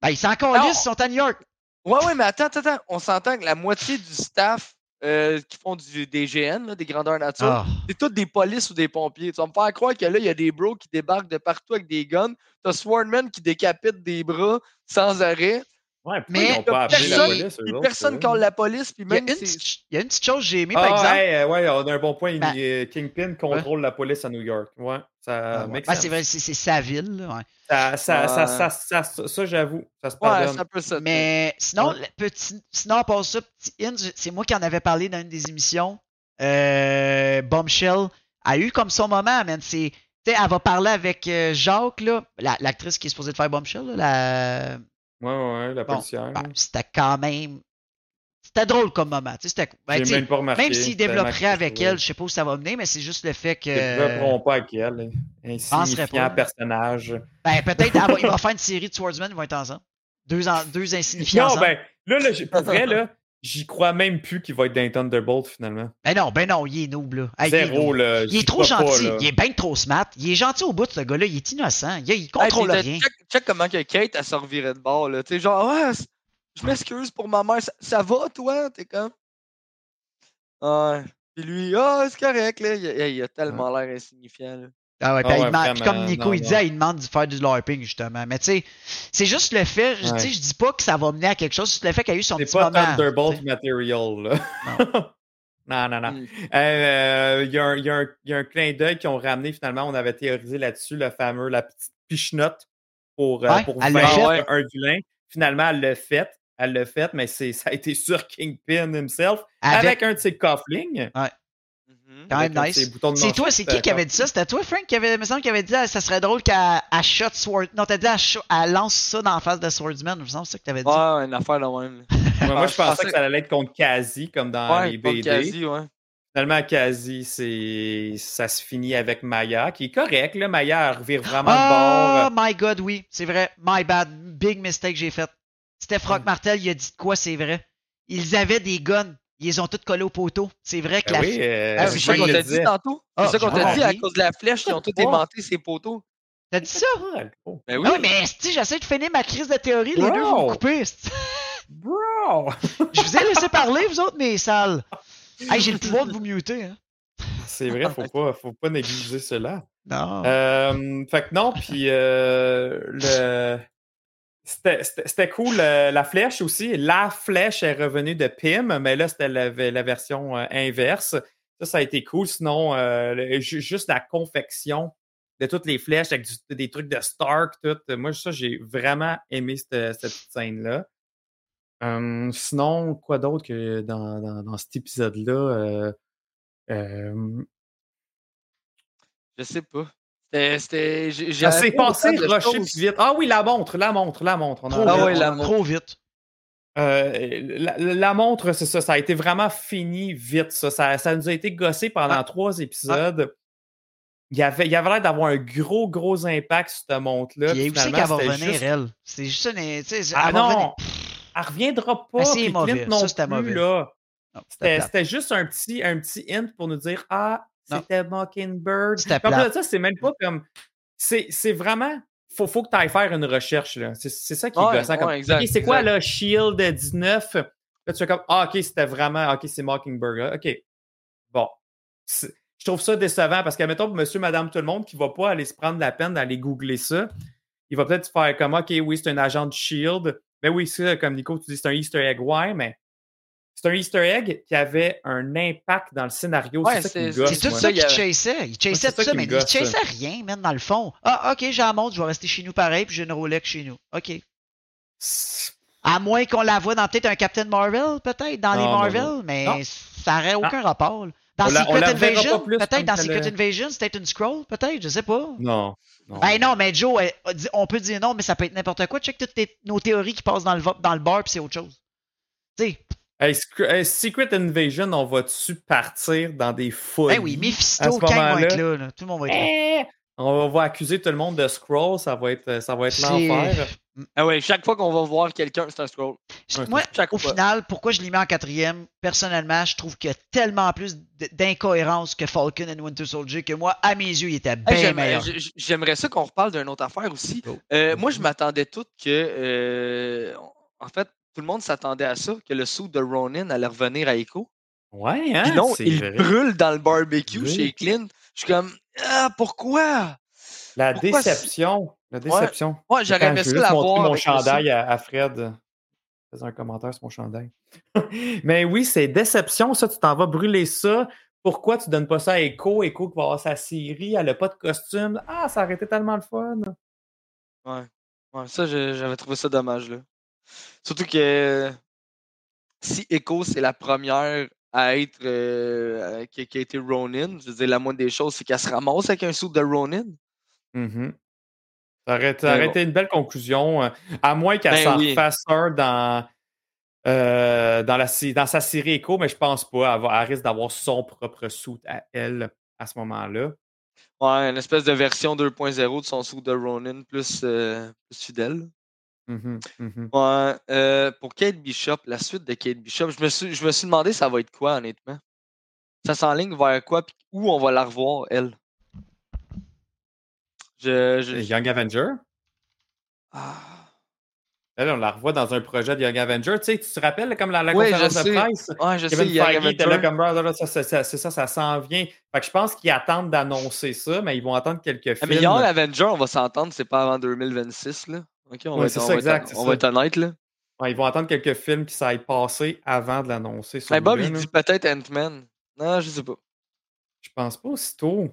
Ben, ils sont encore lisses, ils sont à New York. Ouais, ouais, mais attends, attends, attends. On s'entend que la moitié du staff euh, qui font du, des GN, là, des grandeurs nature, Ah. c'est tous des polices ou des pompiers. Tu vas me faire croire que là, il y a des bros qui débarquent de partout avec des guns. T'as Swordman qui décapite des bras sans arrêt. Ouais, Mais ils ont pas appelé la Personne, police, puis autres, personne colle la police. Puis Il y, a même une si- petite, il y a une petite chose que j'ai aimée, par Ah, exemple. ouais, ouais, on a un bon point. Ben- Il- Kingpin contrôle la police à New York. Ouais, ça Ah, ouais. Ben, c'est vrai, c'est c'est sa ville, là, ouais. Ça, ça, Ouais. ça, ça, ça, ça, ça, j'avoue, ça se Ouais, pardonne. c'est un peu ça. Mais sinon, Ouais. petit, sinon, à part ça, petit hint, c'est moi qui en avais parlé dans une des émissions. Euh, Bombshell a eu comme son moment, man. C'est, tu sais, elle va parler avec euh, Jacques, là, la- l'actrice qui est supposée de faire Bombshell, là, la, Ouais, ouais, la Bon, policière. ben, c'était quand même, c'était drôle comme moment. C'était, ben, même pas remarqué. même s'il développerait avec elle, je sais pas où ça va mener, mais c'est juste le fait que. Ils ne développeront pas avec elle. Insignifiant pas. personnage. Ben, peut-être, il va faire une série de Swordsman, ils vont être ensemble. Deux, en- deux insignifiants. Non, ensemble. ben, là, là j'ai- pour vrai, là, j'y crois même plus qu'il va être dans Thunderbolt, finalement. Ben non, ben non, il est noob, là. Hey, il est Zéro, là. Il est trop pas, gentil, il est bien trop smart. Il est gentil au bout, ce gars-là. Il est innocent. Il, contrôle rien. Check, check comment que Kate, elle se revirait de bord. Là. Tu sais, genre, ouais, je m'excuse pour ma mère. Ça, ça va, toi? T'es comme. Ouais. Puis lui, ah, c'est correct, là. Il, a- il a tellement l'air insignifiant, là. Ah ouais, Ah il ouais, demande- comme Nico, non, il non. disait, il demande de faire du LARPing, justement. Mais tu sais, c'est juste le fait, je, Ouais. je dis pas que ça va mener à quelque chose, c'est juste le fait qu'il y a eu son C'est petit pas moment. Thunderbolt material, là. non, non, non. Mm. Euh, Il y, a un- il y a un- il y a un clin d'œil qu'ils ont ramené finalement. On avait théorisé là-dessus, le fameux, la petite pichenote pour, euh, Ouais, pour fait. un vilain. Finalement, elle l'a fait. Elle l'a fait, mais c'est, ça a été sur Kingpin himself avec, Avec, un de ses cufflings. Mhm. quand même nice. C'est toi, c'est qui qui euh, avait dit ça? C'était toi, Frank, qui avait, me semble, qui avait dit, ah, ça serait drôle qu'elle elle shot Sword. Non, t'as dit, elle, lance ça dans la face de Swordsman. Je me semble que c'est ça que t'avais dit. Ouais, une affaire de même. là. Ouais, moi, Ah, je pensais que ça allait être contre Kazi, comme dans ouais, les BD. quasi, ouais. Finalement, Kazi, c'est... ça se finit avec Maya, qui est correct. Là. Maya, elle revire vraiment Oh de bord. my god, oui, c'est vrai. My bad. Big mistake que j'ai fait. Steph Rock Martel, il a dit de quoi, c'est vrai. Ils avaient des guns. Ils les ont tous collés au poteau. C'est vrai que Ben la oui, euh, Ah, c'est oui, ça qu'on t'a dit tantôt. Ah, C'est ça qu'on t'a dit à cause de la flèche, ils ont Ouais. aimanté ces poteaux. T'as dit ça? Ah, gros. Ben oui. Oui, mais si j'essaie de finir ma crise de théorie, les deux vont me couper. Bro! Je vous ai laissé parler, vous autres, mes sales. Hey, j'ai le pouvoir de vous muter. Hein. C'est vrai, faut pas, faut pas négliger cela. Non. Euh, fait que non, puis euh, le... C'était cool. euh, la flèche aussi. La flèche est revenue de Pym, mais là, c'était la, version euh, inverse. Ça, ça a été cool. Sinon, euh, juste la confection de toutes les flèches avec des trucs de Stark, tout. Moi, ça, j'ai vraiment aimé cette, scène-là. Euh, sinon, quoi d'autre que dans, dans, cet épisode-là? Je sais pas. C'était- appris passé rushé plus vite. Ah oui, la montre, la montre, la montre. On a- Ah ouais, la montre. trop vite. Euh, la, la montre, c'est ça, ça a été vraiment fini vite. Ça, ça, ça nous a été gossé pendant Ah. trois épisodes. Il y avait, il y avait l'air d'avoir un gros, gros impact sur cette montre-là. C'est finalement, qu'elle va c'était revenir, juste- elle? C'est juste une. Ah elle non! revenir. elle reviendra pas. Ah, c'est mauvais. Non Ça, c'était mauvais. Non, c'était juste un petit, un petit hint pour nous dire Ah. C'était Mockingbird. C'était ça, c'est même pas comme. C'est vraiment. Faut, faut que tu ailles faire une recherche. C'est ça qui est Ouais, gossant. ouais, comme, exact, OK, c'est quoi le Shield 19 Là, tu fais comme Ah, OK, c'était vraiment. OK, c'est Mockingbird. là. OK. Bon. Je trouve ça décevant parce que, mettons, monsieur, madame, tout le monde qui va pas aller se prendre la peine d'aller googler ça, il va peut-être faire comme OK, oui, c'est un agent de Shield. Ben oui, c'est comme Nico, tu dis, c'est un Easter egg. Ouais, mais c'est un Easter egg qui avait un impact dans le scénario. Ouais, c'est tout ça qu'il chassait. Il chassait tout ça mais il chassait rien, man, dans le fond. Ah, ok, j'ai la montre, je vais rester chez nous pareil, puis j'ai une Rolex chez nous. Ok. C'est- À moins qu'on la voit dans peut-être un Captain Marvel, peut-être, dans les Non, Marvel, non. mais Non. ça n'aurait aucun rapport. Dans On Secret la Invasion, peut-être dans Secret le- Invasion, c'est peut-être une scroll, peut-être, je sais pas. Non. non. Ben non, mais Joe, on peut dire non, mais ça peut être n'importe quoi. Check toutes tes- nos théories qui passent dans le, dans le bar, puis c'est autre chose. Tu sais, Hey, Secret Invasion, on va-tu partir dans des folies? ben oui, Mephisto, Kang moment-là? être là, là. Tout le monde va être là. Eh, On va accuser tout le monde de scroll, ça va être, ça va être l'enfer. Ah ouais, chaque fois qu'on va voir quelqu'un, c'est un scroll. Moi, chaque au fois. final, pourquoi je l'ai mis en quatrième, personnellement, je trouve qu'il y a tellement plus d'incohérence que Falcon and Winter Soldier que moi, à mes yeux, il était bien meilleur. J'aimerais ça qu'on reparle d'une autre affaire aussi. Oh. Euh, moi, je m'attendais tout que. euh, en fait, tout le monde s'attendait à ça, que le sou de Ronin allait revenir à Echo. Ouais, hein? Puis non, il vrai. brûle dans le barbecue Oui. chez Clint. Je suis comme, ah, pourquoi? La Pourquoi déception. La déception. Moi, j'aurais Attends, aimé ça la voir. mon chandail à, à Fred. Faisais un commentaire sur mon chandail. Mais oui, c'est déception, ça. Tu t'en vas brûler ça. Pourquoi tu donnes pas ça à Echo? Echo qui va avoir sa série, elle a pas de costume. Ah, ça aurait été tellement le fun. Ouais. Ouais, ça, j'avais trouvé ça dommage, là. Surtout que si Echo, c'est la première à être. euh, qui, qui a été Ronin, je veux dire, la moindre des choses, c'est qu'elle se ramasse avec un sou de Ronin. Mhm. Ça aurait, ça Mais aurait bon. été une belle conclusion. euh, À moins qu'elle Ben s'en oui. fasse un dans, euh, dans, la, sé- dans sa série Echo, mais je pense pas. Elle, va- elle risque d'avoir son propre suit à elle à ce moment-là. Ouais, une espèce de version 2.0 de son sou de Ronin plus, euh, plus fidèle. Mhm. Ouais, euh, pour Kate Bishop, la suite de Kate Bishop, je me suis, je me suis demandé ça va être quoi, honnêtement. Ça s'enligne vers quoi, puis où on va la revoir, elle? Je, je- Young Avenger. Ah. Elle, on la revoit dans un projet de Young Avenger. Tu sais, tu te rappelles comme la, la Oui, conférence de sais. presse? Ouais, je sais, Kevin était là comme Ah, là, ça, ça, ça, c'est ça, ça s'en vient. Fait que je pense qu'ils attendent d'annoncer ça, mais ils vont attendre quelques Ah, films. mais Young Avenger, on va s'entendre, c'est pas avant 2026, là. Ok, on, Ouais, va, être, c'est on ça, va exact, être, c'est on ça. va être honnête, là. Ouais, ils vont attendre quelques films qui s'aillent passer avant de l'annoncer. Mais Bob, il dit peut-être Ant-Man. Non, je sais pas. Je pense pas aussitôt.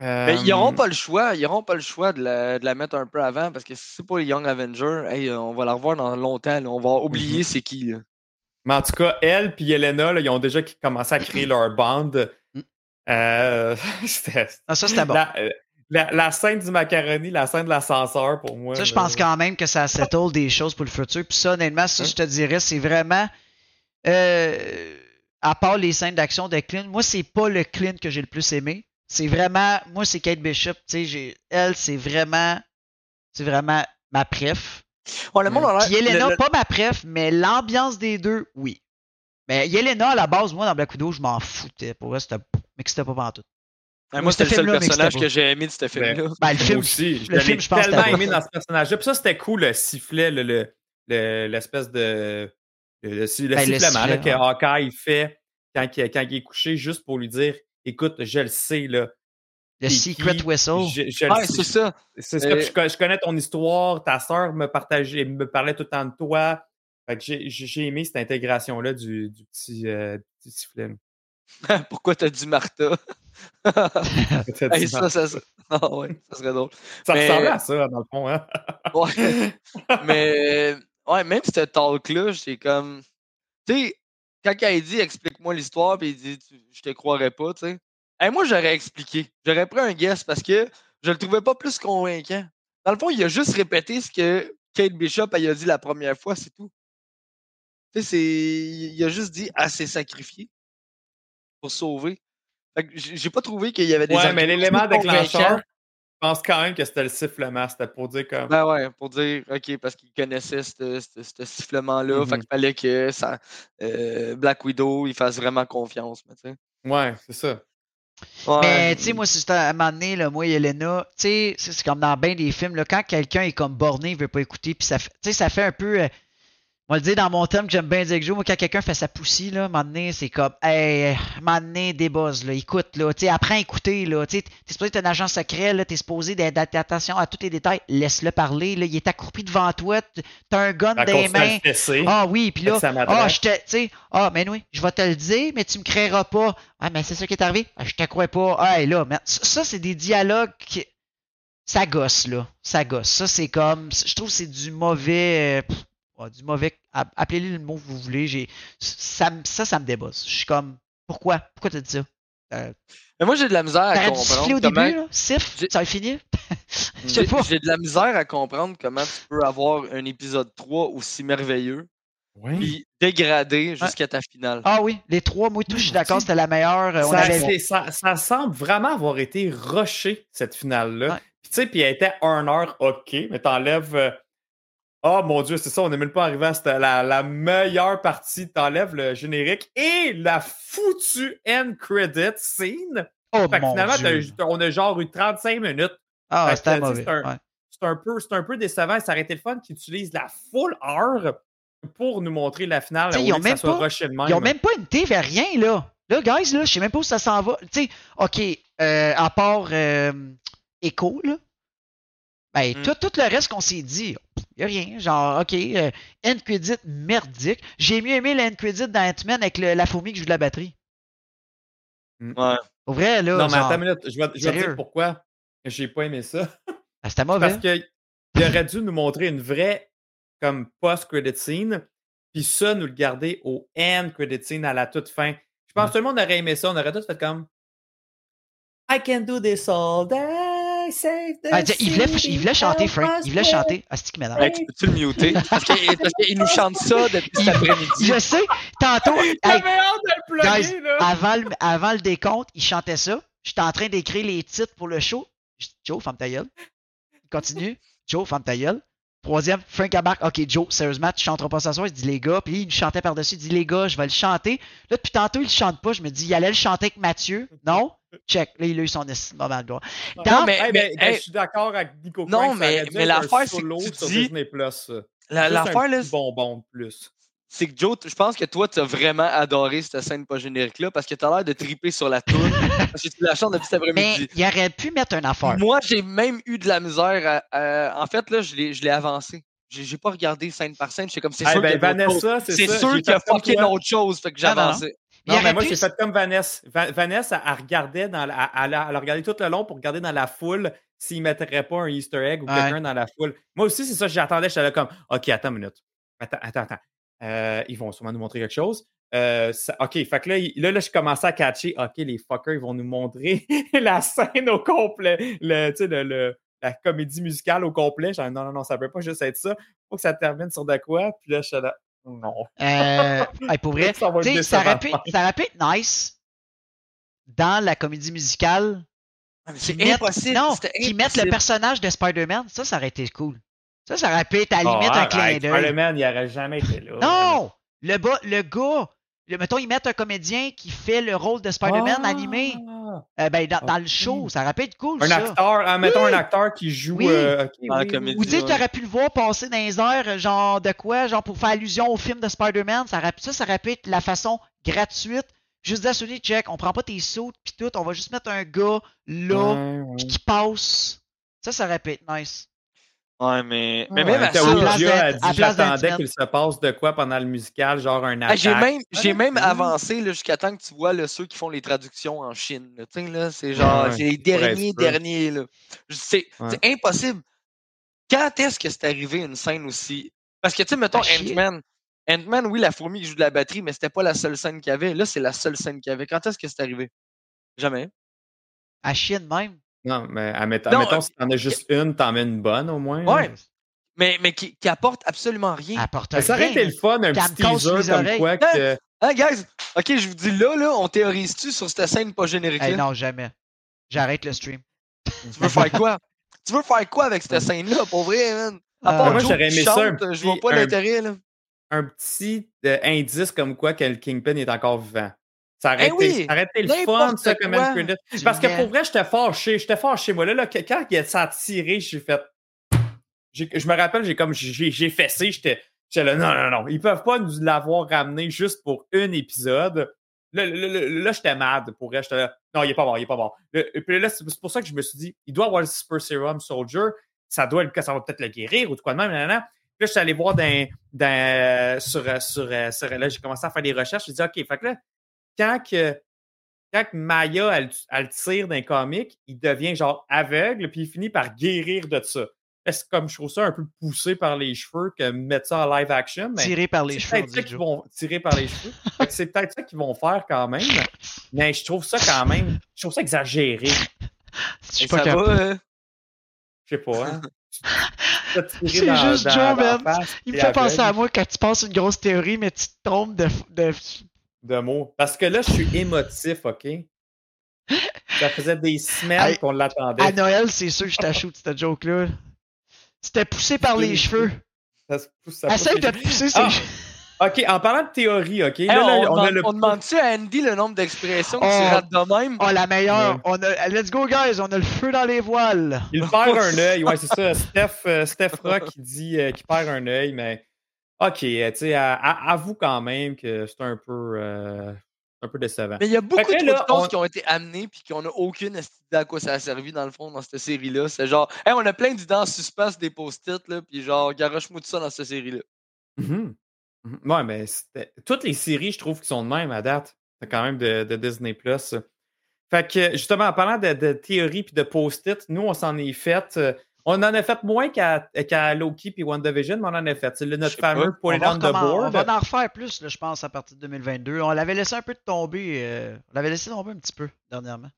Mais ils n'auront Euh, pas le choix. Ils auront pas le choix de la, de la mettre un peu avant parce que si c'est pas les Young Avengers, hey, euh, on va la revoir dans longtemps. là. On va oublier Mhm. c'est qui. Là. Mais en tout cas, elle et Elena, là, ils ont déjà commencé à créer leur bande. Mm. Euh, c'était- Ah, ça, c'était bon. la, euh, la- la scène du macaroni, la scène de l'ascenseur pour moi. Ça, je pense quand même que ça settle des choses pour le futur. Puis ça, honnêtement, ça, Hein? je te dirais, c'est vraiment. euh, à part les scènes d'action de Clint, moi, c'est pas le Clint que j'ai le plus aimé. C'est vraiment. Moi, c'est Kate Bishop. Tu sais, j'ai- elle, c'est vraiment. C'est vraiment ma préf. Ouais, le monde a l'air- Puis Yelena, le- le- pas ma préf, mais l'ambiance des deux, oui. Mais Yelena, à la base, moi, dans Black Widow, je m'en foutais. Pour vrai, c'était. Mais que c'était pas pantoute. Ouais, moi, c'était le seul personnage que j'ai aimé de ce film-là. Ben, le Moi film. aussi, je le film, je pense, tellement aimé dans ce personnage-là. Puis ça, c'était cool, le sifflet, le- le- le- l'espèce de. Le, le- le Ben, le sifflement que Hawkeye fait quand, il- quand il est couché, juste pour lui dire Écoute, je le sais, là. Le Secret qui? Whistle. Je, je le Ouais, sais. c'est ça. C'est ça, Euh, puis je, co- je connais ton histoire, ta sœur me partageait, me parlait tout le temps de toi. Fait que j'ai- aimé cette intégration-là du, du petit, euh, du petit sifflet. Pourquoi t'as dit Martha? Hey, ça, ça, ça... Ah ouais, ça serait drôle. Ça mais- ressemblait à ça, dans le fond. Hein? Ouais. Mais ouais, même ce talk-là, j'étais comme. Tu sais, quand il dit explique-moi l'histoire, puis il dit je te croirais pas, tu sais. Hey, moi, j'aurais expliqué. J'aurais pris un guess parce que je le trouvais pas plus convaincant. Dans le fond, il a juste répété ce que Kate Bishop elle a dit la première fois, c'est tout. Tu sais, c'est. Il a juste dit Ah, c'est sacrifié pour sauver. J'ai pas trouvé qu'il y avait des. Ouais, mais l'élément déclencheur, pense quand même que c'était le sifflement. C'était pour dire comme. Ben ouais, pour dire, OK, parce qu'il connaissait ce ce- ce sifflement-là. Mhm. Fait qu'il fallait que ça, euh, Black Widow, il fasse vraiment confiance. Mais, tu sais. Ouais, c'est ça. Ouais. Mais tu sais, moi, c'est à un moment donné, là, moi et Elena, tu sais, c'est comme dans bien des films, là, quand quelqu'un est comme borné, il veut pas écouter, puis ça fait, tu sais, ça fait un peu. euh, on va le dire dans mon thème que j'aime bien dire que je joue, moi, quand quelqu'un fait sa poussie, là, à un moment donné, c'est comme, hey, donné, débuzz, là, écoute, là, tu sais, apprends à écouter, là, tu sais, t'es supposé être un agent secret, là, t'es supposé d'être attention à tous les détails, laisse-le parler, là, il est accroupi devant toi, t'as un gun dans les mains. Ah oui, puis là, ah, je te, tu sais, ah, mais oui, je vais te le dire, mais tu me créeras pas. Ah, mais c'est ça qui est arrivé? Ah, je te crois pas. Ah, et là, mais ça, c'est des dialogues qui, ça gosse, là. Ça gosse. Ça, c'est comme, je trouve que c'est du mauvais, euh, pff, du mauvais, app- appelez-le le mot que vous voulez. J'ai, ça, ça, ça me débosse. Je suis comme, pourquoi? Pourquoi t'as dit ça? Euh, Mais moi, j'ai de la misère à comprendre au comment... début, là? Ça va finir. J'ai de la misère à comprendre comment tu peux avoir un épisode 3 aussi merveilleux Oui. puis dégradé jusqu'à ta finale. Ah oui, les trois, moi, tout, je suis d'accord, c'était la meilleure. euh, On Ça, avait c'est- ça, ça semble vraiment avoir été rushé, cette finale-là. Ouais. Puis tu sais, puis elle était un heure OK, mais t'enlèves. Oh mon Dieu, c'est ça, on n'est même pas arrivé à cette- la, la meilleure partie. T'enlèves le générique et la foutue end credit scene. Oh Fait que mon finalement, Dieu. t'as- on a genre eu 35 minutes. Ah, Fait c'était mauvais. c'est un- ouais. C'est un, peu, c'est un peu décevant. Ça aurait été le fun qu'ils utilisent la full heure pour nous montrer la finale. T'sais, ils lieu ont que ça même même pas une TV, rien, là. Là, guys, là, je sais même pas où ça s'en va. Tu sais, OK, euh, à part euh, Echo, là, ben, Mm. tout, tout le reste qu'on s'est dit, y a rien. Genre, OK, euh, end credit merdique. J'ai mieux aimé l'end credit dans Ant-Man avec le- la fourmi qui joue de la batterie. Ouais. Au vrai, là, Non, mais attends une minute. Je vais, je vais te dire pourquoi j'ai pas aimé ça. ben, c'était mauvais. Parce qu'il aurait dû nous montrer une vraie comme post-credit scene, puis ça, nous le garder au end credit scene à la toute fin. Je pense que tout le monde aurait aimé ça. On aurait tous fait comme I can do this all day, save the Ah, il, voulait, il voulait chanter, Frank. Il voulait spread. chanter. Ah, c'est qui m'énerve. Tu peux-tu le muter? Parce que- parce qu'il nous chante ça depuis cet après-midi. Je sais, tantôt, avant le, avant le décompte, il chantait ça. J'étais en train d'écrire les titres pour le show. Je dis, Joe, ferme ta gueule. Il continue. Joe, ferme ta gueule. Troisième, Frank Abark. Ok, Joe, sérieusement, tu chanteras pas ce soir. Il dit les gars. Puis il nous chantait par-dessus. Il dit les gars, je vais le chanter. Là, depuis tantôt, il le chante pas. Je me dis, il allait le chanter avec Mathieu. Non? Check. Là, il a eu son estime moment de gloire. Non, Dans- mais, Hey, mais, ben, ben, hey, je suis d'accord avec Nico Non, mais- mais l'affaire, c'est que tu sur dis- Disney+. Plus. un l'affaire, là, bonbon de plus. c'est que Joe, je pense que toi, tu as vraiment adoré cette scène pas générique-là parce que tu as l'air de triper sur la toune parce que tu la chantes depuis cet Mais après-midi. il aurait pu mettre une affaire. Moi, j'ai même eu de la misère. à- à- en fait, là, je l'ai je l'ai avancé. J'ai j'ai pas regardé scène par scène. J'étais comme, c'est Eh sûr ben, qu'il y a d'autres choses. Vanessa, c'est C'est ça. sûr qu'il y a fucking autre chose. Fait que j'ai Non, mais moi, pu- j'ai fait comme Vanessa. Va- Vanessa, elle regardait dans la, elle, tout le long pour regarder dans la foule s'il ne mettrait pas un Easter egg ou Ouais. quelqu'un dans la foule. Moi aussi, c'est ça que j'attendais. J'étais là comme, OK, attends une minute. Attends, attends, attends. Euh, ils vont sûrement nous montrer quelque chose. Euh, ça- OK, fait que là, là, là, je commençais à catcher. OK, les fuckers, ils vont nous montrer la scène au complet. Le, tu sais, le, le- la comédie musicale au complet. Genre, non, non, non, ça peut pas juste être ça. Faut que ça termine sur de quoi? Puis là, je suis là, non. Euh, hey, pour vrai, Ça va ça aurait, pu, ça aurait pu être nice dans la comédie musicale. Ah, mais C'est impossible. Non, qu'ils mettent le personnage de Spider-Man. Ça, ça aurait été cool. Ça, ça aurait pu être à la limite Ah, un clin d'œil. Spider-Man, il aurait jamais été là. Non! Le, bas, le gars, le, mettons, ils mettent un comédien qui fait le rôle de Spider-Man Ah! animé. Euh, ben, dans, dans le show, ça aurait pu être cool. Un ça. acteur, hein, mettons Oui. un acteur qui joue. Oui. euh, Dans la oui, oui, comédie. Ou tu sais, Ouais. tu aurais pu le voir passer dans les airs, genre de quoi, genre pour faire allusion au film de Spider-Man. Ça, aurait- ça, ça aurait pu être la façon gratuite. Juste dire à Sony, check, on prend pas tes sauts pis tout, on va juste mettre un gars là, Ouais, ouais. pis qui passe. Ça, ça aurait pu être nice. Ouais, mais, mais Ouais, même à ça. a dit j'attendais qu'il se passe de quoi pendant le musical, genre un Ah, attaque. j'ai même, j'ai même avancé là, jusqu'à temps que tu vois là, ceux qui font les traductions en Chine. là. Tu sais, là, c'est genre, Ouais, c'est les derniers, derniers. Là. C'est Ouais. c'est impossible. Quand est-ce que c'est arrivé une scène aussi? Parce que, tu sais, mettons, chier. Ant-Man. Ant-Man, oui, la fourmi qui joue de la batterie, mais c'était pas la seule scène qu'il y avait. Là, c'est la seule scène qu'il y avait. Quand est-ce que c'est arrivé? Jamais. À Chine même? Non, mais admettons, Non, admettons, euh, si t'en as juste une, t'en mets une bonne au moins. Ouais. Mais, mais qui, qui apporte absolument rien. Apporte Mais ça aurait été le fun, un petit teaser comme quoi que. Hein, guys? Ok, je vous dis là, là, on théorise-tu sur cette scène pas générique Hey, non, jamais. J'arrête le stream. Tu veux faire quoi? Tu veux faire quoi avec cette scène-là, pour vrai, man? À Euh, part moi, j'aurais ça, chante, je vois pas l'intérêt, là. Un petit euh, indice comme quoi que le Kingpin est encore vivant. Ça aurait, Eh été, oui, ça aurait été le fun, ça, comme credit. Parce que pour vrai, j'étais fâché. J'étais fâché. Moi, là, là, quand il a- ça a tiré, j'ai fait. Je me rappelle, j'ai comme. J'ai fessé. J'étais j'étais là, non, non, non. Ils peuvent pas nous l'avoir ramené juste pour un épisode. Là, là, là, là, j'étais mad pour vrai. J'étais là, non, il est pas mort, il est pas mort. Là, et puis là, c'est pour ça que je me suis dit, il doit avoir le Super Serum Soldier. Ça doit le ça va peut-être le guérir ou de quoi de même. nanana. Puis là, je suis allé voir dans, dans, sur, sur, sur, Là, j'ai commencé à faire des recherches. J'ai dit, OK, fait que là, quand que, quand que Maya, elle, elle tire d'un comic, il devient genre aveugle, puis il finit par guérir de ça. Est-ce comme je trouve ça un peu poussé par les cheveux que mettre ça en live action? Mais Tiré par les c'est cheveux. on peut-être vont tirer par les cheveux. C'est peut-être ça qu'ils vont faire quand même. Mais je trouve ça quand même. Je trouve ça exagéré. Je suis Et pas euh, Je sais pas, hein. Tirer C'est juste dans- Joe, man. face, Il me fait penser à moi quand tu penses une grosse théorie, mais tu te trompes de. de... de mots. Parce que là, je suis émotif, OK? Ça faisait des semaines Hey, qu'on l'attendait. À Noël, c'est sûr que je t'achoute cette joke-là. C'était poussé par les cheveux. Ça se pousse, ça pousse Essaye de cheveux. pousser ses Ah, cheveux. OK, en parlant de théorie, OK? hey, là, là, on, on, a demande- le... on demande-tu à Andy le nombre d'expressions que Oh. tu rates de même? Oh, la meilleure. Ouais. On a... Let's go, guys. On a le feu dans les voiles. Il perd un œil. Ouais, c'est ça. Steph, euh, Steph Rock qui dit euh, qu'il perd un œil, mais OK, tu sais, avoue quand même que c'est un peu, euh, un peu décevant. Mais il y a beaucoup de là, choses on- qui ont été amenées puis qu'on n'a aucune idée à quoi ça a servi dans le fond dans cette série-là. C'est genre, hey, on a plein d'idées en suspense des post-it, là, puis genre, garoche-moi tout ça dans cette série-là. Mhm. Mhm. Ouais, mais toutes les séries, je trouve, qui sont de même à date. C'est quand même de, de Disney Plus. Fait que, justement, en parlant de, de théorie puis de post-it, nous, on s'en est fait. euh, on en a fait moins qu'à qu'à Loki puis WandaVision, mais on en a fait. C'est le- notre fameux On va, on the recommen- on board. va en refaire plus, là, je pense, à partir de 2022. On l'avait laissé un peu tomber. euh, On l'avait laissé tomber un petit peu dernièrement.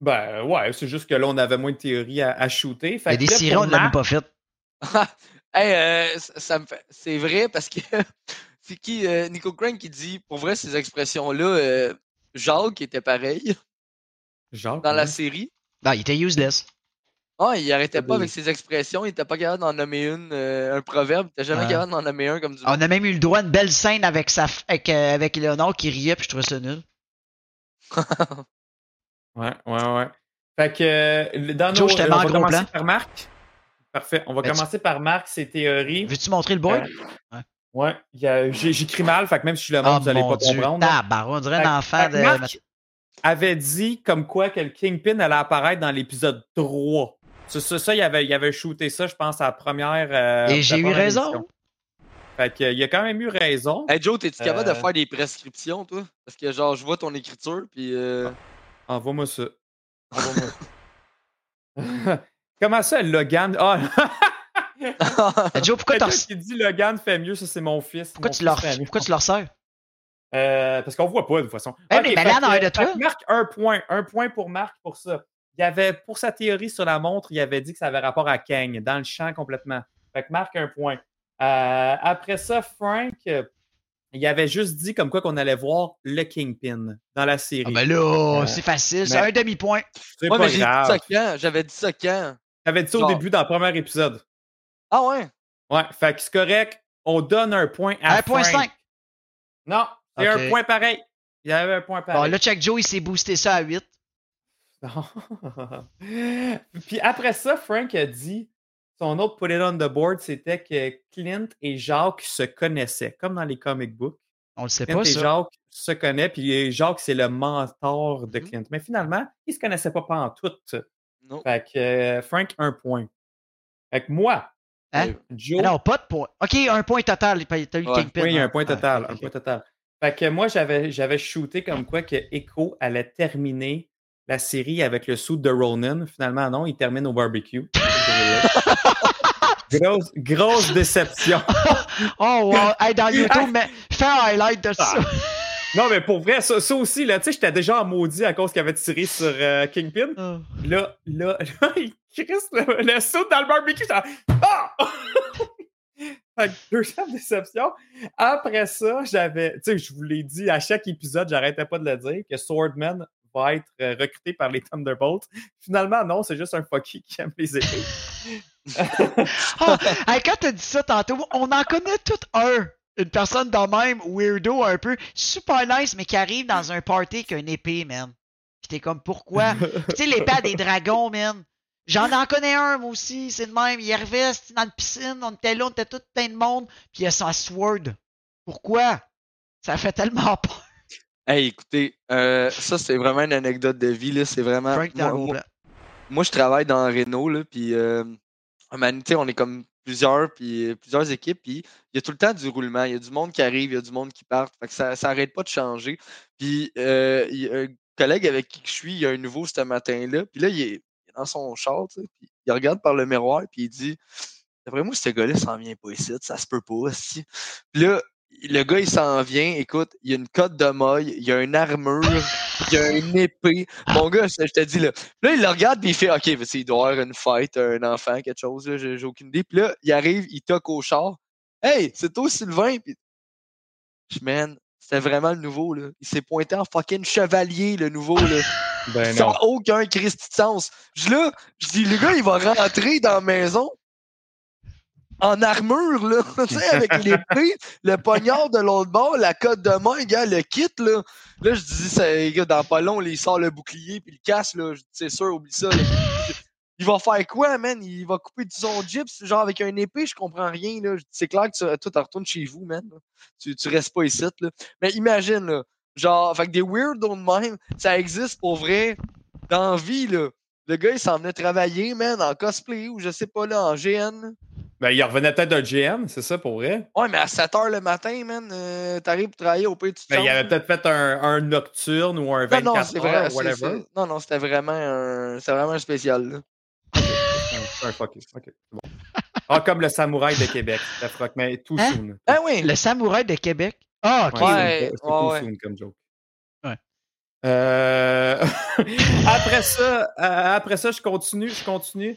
Ben ouais, c'est juste que là, on avait moins de théories à, à shooter. Fait des là, séries, on ne l'a pas fait. hey, euh, ça, ça me fait... C'est vrai parce que c'est qui, euh, Nico Crane qui dit, pour vrai, ces expressions-là, euh, Jacques était pareil Genre, dans la série. Non, il était useless. Ah, il arrêtait pas avec ses expressions, il était pas capable d'en nommer une, euh, un proverbe, il était jamais Ouais. capable d'en nommer un comme du On a même eu le droit à une belle scène avec, sa f- avec, euh, avec Léonard qui riait, puis je trouvais ça nul. Ouais, ouais, ouais. Fait que euh, le- dans Joe, nos, je on va commencer plan. par Marc. Parfait. On va Ben, tu- commencer par Marc, ses théories. Veux-tu montrer le? Euh, Ouais, a- j'ai- j'écris mal, fait que même si je le Oh montre, vous allez mon pas dieu, comprendre. là. tabarou, on dirait un enfant de... Marc avait dit comme quoi que le Kingpin allait apparaître dans l'épisode 3. Ça, ça, ça, il, avait, il avait shooté ça, je pense, à la première. euh, Et j'ai eu raison. émission. Fait que, euh, il a quand même eu raison. Hey Joe, t'es-tu capable Euh. de faire des prescriptions, toi? Parce que genre, je vois ton écriture, puis euh... Envoie-moi ça. Envoie-moi ça. Comment ça, Logan? Ah! Euh, Joe, pourquoi, t'en- Quelqu'un qui dit Logan fait mieux, ça c'est mon fils. pourquoi, Mon tu leur... pourquoi tu leur sers? Euh, parce qu'on voit pas de toute façon. Ok, mais Malade de toi. Marc, un point. Un point pour Marc pour ça. Il avait, pour sa théorie sur la montre, il avait dit que ça avait rapport à Kang, dans le champ complètement. Fait que Marc, un point. Euh, après ça, Frank, il avait juste dit comme quoi qu'on allait voir le Kingpin dans la série. Ah ben là, Euh, c'est facile, c'est un demi-point. c'est Ouais, pas mais dit ça quand? J'avais dit ça quand? T'avais dit ça au début dans le premier épisode. Ah ouais? Ouais, fait que c'est correct. On donne un point à 1.5. Frank. Non, c'est Ok. un point pareil. Il y avait un point pareil. Bon, là, check Joe, il s'est boosté ça à 8. Puis après ça, Frank a dit son autre put it on the board, c'était que Clint et Jacques se connaissaient, comme dans les comic books. On le sait Clint pas, et ça. Jacques se connaissent, puis Jacques, c'est le mentor de Mhm. Clint. Mais finalement, ils se connaissaient pas en tout. Non. Fait que euh, Frank, un point. Fait que moi, Hein? Joe, Ah non, pas de point. OK, un point total. T'as eu Ouais. Kingpin. oui, a hein? un point Ouais, total. Un point total. Fait que moi, j'avais, j'avais shooté comme quoi que Echo allait terminer la série avec le suit de Ronan. Finalement, non, il termine au barbecue. grosse, grosse déception. Oh, wow. Hey, dans YouTube, mais fais un highlight de ça. Non, mais pour vrai, ça, ça aussi, là, tu sais, j'étais déjà en maudit à cause qu'il avait tiré sur euh, Kingpin. Ah. Là, là, là, il crisse le, le saut dans le barbecue. Ça... Ah! Fait que deuxième déception. Après ça, j'avais, tu sais, je vous l'ai dit à chaque épisode, j'arrêtais pas de le dire, que Swordman va être euh, recruté par les Thunderbolts. Finalement, non, c'est juste un fucky qui aime les épées. Hey, quand t'as dit ça tantôt, on en connaît tout un. Une personne de même, weirdo un peu, super nice, mais qui arrive dans un party avec une épée, man. Pis t'es comme, pourquoi? Tu sais, l'épée à des dragons, man. J'en en connais un, moi aussi, c'est le même. Il arrivait dans la piscine, on était là, on était tout plein de monde, puis il a son sword. Pourquoi? Ça fait tellement peur. Hey, écoutez, euh, ça, c'est vraiment une anecdote de vie. là. C'est vraiment. Moi, moi- je travaille dans Renault, là, puis euh, on est comme plusieurs, puis euh, plusieurs équipes, puis il y a tout le temps du roulement. Il y a du monde qui arrive, il y a du monde qui part. Fait que ça ça arrête pas de changer. Puis euh, il y a un collègue avec qui je suis, il y a un nouveau ce matin-là, puis là, il est, il est dans son char, tu sais, puis il regarde par le miroir, puis il dit D'après moi, ce gars-là s'en vient pas ici, ça se peut pas, si. Puis là, le gars, il s'en vient, écoute, il y a une cote de maille, il y a une armure, il y a une épée. Mon gars, je je te dis, là, là, il le regarde, puis il fait, OK, il doit avoir une fête, un enfant, quelque chose, là, j'ai aucune idée. Puis là, il arrive, il toque au char. Hey, c'est toi, Sylvain? Puis, je man, c'était vraiment le nouveau, là. Il s'est pointé en fucking chevalier, le nouveau, là. Ben non. n'a aucun de sens. Je là, je dis, le gars, il va rentrer dans la maison en armure, là, tu sais, avec l'épée, le poignard de l'autre bord, la cote de main, gars, le kit, là. Là, je dis, ça, gars, dans pas long, là, il sort le bouclier puis le casse, là. C'est sûr, oublie ça, là. Il va faire quoi, man? Il va couper du son gyps, genre avec une épée, je comprends rien, là. C'est clair que tu, toi, retournes chez vous, man. là. Tu, tu restes pas ici, là. Mais imagine, là. Genre, fait que des weirdos de même, ça existe pour vrai dans vie, là. Le gars, il s'en venait travailler, man, en cosplay ou je sais pas, là, en GN. Ben, il revenait peut-être d'un GM, c'est ça pour vrai? Ouais, mais à 7 h le matin, man, euh, t'arrives pour travailler au pays, tu te Ben, il avait peut-être fait un, un nocturne ou un Non, non, 24 c'est heures, vrai. whatever. Non, non, c'était vraiment un. C'était vraiment un spécial, là. Un fucky. Ok, bon. Ah, comme le samouraï de Québec. La froc, mais tout Hein? soon. Ben oui! Le samouraï de Québec? Ah, ok. Ouais, c'est- c'est ouais, tout ouais. soon comme joke. Ouais. Euh, après ça, euh, après ça, je continue, je continue.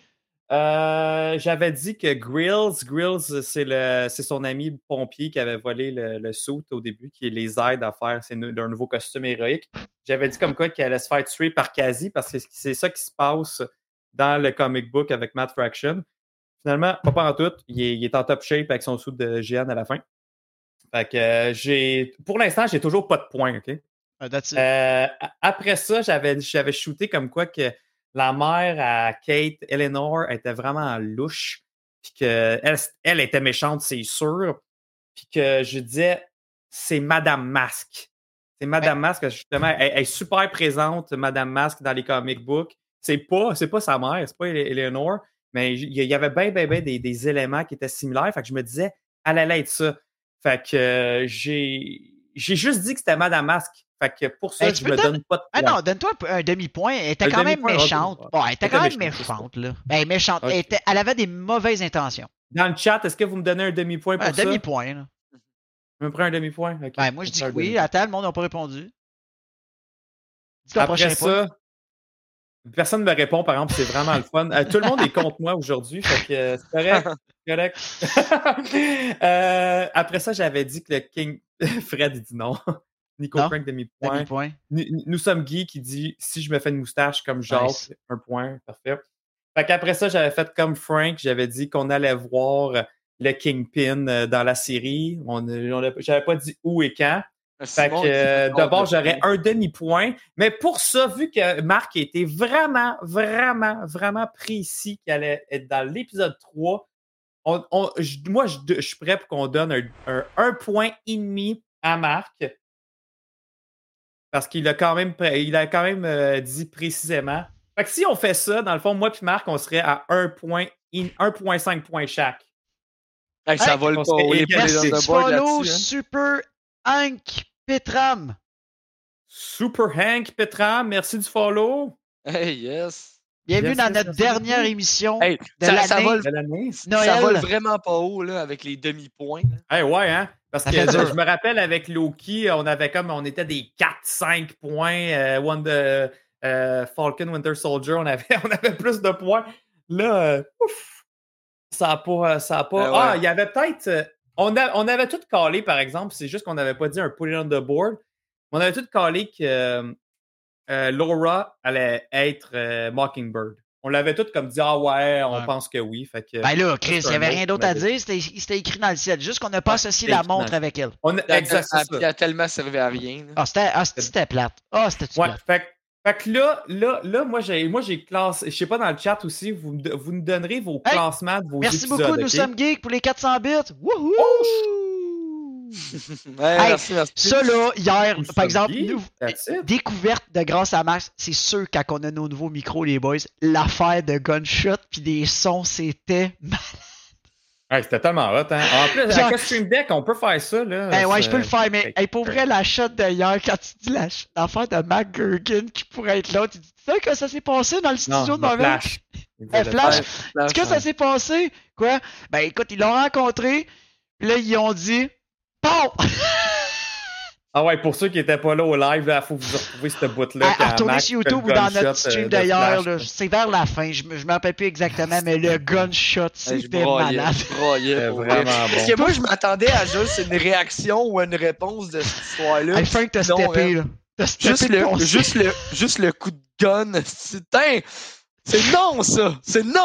Euh, J'avais dit que Grills, Grills, c'est son ami pompier qui avait volé le, le suit au début, qui les aide à faire d'un nouveau costume héroïque. J'avais dit comme quoi qu'il allait se faire tuer par Kazi parce que c'est ça qui se passe dans le comic book avec Matt Fraction. Finalement, pas en tout. Il est, il est en top shape avec son suit de Jeanne à la fin. Fait que euh, j'ai. Pour l'instant, j'ai toujours pas de points, OK? Ah, that's it. Euh, après ça, j'avais, j'avais shooté comme quoi que la mère à Kate, Eleanor, était vraiment louche. Puis qu'elle elle était méchante, c'est sûr. Puis que je disais, c'est Madame Masque. C'est Madame Masque, justement, elle, elle est super présente, Madame Masque, dans les comic books. C'est pas, c'est pas sa mère, c'est pas Ele- Eleanor, mais il y, avait bien, bien, bien des, des éléments qui étaient similaires. Fait que je me disais, elle allait être ça. Fait que euh, j'ai, j'ai juste dit que c'était Madame Masque. Fait que pour ça, tu je me donne pas de Ah points. non, donne-toi un, un demi-point. Elle était Un quand même demi-point, méchante. Bon, elle était quand même méchante, là. Ben, méchante. Elle, était- elle avait des mauvaises intentions. Dans le chat, est-ce que vous me donnez un demi-point pour Un ça? demi-point, là. Je me prends un demi-point? Ben, moi, je dis un oui. demi-point. Attends, le monde n'a pas répondu. Dis Après point. ça, personne ne me répond, par exemple, c'est vraiment le fun. Euh, tout le monde est contre moi aujourd'hui, fait que euh, c'est correct. correct. Euh, après ça, j'avais dit que le King. Fred, il dit non. Nico Non. Frank, demi-point. Demi-point. Nous, nous sommes Guy qui dit si je me fais une moustache comme Jacques, Nice. un point, parfait. Fait qu'après ça, j'avais fait comme Frank, j'avais dit qu'on allait voir le Kingpin euh, dans la série. On, on a- j'avais pas dit où et quand. Fait Simon, que euh, d'abord, j'aurais un demi-point. Mais pour ça, vu que Marc été vraiment, vraiment, vraiment précis qu'il allait être dans l'épisode 3, on, on- je- moi, je, je suis prêt pour qu'on donne un, un, un point et demi à Marc. Parce qu'il a quand même, il a quand même euh, dit précisément. Fait que si on fait ça, dans le fond, moi et Marc, on serait à 1 point, in- 1,5 points chaque. Hey, ça Hey, vole on pas poules Merci follow, hein. Super Hank Petram. Super Hank Petra, merci du follow. Hey, yes. Bienvenue Yes, dans notre dernière émission Hey, de ça, ça l'année. vole, ça vole vraiment pas haut, là, avec les demi-points. Eh ouais, hein? Parce que je, me rappelle avec Loki, on avait comme on était des 4-5 points. euh, Wonder- euh, Falcon Winter Soldier, on avait, on avait plus de points. Là, euh, ouf, ça a pas. Ça a pas Ben ouais. Ah, il y avait peut-être. euh, on, a- on avait tout calé, par exemple. C'est juste qu'on n'avait pas dit un put it on the board. On avait tout calé que euh, euh, Laura allait être euh, Mockingbird. On l'avait tout comme dit, ah ouais, on Ouais. pense que oui. Fait que, Ben là, Chris, il n'y avait rien d'autre à dire. C'était écrit dans le ciel. Juste qu'on n'a pas Ouais, associé la montre avec elle. on, elle- exact, ça. elle a tellement servi à rien. Ah, c'était ah, c'était plate. Ah, c'était Ouais, plate? fait, que- fait que là, là, là, moi, j'ai, moi, j'ai classé, je sais pas dans le chat aussi, vous, me- vous nous donnerez vos Hey, classements de vos Merci épisodes. beaucoup, nous sommes geeks pour les 400 bits. Wouhou! Ouais, merci, merci. Ça, là, hier, par exemple, nous, découverte de grâce à Max, c'est sûr, quand on a nos nouveaux micros, les boys, l'affaire de gunshot puis des sons, c'était. Ouais, c'était tellement hot, hein. En plus, Genre- avec le Stream Deck, on peut faire ça, là. Ben ouais, je peux le faire, mais hey, pour vrai, la shot de hier, quand tu dis la l'affaire de Mac Gurgin qui pourrait être là, tu dis, tu sais que ça s'est passé dans le Non, studio de Marvel? Flash. Eh, Flash, Est-ce que ça s'est passé? Quoi? Ben écoute, ils l'ont rencontré, puis là, ils ont dit, Ah ouais, pour ceux qui étaient pas là au live, il faut vous retrouver cette bout-là. Sur YouTube ou dans notre stream euh, de d'ailleurs, c'est vers la fin, je me, je me rappelle plus exactement, mais le gunshot, c'était malade. C'était vraiment Parce que moi, je m'attendais à juste une réaction ou une réponse de cette histoire-là. Hey, Frank, t'as Non, steppé, là. T'as Juste le, juste, le, juste le coup de gun. C'est non, ça! C'est non!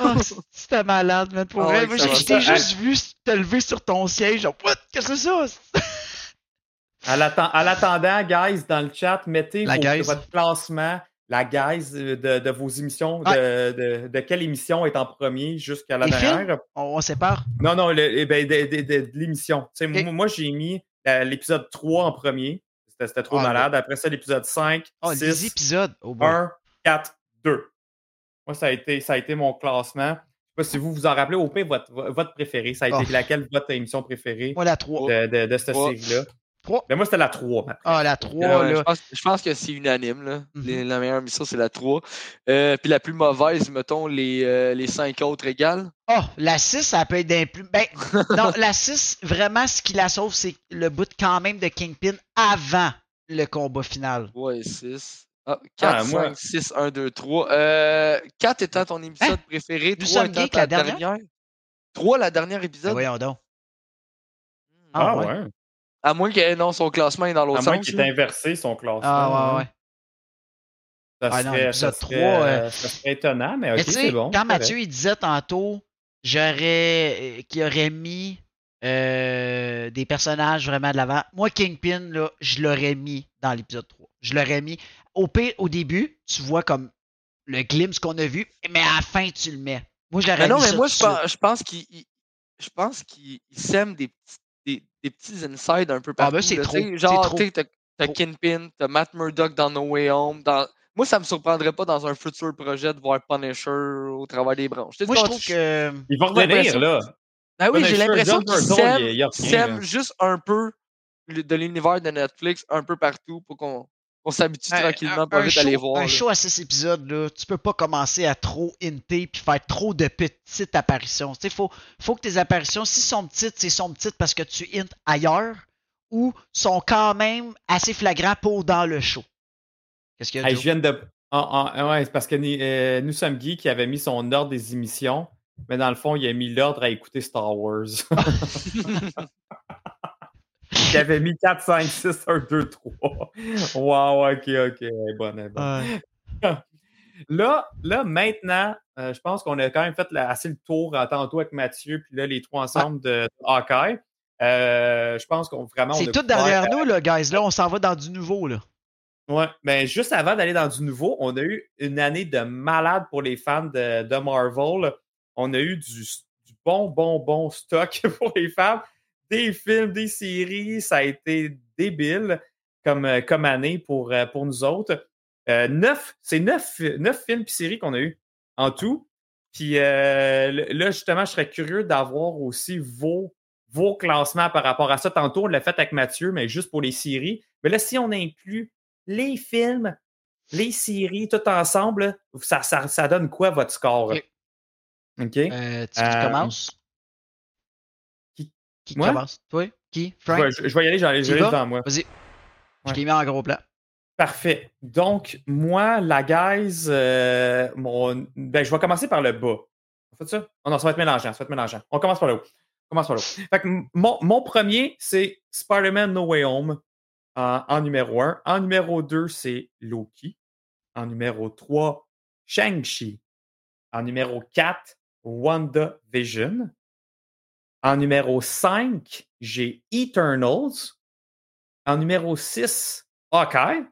Ah, c'était malade, man. Pour Ah vrai, moi, je t'ai juste vu te lever sur ton siège, genre, what? Qu'est-ce que c'est ça? À l'atten- à l'attendant, guys, dans le chat, mettez La vos- guys. votre classement, la guys euh, de, de vos émissions, de, de, de quelle émission est en premier jusqu'à la Les dernière? On, on sépare. Non, non, le- eh ben, de, de- de- de l'émission. Moi, moi, j'ai mis euh, l'épisode 3 en premier. C'était trop Ah, malade. Après ça, l'épisode 5, Oh, les 6, épisodes. Oh, boy. 1, 4, 2. Moi, ça a été, ça a été mon classement. Je sais pas si vous vous en rappelez, au pire, votre, votre préféré. Ça a été Oh. laquelle votre émission préférée Moi, la 3. de, de, de cette série-là? Trois. Ben, moi, c'était la 3. ma Ah, la 3, Ouais, je, là. pense, je pense que c'est unanime. Là. Mhm. Les- la meilleure mission, c'est la 3. Euh, puis la plus mauvaise, mettons, les, euh, les 5 autres égales. Oh, la 6, ça peut être d'un plus. Ben, non, la 6, vraiment, ce qui la sauve, c'est le bout quand même de Kingpin avant le combat final. 3 et 6. Ah, 4, Ah, moi- 5, 6, 1, 2, 3. Euh, 4 étant ton épisode préféré, Nous 3 sommes étant geeks, ta la dernière? dernière. 3, la dernière épisode? voyons donc. Hmm. Ah, Ah, ouais. ouais. À moins que non, son classement est dans À l'autre moins sens. qu'il là. ait inversé son classement. Ah, ouais, ouais. Ça Ah, non, serait, l'épisode ça 3, serait, euh, euh, ça serait étonnant, mais ok, Mais c'est bon. quand Mathieu il disait tantôt, j'aurais euh, qu'il aurait mis euh, des personnages vraiment de l'avant. Moi, Kingpin, là, je l'aurais mis dans l'épisode 3. Je l'aurais mis. Au pire, au début, tu vois comme le glimpse qu'on a vu, mais à la fin, tu le mets. Moi, je l'aurais non, mais moi, je pense, je pense qu'il il- je pense qu'il il sème des petits, des, des petits insides un peu Ah, partout. ben, c'est trop, Genre, trop. tu t'as. Kingpin, t'as Matt Murdock dans No Way Home. Dans... Moi, ça me surprendrait pas dans un futur projet de voir Punisher au travers des branches. Moi, je trouve que. Il va revenir, là. Ah oui, j'ai l'impression qu'il sème, juste un peu de l'univers de Netflix un peu partout pour qu'on qu'on s'habitue Un- tranquillement pas vite à les show, voir. un là. show à 6 épisodes, là, tu peux pas commencer à trop hinter puis faire trop de petites apparitions. Il faut, faut que tes apparitions, si sont petites, c'est sont petites parce que tu hintes ailleurs ou sont quand même assez flagrants pour dans le show. Qu'est-ce qu'il y a, Hey, je viens de. Ah, ah, ouais, c'est parce que euh, nous sommes Guy qui avait mis son ordre des émissions, mais dans le fond, il a mis l'ordre à écouter Star Wars. il avait mis 4, 5, 6, 1, 2, 3. Wow, ok, ok. bonne, bonne. Ouais. Là, là, maintenant, euh, je pense qu'on a quand même fait la- assez le tour euh, tantôt avec Mathieu, puis là, les trois ensemble de, Hawkeye. Euh, je pense qu'on vraiment. C'est tout derrière nous, là, guys. Là, on s'en va dans du nouveau, là. Ouais, mais juste avant d'aller dans du nouveau, on a eu une année de malade pour les fans de, de Marvel. On a eu du, du bon, bon, bon stock pour les fans. Des films, des séries, ça a été débile comme, euh, comme année pour, euh, pour nous autres. Euh, neuf, c'est neuf, neuf films et séries qu'on a eu en tout. Puis euh, là, justement, je serais curieux d'avoir aussi vos, vos classements par rapport à ça. Tantôt, on l'a fait avec Mathieu, mais juste pour les séries. Mais là, si on inclut les films, les séries, tout ensemble, ça, ça, ça donne quoi votre score? Ok. Euh, tu qui Euh, commence? Qui- moi? commence? Toi? Qui? Je Frank? vais, je- je vais y aller, j'en ai devant moi. Vas-y. Je t'ai mis en gros plan. Parfait. Donc, moi, la guys, euh, mon... ben, je vais commencer par le bas. On fait ça? Oh non, ça va être mélangeant, ça va être mélangeant. On commence par le haut. On commence par le haut. Fait que mon, mon premier, c'est Spider-Man No Way Home. en, en numéro 1. En numéro 2, c'est Loki. En numéro 3, Shang-Chi. En numéro 4, WandaVision. En numéro 5, j'ai Eternals. En numéro 6, Hawkeye.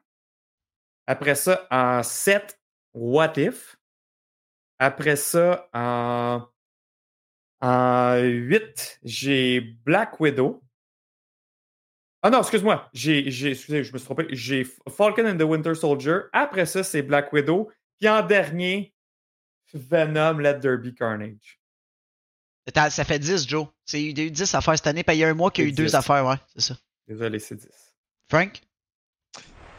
Après ça, en 7, What If. Après ça, en, en 8, j'ai Black Widow. Ah non, excuse-moi. J'ai, excusez, je me suis trompé. J'ai Falcon and the Winter Soldier. Après ça, c'est Black Widow. Puis en dernier, Venom, Let Be Carnage. Ça fait 10, Joe. C'est- Il y a eu 10 affaires cette année, puis il y a un mois qu'il y a eu C'est 2 10. affaires, ouais, c'est ça. Désolé, c'est 10. Frank?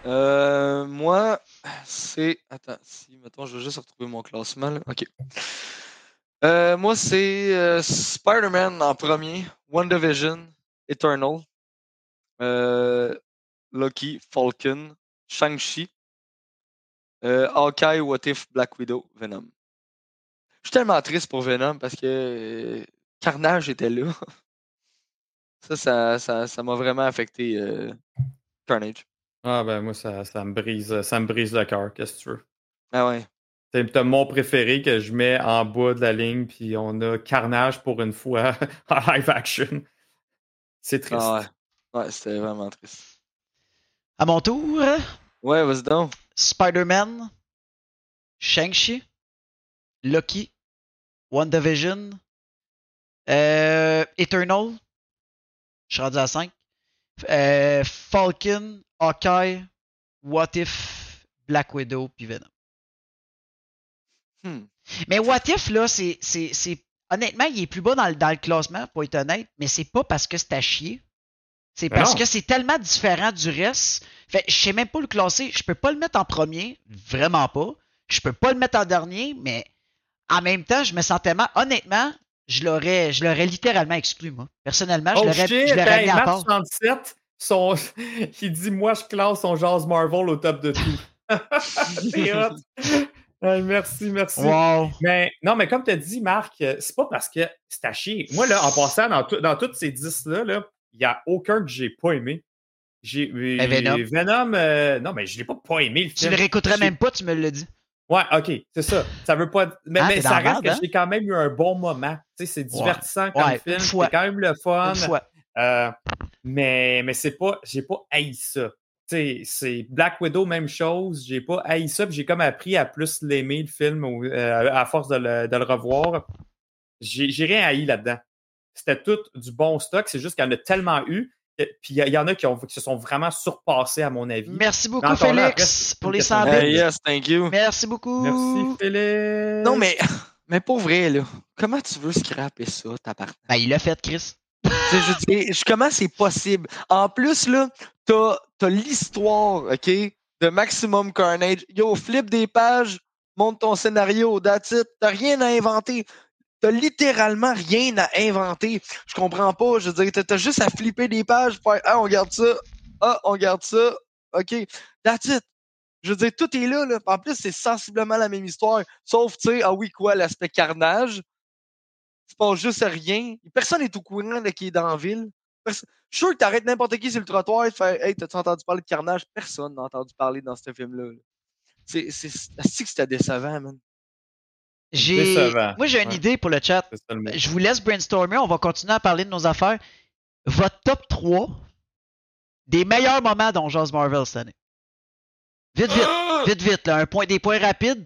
Euh, moi, c'est. Attends, si, mettons, je vais juste retrouver mon classement. Là. Ok. Euh, moi, c'est euh, Spider-Man en premier, WandaVision, Eternal, euh, Loki, Falcon, Shang-Chi, euh, Hawkeye, What If, Black Widow, Venom. Je suis tellement triste pour Venom parce que euh, Carnage était là. Ça, ça, ça, ça m'a vraiment affecté euh, Carnage. Ah ben moi, ça, ça me brise ça me brise le cœur, qu'est-ce que tu veux? Ah ouais. C'est t'as mon préféré que je mets en bas de la ligne, puis on a Carnage pour une fois en live action. C'est triste. Ah ouais. Ouais, c'était vraiment triste. À mon tour, Ouais, vas-y donc. Spider-Man, Shang-Chi, Loki, WandaVision, euh, Eternal, je suis rendu à 5, euh, Falcon, Hawkeye, What If, Black Widow, puis Venom. Hmm. Mais What If, là, c'est, c'est, c'est- Honnêtement, il est plus bas dans le, dans le classement, pour être honnête, mais c'est pas parce que c'est à chier. C'est Ben parce non. que c'est tellement différent du reste. Fait, je sais même pas le classer. Je peux pas le mettre en premier, vraiment pas. Je peux pas le mettre en dernier, mais en même temps, je me sens tellement. Honnêtement, je l'aurais, je l'aurais littéralement exclu, moi. Personnellement, je Oh l'aurais, je l'aurais hey, mis à part. 67, son... il dit Moi, je classe son Jazz Marvel au top de tout. C'est hot. Hey, merci, merci. Wow. Mais non, mais comme tu as dit, Marc, euh, c'est pas parce que c'est à chier. Moi, là, en passant dans, dans tous ces 10-là, là, il n'y a aucun que j'ai pas aimé. J'ai Ben, Venom. Venom, euh, non, mais je l'ai pas pas aimé le Tu film. le réécouterais même pas, tu me l'as dit. Ouais, ok, c'est ça. Ça veut pas. Mais, Ah, mais ça reste que hein? j'ai quand même eu un bon moment. Tu sais, c'est divertissant comme Ouais, film. C'est quand même le fun. Euh, mais mais c'est pas. J'ai pas haï ça. Tu sais, c'est Black Widow, même chose. J'ai pas haï ça. J'ai comme appris à plus l'aimer, le film, euh, à force de le, de le revoir. J'ai rien haï là-dedans. C'était tout du bon stock. C'est juste qu'il y en a tellement eu. Que- Puis il y, en a qui, ont, qui se sont vraiment surpassés, à mon avis. Merci beaucoup, Félix, pour les question 100 de- bits. Hey, yes, thank you. Merci beaucoup. Merci, Philippe. Non, mais, mais pour vrai, là, comment tu veux scraper ça, ta part? Ben, il l'a fait, Chris. je je- comment c'est possible? En plus, là, t'as as, l'histoire, OK, de Maximum Carnage. Yo, flip des pages, monte ton scénario, that's it. T'as rien à inventer. T'as littéralement rien à inventer. Je comprends pas. Je veux dire, t'as- juste à flipper des pages, faire Ah, on garde ça. Ah, on garde ça. OK. That's it. Je veux dire, tout est là, là. En plus, c'est sensiblement la même histoire. Sauf, tu sais, ah oui, quoi, l'aspect carnage. C'est pas juste rien. Personne n'est au courant de qui est dans la ville. Je suis sûr que t'arrêtes n'importe qui sur le trottoir et tu fais Hey, t'as-tu entendu parler de carnage? Personne n'a entendu parler dans ce film-là. là. C'est c'est- c'est c'était décevant, man. J'ai... Décevant. Moi, j'ai une Ouais. idée pour le chat. Je vous laisse brainstormer. On va continuer à parler de nos affaires. Votre top 3 des meilleurs moments dans Jazz Marvel cette année. Vite, vite, vite, vite. Là, un point, des points rapides.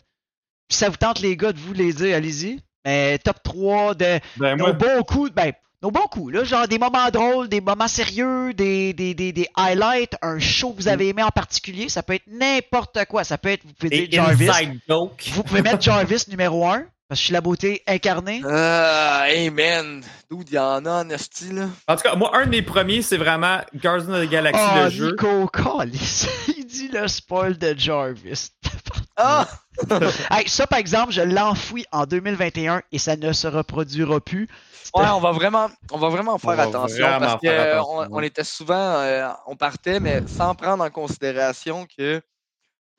Puis ça vous tente, les gars, de vous les dire, allez-y. Mais top 3 de Ben, nos moi, bons coups. Ben, nos bons coups, là. Genre des moments drôles, des moments sérieux, des, des, des, des highlights, un show que vous avez aimé en particulier. Ça peut être n'importe quoi. Ça peut être, vous pouvez des dire Jarvis. jokes. Vous pouvez mettre Jarvis numéro 1. Parce que je suis la beauté incarnée. Ah, hey, man. Dude, il y en a en esti, là? En tout cas, moi, un de mes premiers, c'est vraiment Guardians of the Galaxy, Oh, le jeu. Nico Callis. Il dit le spoil de Jarvis. Ah! Hey, ça, par exemple, je l'enfouis en 2021 et ça ne se reproduira plus. Ouais, on va vraiment, on va vraiment faire va attention vraiment parce qu'on on était souvent, euh, on partait, mais sans prendre en considération que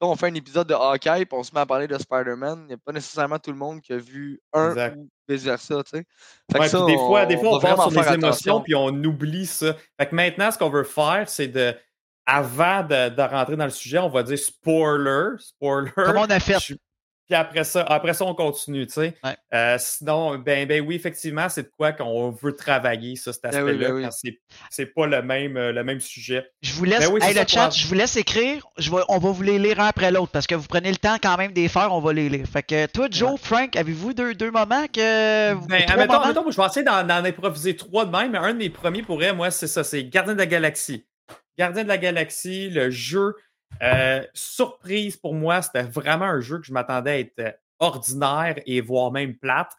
là, on fait un épisode de Hawkeye puis on se met à parler de Spider-Man. Il n'y a pas nécessairement tout le monde qui a vu un Exact. ou vice-versa, tu sais. Ouais, des fois, des fois, on, va sur les émotions, puis on oublie ça. Fait que maintenant, ce qu'on veut faire, c'est de avant de, de rentrer dans le sujet, on va dire spoiler. Spoiler. Comment on a fait? Je- Puis après ça, après ça, on continue, tu sais. Ouais. Euh, sinon, ben, ben oui, effectivement, c'est de quoi qu'on veut travailler, ça, cet Ben oui, aspect-là, ben oui. c'est- pas le même, euh, le même sujet. Je vous laisse, Ben oui, hey, le chat, je vous laisse écrire. Je vais- on va vous les lire un après l'autre parce que vous prenez le temps quand même de les faire, on va les lire. Fait que toi, Joe, Frank, avez-vous deux, deux moments que. Ben, trois admettons, moments? admettons, je vais essayer d'en, d'en improviser trois de même, mais un de mes premiers pourrait, moi, c'est ça, c'est Gardien de la Galaxie. Gardien de la Galaxie, le jeu, euh, surprise pour moi, c'était vraiment un jeu que je m'attendais à être euh, ordinaire et voire même plate.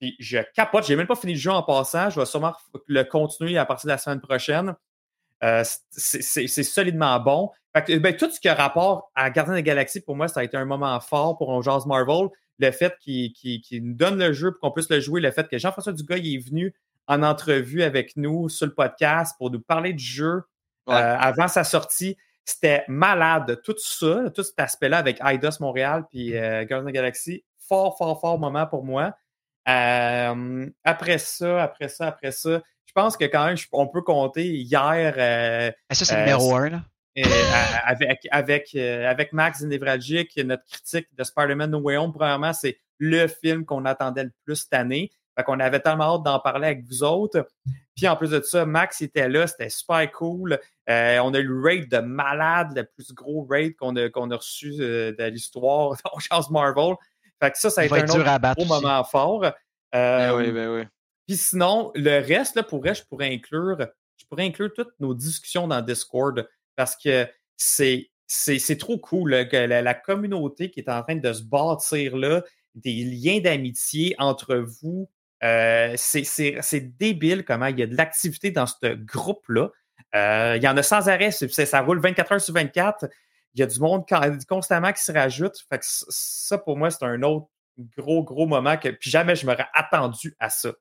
Puis je capote, j'ai même pas fini le jeu en passant, je vais sûrement le continuer à partir de la semaine prochaine. Euh, c'est, solidement bon. Fait ben, tout ce qui a rapport à Gardien de la Galaxie, pour moi, ça a été un moment fort pour un Jazz Marvel. Le fait qu'il, nous donne le jeu pour qu'on puisse le jouer, le fait que Jean-François Dugas est venu en entrevue avec nous sur le podcast pour nous parler du jeu Ouais. euh, avant sa sortie. C'était malade. Tout ça, tout cet aspect-là avec Eidos Montréal puis euh, Guardians of the Galaxy, fort, fort, fort moment pour moi. Euh, après ça, après ça, après ça, je pense que quand même, on peut compter hier euh, Ah, ça, c'est euh, numéro un. Là. avec, avec, avec Max Névralgique, notre critique de Spider-Man No Way Home, premièrement, c'est le film qu'on attendait le plus cette année. Fait qu'on avait tellement hâte d'en parler avec vous autres. Puis en plus de ça, Max était là, c'était super cool. Euh, on a eu le raid de malade, le plus gros raid qu'on a, qu'on a reçu euh, de l'histoire dans Chance Marvel. Fait que ça, ça a été un autre gros aussi. moment fort. Ben Euh, oui, ben oui. puis sinon, le reste, là, pourrait, je pourrais inclure, je pourrais inclure toutes nos discussions dans Discord parce que c'est, c'est, c'est trop cool là, que la, la communauté qui est en train de se bâtir là, des liens d'amitié entre vous. Euh, c'est, débile comment il y a de l'activité dans ce groupe-là. Euh, il y en a sans arrêt, ça roule 24 heures sur 24. Il y a du monde con- constamment qui se rajoute. Ça, pour moi, c'est un autre gros, gros moment que puis jamais je m'aurais attendu à ça.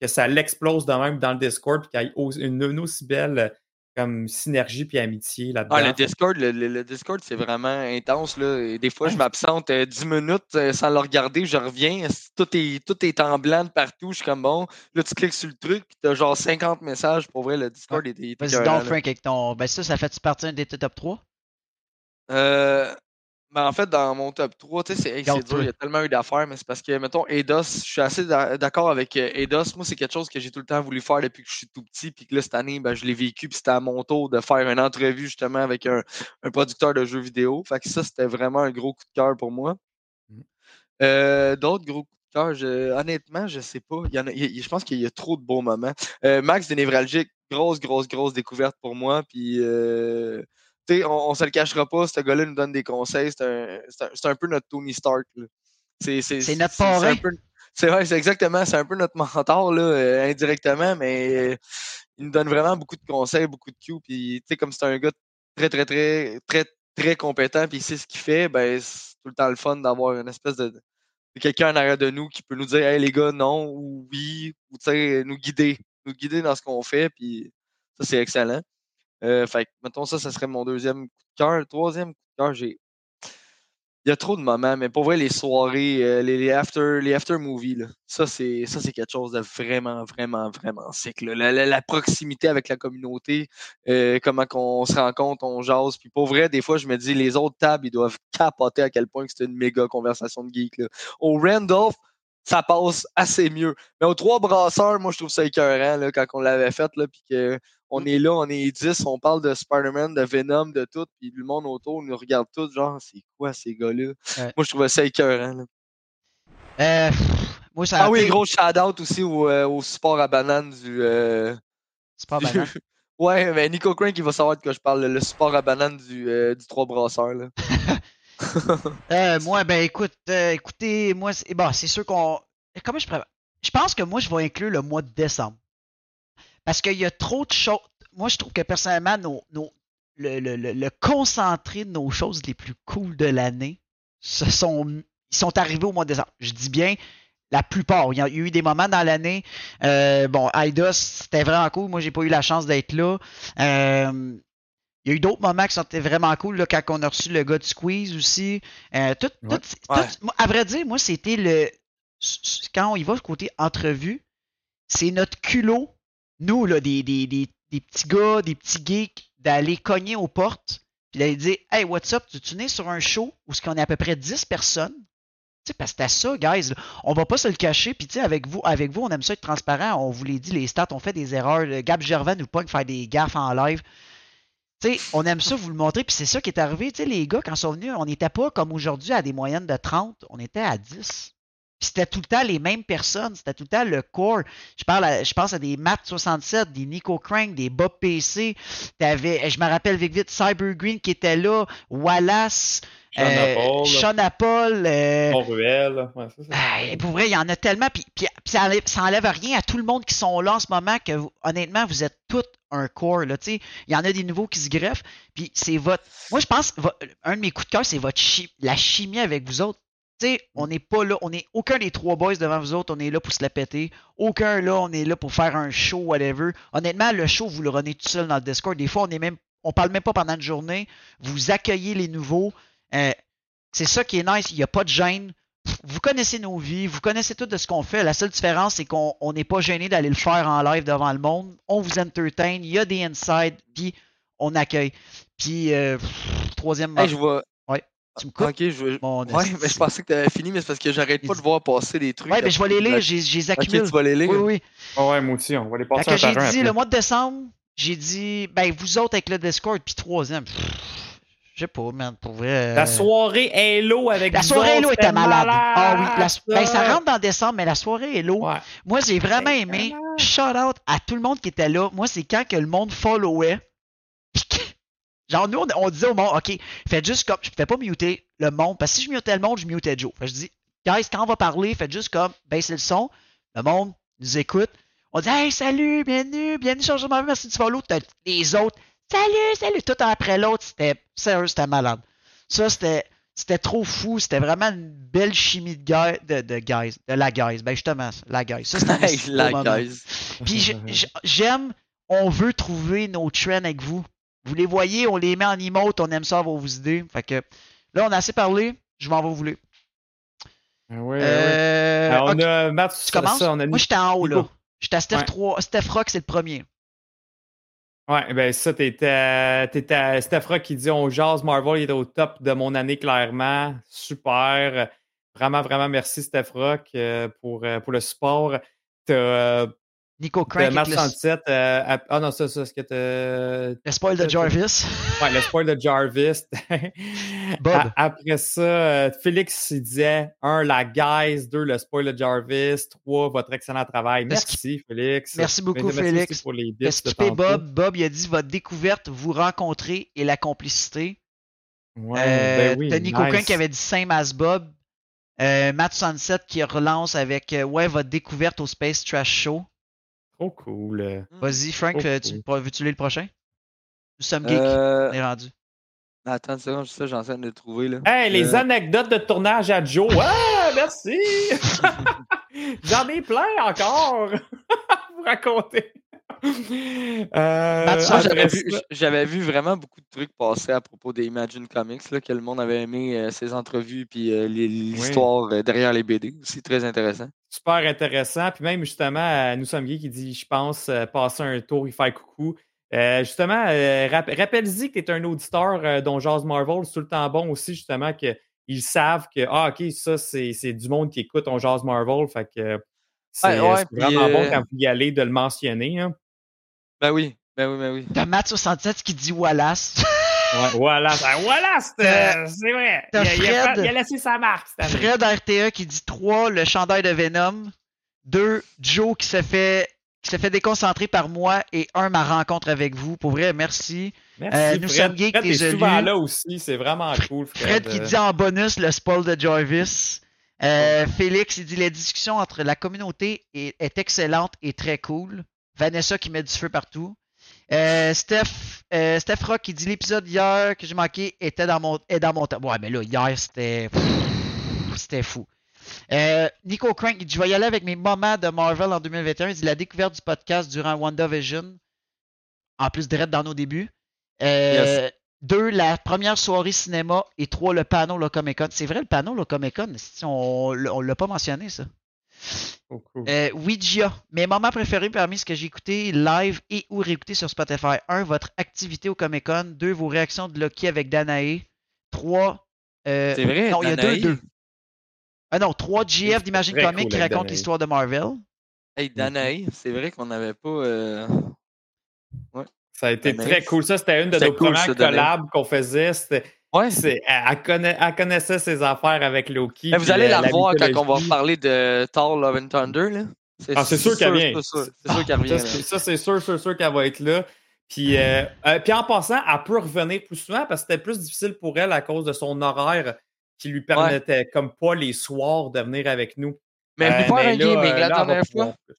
Que ça l'explose de même dans le Discord puis qu'il y ait une, une aussi belle comme synergie puis amitié là-dedans. Ah, le Discord, le, le- le Discord, c'est vraiment intense. Là. Et des fois, je m'absente euh, 10 minutes euh, sans le regarder, je reviens. Tout est, tout est en blanc de partout. Je suis comme bon. Là, tu cliques sur le truc, puis t'as genre 50 messages. Pour vrai, le Discord est, est Vas-y donc, là. Frank, avec ton. Ben, ça, ça fait partie de tes top 3? Euh, ben en fait, dans mon top 3, tu sais, c'est hey, c'est dur, il y a tellement eu d'affaires, mais c'est parce que, mettons, Eidos, je suis assez d'a- d'accord avec euh, Eidos. Moi, c'est quelque chose que j'ai tout le temps voulu faire depuis que je suis tout petit, puis que là, cette année, ben, je l'ai vécu, puis c'était à mon tour de faire une entrevue justement avec un, un producteur de jeux vidéo. Fait que ça, c'était vraiment un gros coup de cœur pour moi. Mhm. Euh, D'autres gros coups de cœur, je- honnêtement, je sais pas. Il y en a, il je pense qu'il y a trop de beaux moments. Euh, Max des Névralgiques, grosse, grosse, grosse découverte pour moi, puis. euh, on, on se le cachera pas, ce gars-là nous donne des conseils. C'est un, un, peu notre Tony Stark. C'est notre c'est- parrain. vrai, c'est exactement. C'est un peu notre mentor, là, euh, indirectement, mais euh, il nous donne vraiment beaucoup de conseils, beaucoup de cues. Puis, tu sais, comme c'est un gars très, très, très, très, très compétent, puis il sait ce qu'il fait, ben, c'est tout le temps le fun d'avoir une espèce de, de quelqu'un en arrière de nous qui peut nous dire, hey, les gars, non, ou oui, ou tu sais, nous guider, nous guider dans ce qu'on fait. Puis, ça, c'est excellent. Euh, fait que, mettons, ça, ça serait mon deuxième coup de cœur. Troisième coup de cœur, j'ai. Il y a trop de moments, mais pour vrai, les soirées, euh, les, les after, les after movies, là, ça, c'est, ça, c'est quelque chose de vraiment, vraiment, vraiment sick. là. La, la- la proximité avec la communauté, euh, comment qu'on se rencontre, on jase. Puis pour vrai, des fois, je me dis, les autres tables, ils doivent capoter à quel point que c'est une méga conversation de geek. Là. Au Randolph, ça passe assez mieux. Mais aux trois brasseurs, moi, je trouve ça écœurant là, quand on l'avait fait, là, puis que on est là, on est 10, on parle de Spider-Man, de Venom, de tout, puis le monde autour nous regarde tous, genre, c'est quoi ces gars-là? Ouais. Moi, je trouvais ça écœurant. là. Euh, pff, moi, ça. Ah oui, gros shout-out aussi au, euh, au support à banane du. euh, C'est pas du- banal. ouais, mais Nico Crank, il va savoir de quoi je parle, le support à banane du, euh, du Trois Brasseurs. Là. Moi, ben écoute, écoutez, moi, c'est bon, sûr qu'on. Comment je pourrais. Je pense que moi, je vais inclure le mois de décembre. Parce qu'il y a trop de choses. Moi, je trouve que personnellement, nos, nos- le, le- le- le concentré de nos choses les plus cool de l'année, ce sont, ils sont arrivés au mois de décembre. Je dis bien la plupart. Il y a eu des moments dans l'année. euh, bon, Eidos, c'était vraiment cool. Moi, j'ai pas eu la chance d'être là. Euh, il y a eu d'autres moments qui sont vraiment cool, là, quand on a reçu le gars de Squeeze aussi. Euh, tout, tout- Ouais. tout- moi, à vrai dire, moi, c'était le. Quand on y va côté entrevue, c'est notre culot, nous, là, des, des, des, des petits gars, des petits geeks, d'aller cogner aux portes, puis d'aller dire Hey, what's up, tu es sur un show où ce qu'on est à peu près 10 personnes? Tu parce que c'était ça, guys. là. On va pas se le cacher. Puis, tu sais, avec vous, avec vous, on aime ça être transparent. On vous l'a dit, les stats, on fait des erreurs. Gab Gervais nous pogne faire des gaffes en live. Tu sais, on aime ça vous le montrer. Puis, c'est ça qui est arrivé. Tu sais, les gars, quand ils sont venus, on n'était pas comme aujourd'hui à des moyennes de 30. On était à 10. Puis c'était tout le temps les mêmes personnes, c'était tout le temps le core. Je parle à- je pense à des Matt 67, des Nico Crank, des Bob PC. T'avais, je me rappelle vite vite Cyber Green qui était là, Wallace, Sean euh, Apple. Apple, euh. Ouais, ça, ah, pour vrai, il y en a tellement, puis, puis- puis ça, enlève, ça enlève rien à tout le monde qui sont là en ce moment que vous- honnêtement, vous êtes tous un core. Là, tu sais. il y en a des nouveaux qui se greffent, puis c'est votre. Moi, je pense, un de mes coups de cœur, c'est votre chi- la chimie avec vous autres. Sais, on n'est pas là, on est aucun des trois boys devant vous autres, on est là pour se la péter. Aucun là, on est là pour faire un show, whatever. Honnêtement, le show, vous le renez tout seul dans le Discord. Des fois, on est même, on parle même pas pendant une journée. Vous accueillez les nouveaux. Euh, c'est ça qui est nice. Il n'y a pas de gêne. Vous connaissez nos vies, vous connaissez tout de ce qu'on fait. La seule différence, c'est qu'on on n'est pas gêné d'aller le faire en live devant le monde. On vous entertain, il y a des insides, puis on accueille. Puis, euh, troisième. Tu me coupes? Ok, je veux. Mon Ouais, esti. mais je pensais que t'avais fini, mais c'est parce que j'arrête pas de voir passer des trucs. Ouais, mais je vais les lire, Ok, j'ai les tu accumule. vas les lire. Oui, oui. Ah ouais, moi aussi, on va les Fait passer que un j'ai par un dit après. le mois de décembre, j'ai dit, ben vous autres avec le Discord, puis troisième, pff, je sais pas, man, pour vrai. euh, La soirée Hello avec la vous soirée autres, Hello était malade. Ah oui, la- ça. ben, ça rentre dans décembre, mais la soirée Hello, Ouais. moi j'ai vraiment aimé. malade. Shout out à tout le monde qui était là. Moi, c'est quand que le monde followait. Genre, nous, on, on disait au monde, OK, faites juste comme. Je ne pouvais pas muter le monde, parce que si je mutais le monde, je mutais Joe. Fait que je dis, guys, quand on va parler, faites juste comme, baissez le son. Le monde nous écoute. On dit, hey, salut, bienvenue, bienvenue sur Changement, merci du follow. T'as les autres, salut, salut, tout après l'autre. C'était, sérieux, c'était malade. Ça, c'était, c'était trop fou. C'était vraiment une belle chimie de, guy- de, de guys, de la guys. Ben, justement, la guys. Ça, c'était la guys. Puis j'aime, on veut trouver nos trends avec vous. Vous les voyez, on les met en emote, on aime ça avoir vos idées. Fait que là, on a assez parlé, je m'en vais vous. Ah ouais. Euh, on a Matt, tu commences? ça, on a Moi, j'étais en haut, là. J'étais à Steph, Ouais. 3, Steph Rock, c'est le premier. Ouais, ben ça, t'étais, t'étais Steph Rock qui dit on jase Marvel, il est au top de mon année, clairement. Super. Vraiment, vraiment merci, Steph Rock, euh, pour, euh, pour le support. T'as Nico Crank Matt avec le, 67. euh, à- ah non, ça, ça, ce que t'as. le spoil de Jarvis. Ouais, le spoil de Jarvis. Bob. Après ça, euh, Félix il disait un, la guys, deux, le spoil de Jarvis, trois, votre excellent travail. Merci, Félix. Merci beaucoup, Merci Félix. aussi pour les de. Bob. Bob, il a dit votre découverte, vous rencontrer et la complicité. Ouais, Euh, ben oui, Nico nice. Qui avait dit Same as Bob. Euh, Matt Sunset qui relance avec euh, Ouais, votre découverte au Space Trash Show. Trop cool. Vas-y, Frank, Oh, euh, tu, veux-tu lire le prochain? Nous sommes geeks. Euh, On est rendu. Attends une seconde, ça, j'en train de le trouver. Là. Hey, les Euh, anecdotes de tournage à Joe. Ah, merci. J'en ai plein encore à vous raconter. Euh, j'avais vu, vraiment beaucoup de trucs passer à propos des Imagine Comics, là, que le monde avait aimé euh, ses entrevues puis euh, l'histoire euh, derrière les BD. C'est très intéressant. super intéressant. Puis même justement, nous sommes gays qui dit, je pense, passer un tour, il fait coucou. Euh, justement, euh, rap- rappelle-y que tu es un auditeur euh, dont Jazz Marvel. C'est tout le temps bon aussi, justement, qu'ils savent que, ah, OK, ça, c'est c'est du monde qui écoute on Jazz Marvel. Fait que c'est ouais, vraiment bon quand vous y allez de le mentionner. hein. Ben oui, ben oui, ben oui. T'as Matt 67 qui dit Wallace. Ouais, ça- voilà, c'est Euh, c'est vrai. Il t'as a, il a Fred. il a laissé sa marque. Fred RTE qui dit 3, le chandail de Venom. 2, Joe qui se fait qui se fait déconcentrer par moi. Et 1, ma rencontre avec vous. Pour vrai, merci. Merci, Euh, nous Fred. sommes geeks, Fred est souvent là aussi, c'est vraiment cool, Fred. Fred qui dit en bonus le spoil de Jarvis. Euh, Félix, il dit la discussion entre la communauté est, est excellente et très cool. Vanessa qui met du feu partout. Euh, Steph, euh, Steph Rock qui dit l'épisode hier que j'ai manqué était dans mon, est dans mon top. Ouais, mais là, hier, c'était. C'était fou. Euh, Nico Crank, il dit Je vais y aller avec mes moments de Marvel en 2021. Il dit la découverte du podcast durant WandaVision. En plus, direct dans nos débuts. Yes. Deux, la première soirée cinéma. Et trois, le panneau le Comic Con. C'est vrai, le panneau le Comic Con, on, on l'a pas mentionné, ça. Oh, cool. Euh, Ouija, mes moments préférés parmi ce que j'ai écouté live et ou réécouté sur Spotify. 1. Votre activité au Comic Con. 2. Vos réactions de Loki avec Danae. 3. Euh, C'est vrai. non, il y a Danae? 2 2. Ah non, 3 GF d'Imagine cool qui Danae. l'histoire de Marvel. Hey, Danae, c'est vrai qu'on n'avait pas. euh, Ça a été Danae? très cool. Ça, c'était une de nos cool, premières collabs qu'on faisait. C'était- Ouais. c'est- elle, elle connaît- elle connaissait ses affaires avec Loki. Mais vous allez la, revoir quand on va mythologie. parler de Thor Love and Thunder. Là. Ah, c'est sûr qu'elle vient. C'est sûr, c'est sûr qu'elle c'est- là. Ça, c'est sûr, sûr, sûr qu'elle va être là. Puis, euh, euh, puis en passant, elle peut revenir plus souvent parce que c'était plus difficile pour elle à cause de son horaire qui lui permettait comme pas les soirs de venir avec nous. Mais elle est venue Euh, faire un là, gaming euh, la va dernière fois. Elle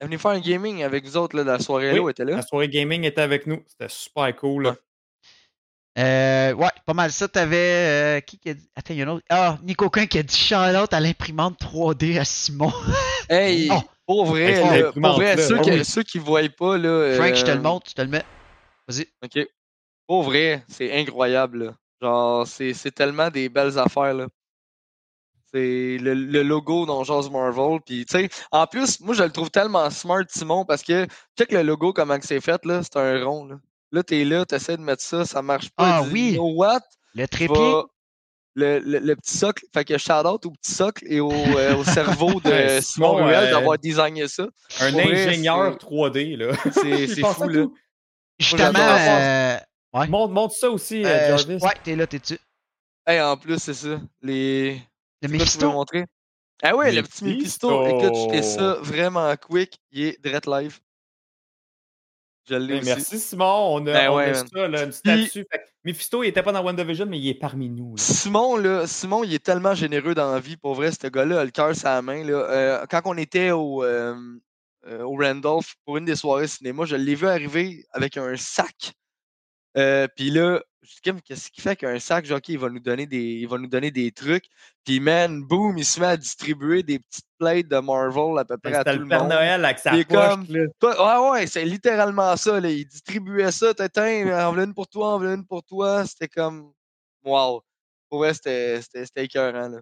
est venue faire un gaming avec vous autres. Là, la soirée Oui. là, elle était là. La soirée gaming était avec nous. C'était super cool. Ouais. Euh, ouais, pas mal ça. T'avais. euh, qui qui a dit. Attends, il y a un autre. Ah, Nico Quinn qui a dit Charlotte à l'imprimante 3D à Simon. Hey, Oh. pour vrai, Hey, là, pour vrai là. ceux, Ah qui, oui. ceux qui voient pas. Là, Frank, je te euh, le montre, tu te le mets. Vas-y. OK. Pour vrai, c'est incroyable. là. Genre, c'est c'est tellement des belles affaires. là. C'est le, le logo dans Jazz Marvel. Puis, tu sais, en plus, moi, je le trouve tellement smart, Simon, parce que, check le logo, comment que c'est fait, là. C'est un rond, là. Là, t'es là, t'essaies de mettre ça, ça marche pas. Ah oui. You know what? Le Tu trépied? Le, le, le petit socle, fait que shout out au petit socle et au, euh, au cerveau de Ouais, Simon Ruel euh, d'avoir designé ça. Un Pour ingénieur c'est- 3D. Là. C'est fou, là. Justement. euh, ouais. Montre, montre ça aussi, Jarvis. ouais, t'es là, t'es dessus. Hey, en plus, c'est ça. Les. Le tu Mephisto. montrer? Ah ouais, le petit Mephisto. Écoute, je fais ça vraiment quick. Il est direct live. Je l'ai Hey, aussi. merci Simon, on a, Ben on ouais, a ça, là, une statue. Mephisto, il était pas dans WandaVision, mais il est parmi nous. là. Simon, là, Simon, il est tellement généreux dans la vie. Pour vrai, ce gars-là a le cœur la main. Là. Euh, quand on était au, euh, euh, au Randolph pour une des soirées cinéma, je l'ai vu arriver avec un sac. Euh, Puis là, je dis, Kim, qu'est-ce qu'il fait avec un sac? OK, il va nous donner des, il va nous donner des trucs. Puis, man, boum, il se met à distribuer des petites plates de Marvel à peu près à tout le le Père monde. Noël avec sa comme- là. Toi- ouais, ouais, c'est littéralement ça. Là. Il distribuait ça. Tiens, en voilà une pour toi, en voilà une pour toi. C'était comme. Wow. Pour vrai, c'était c'était- c'était écœurant. Là.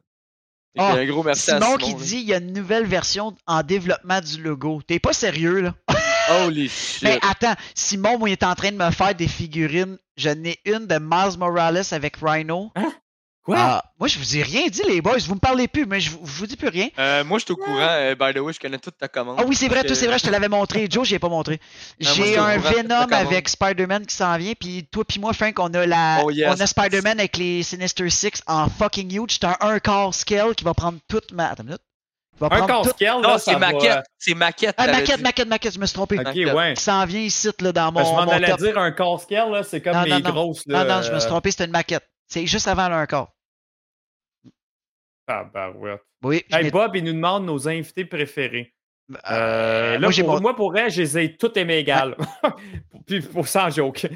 Ah, un gros merci à Simon. qui là. dit il y a une nouvelle version en développement du logo. T'es pas sérieux, là? Holy shit. Mais attends, Simon, moi, il est en train de me faire des figurines. Je n'ai une de Miles Morales avec Rhino. Quoi? Ah, moi, je vous ai rien dit, les boys. Vous me parlez plus, mais je, vous- je vous dis plus rien. Euh, moi, je suis au courant. euh, by the way, je connais toute ta commande. Ah oui, c'est vrai, que- c'est vrai, je te l'avais montré. Joe, j'ai pas montré. moi, J'ai un Venom avec Spider-Man qui s'en vient, puis toi puis moi, Frank, on a la, Oh, yes. on a Spider-Man avec les Sinister Six en fucking huge. C'est un 1 quart scale qui va prendre toute ma. Attends une minute. Va Un scale, Non, là, c'est maquette. C'est maquette. Ah, maquette, dit. maquette, maquette, je me suis trompé. Ok, Maquette. ouais. Qui s'en vient ici, là, dans mon, Ben, je m'en mon allais top. dire un corps scale, là, c'est comme Non, les grosses. Non, Là, non, je me suis euh, trompé, c'était une maquette. C'est juste avant le 1 quart. Ah, bah ouais. Oui. Hey, Bob, il nous demande nos invités préférés. Euh, Euh, là, moi, pour, mon- moi, pour vrai, je les ai toutes aimées égales. Puis pour sans joke.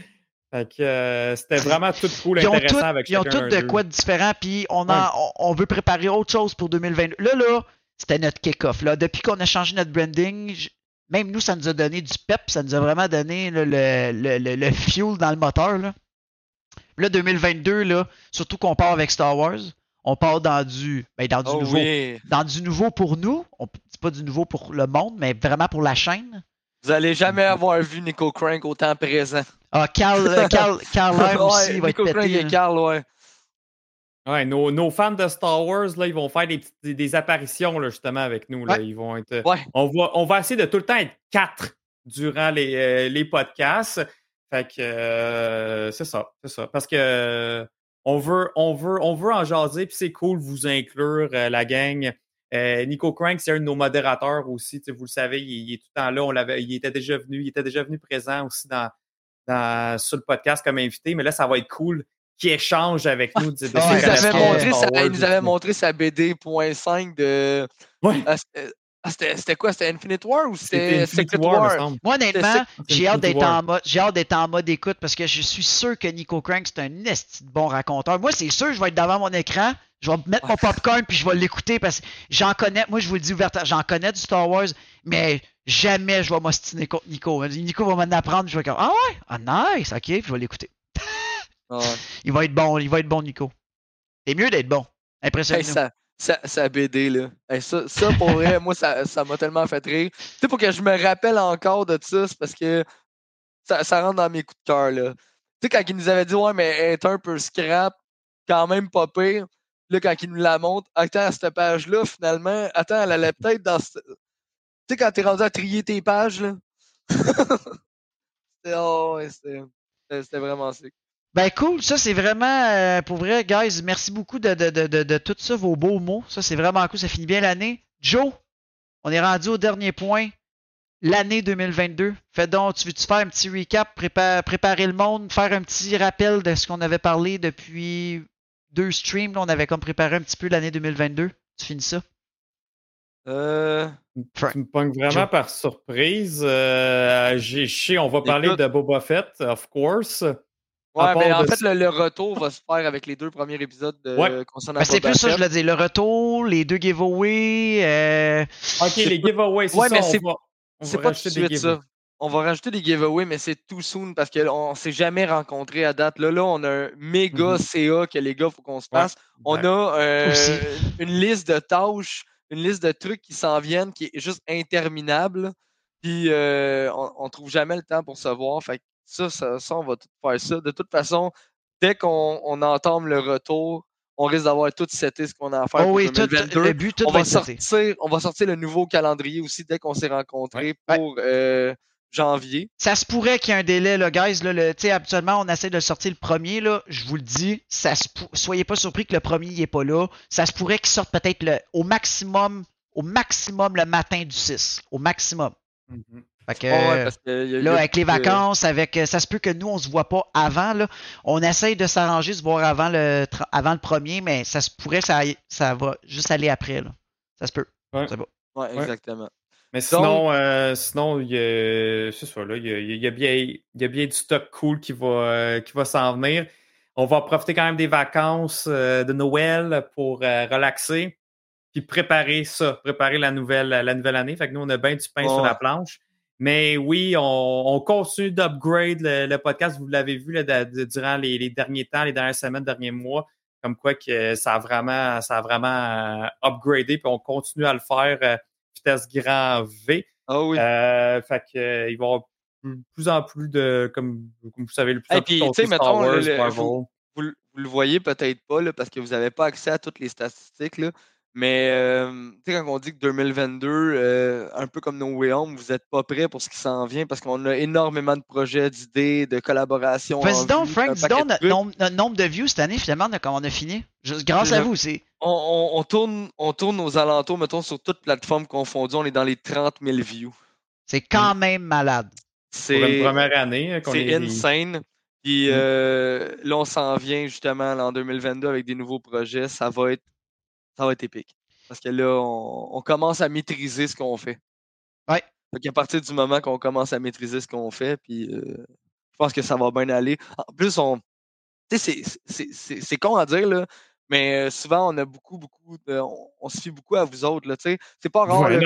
Fait que euh, c'était vraiment tout cool, Ils ont intéressant toutes, avec ils ont un de quoi de différent, puis on, en- Ouais. on, on veut préparer autre chose pour 2022. Là, là, c'était notre kick-off. Là. Depuis qu'on a changé notre branding, même nous, ça nous a donné du pep, ça nous a vraiment donné là, le, le, le, le fuel dans le moteur. Là, là 2022, là, surtout qu'on part avec Star Wars, on part dans du, ben, dans du Oh nouveau. oui. Dans du nouveau pour nous, on- c'est pas du nouveau pour le monde, mais vraiment pour la chaîne. Vous allez jamais avoir vu Nico Crank autant présent. Ah, Carl, Carl, Carl Lime aussi va Nico être Crank pété. et là. Carl, ouais. Ouais, nos, nos fans de Star Wars, là, ils vont faire des, des, des apparitions là, justement avec nous. Là. Ouais. Ils vont être, Ouais. on, va, on va essayer de tout le temps être quatre durant les, euh, les podcasts. Fait que euh, c'est ça, c'est ça. Parce que euh, on veut, on veut, on veut en jaser, puis c'est cool vous inclure euh, la gang. Euh, Nico Crank, c'est un de nos modérateurs aussi. Vous le savez, il, il est tout le temps là. On l'avait, il était déjà venu, il était déjà venu présent aussi dans, dans, sur le podcast comme invité. Mais là, ça va être cool qu'il échange avec nous. de- de Il Ouais, nous avait montré Star sa, Wars il nous avait montré sa BD .5 de. Ouais. Ah, c'était- ah, c'était quoi? C'était Infinite War ou C'était Secret War. Moi, honnêtement, j'ai hâte d'être en mode, j'ai hâte d'être en mode écoute parce que je suis sûr que Nico Crank, c'est un esti de bon raconteur. Moi, c'est sûr, je vais être devant mon écran, je vais mettre mon popcorn puis je vais l'écouter parce que j'en connais, moi, je vous le dis ouvertement, j'en connais du Star Wars, mais jamais je vais m'ostiner contre Nico. Nico va m'en apprendre, je vais comme, ah ouais, ah nice, ok, puis je vais l'écouter. Ouais. Il va être bon, il va être bon, Nico. C'est mieux d'être bon. Hey, Impressionnant. ça, sa, sa BD, là. Hey, ça, ça, pour vrai, moi, ça ça m'a tellement fait rire. Tu sais, pour que je me rappelle encore de ça, c'est parce que ça, ça rentre dans mes coups de cœur, là. Tu sais, quand il nous avait dit, ouais, mais elle est un peu scrap, quand même pas pire. Là, quand il nous la montre, attends, à cette page-là, finalement, attends, elle allait peut-être dans. ce- Tu sais, quand t'es rendu à trier tes pages, là. c'était, oh, vraiment sick. Ben cool, ça c'est vraiment euh, pour vrai, guys. Merci beaucoup de, de, de, de, de tout ça, vos beaux mots. Ça c'est vraiment cool, ça finit bien l'année. Joe, on est rendu au dernier point. L'année 2022. Fais donc, tu veux-tu faire un petit recap, prépa- préparer le monde, faire un petit rappel de ce qu'on avait parlé depuis deux streams? là, on avait comme préparé un petit peu l'année 2022. Tu finis ça? Euh. Tu me pognes vraiment Joe. par surprise. Euh, j'ai chié, on va parler Écoute. de Boba Fett, of course. Ouais, mais en de fait, le, le retour va se faire avec les deux premiers épisodes de, Ouais. concernant Ben, c'est plus ça, je voulais dire. Le retour, les deux giveaways. euh, Ok, les giveaways, c'est Ouais, ça. mais on c'est- va, pas tout rajouter de suite ça. On va rajouter des giveaways, mais c'est tout soon parce qu'on s'est jamais rencontrés à date. Là, là, on a un méga Mhm. CA que les gars, faut qu'on se Ouais. fasse. On Ouais. a euh, Aussi. une liste de tâches, une liste de trucs qui s'en viennent qui est juste interminable. Puis euh, on, on trouve jamais le temps pour se voir. Fait que ça, ça, ça, on va tout faire ça. De toute façon, dès qu'on on entame le retour, on risque d'avoir tout seté ce qu'on a à faire Oh pour oui, tout, 2022 le but, tout on va sortir, on va sortir le nouveau calendrier aussi dès qu'on s'est rencontrés Ouais. pour euh, janvier. Ça se pourrait qu'il y ait un délai, là, guys. Là, le, habituellement, on essaie de le sortir le premier. Là, je vous le dis, ça se soyez pas surpris que le premier n'est pas là. Ça se pourrait qu'il sorte peut-être au maximum, au maximum le matin du 6. Au maximum. Mhm. Fait que, Ouais, ouais, parce que y a- y là, a avec les vacances, avec euh, ça se peut que nous, on se voit pas avant. Là. On essaye de s'arranger, de se voir avant le, avant le premier, mais ça se pourrait que ça, ça va juste aller après. Là. Ça se peut. Ouais. Ça va. Ouais, Ouais. exactement. Mais sinon, euh, sinon il y a, c'est ça, là, il y a, il y a bien, il y a bien du stock cool qui va, euh, qui va s'en venir. On va profiter quand même des vacances euh, de Noël pour euh, relaxer puis préparer ça, préparer la nouvelle, la nouvelle année. Fait que nous, on a bien du pain sur la planche. Mais oui, on, on continue d'upgrade le, le podcast. Vous l'avez vu là, de- de- durant les, les derniers temps, les dernières semaines, derniers mois, comme quoi que ça a vraiment, ça a vraiment euh, upgradé. Puis on continue à le faire euh, vitesse grand V. Ah oui. Euh, fait que, euh, il va y avoir plus, plus en plus de, comme, comme vous savez, le plus en Et plus puis, de tu sais, contenu Star mettons, Wars, le- vous, le- vous le voyez peut-être pas là, parce que vous n'avez pas accès à toutes les statistiques. Là. Mais euh, tu sais, quand on dit que 2022, euh, un peu comme No Way Home, vous n'êtes pas prêts pour ce qui s'en vient parce qu'on a énormément de projets, d'idées, de collaborations. Vas-y donc, vue, Frank, dis donc notre nombre, notre nombre de views cette année, finalement, comment on a fini. Juste grâce à vous, c'est. On, on- on tourne, on tourne aux alentours, mettons, sur toutes plateformes confondues, on est dans les 30 000 views. C'est quand même malade. Pour une C'est première année. hein, qu'on c'est est- insane. Puis Mm. euh, là, on s'en vient justement là, en 2022 avec des nouveaux projets. Ça va être, ça va être épique. Parce que là, on, on commence à maîtriser ce qu'on fait. Ouais. Fait qu'à partir du moment qu'on commence à maîtriser ce qu'on fait, puis euh, je pense que ça va bien aller. En plus, on. Tu sais, c'est con à dire, là, mais souvent, on a beaucoup, beaucoup de. On, on se fie beaucoup à vous autres, là, tu sais. C'est pas rare, Ouais,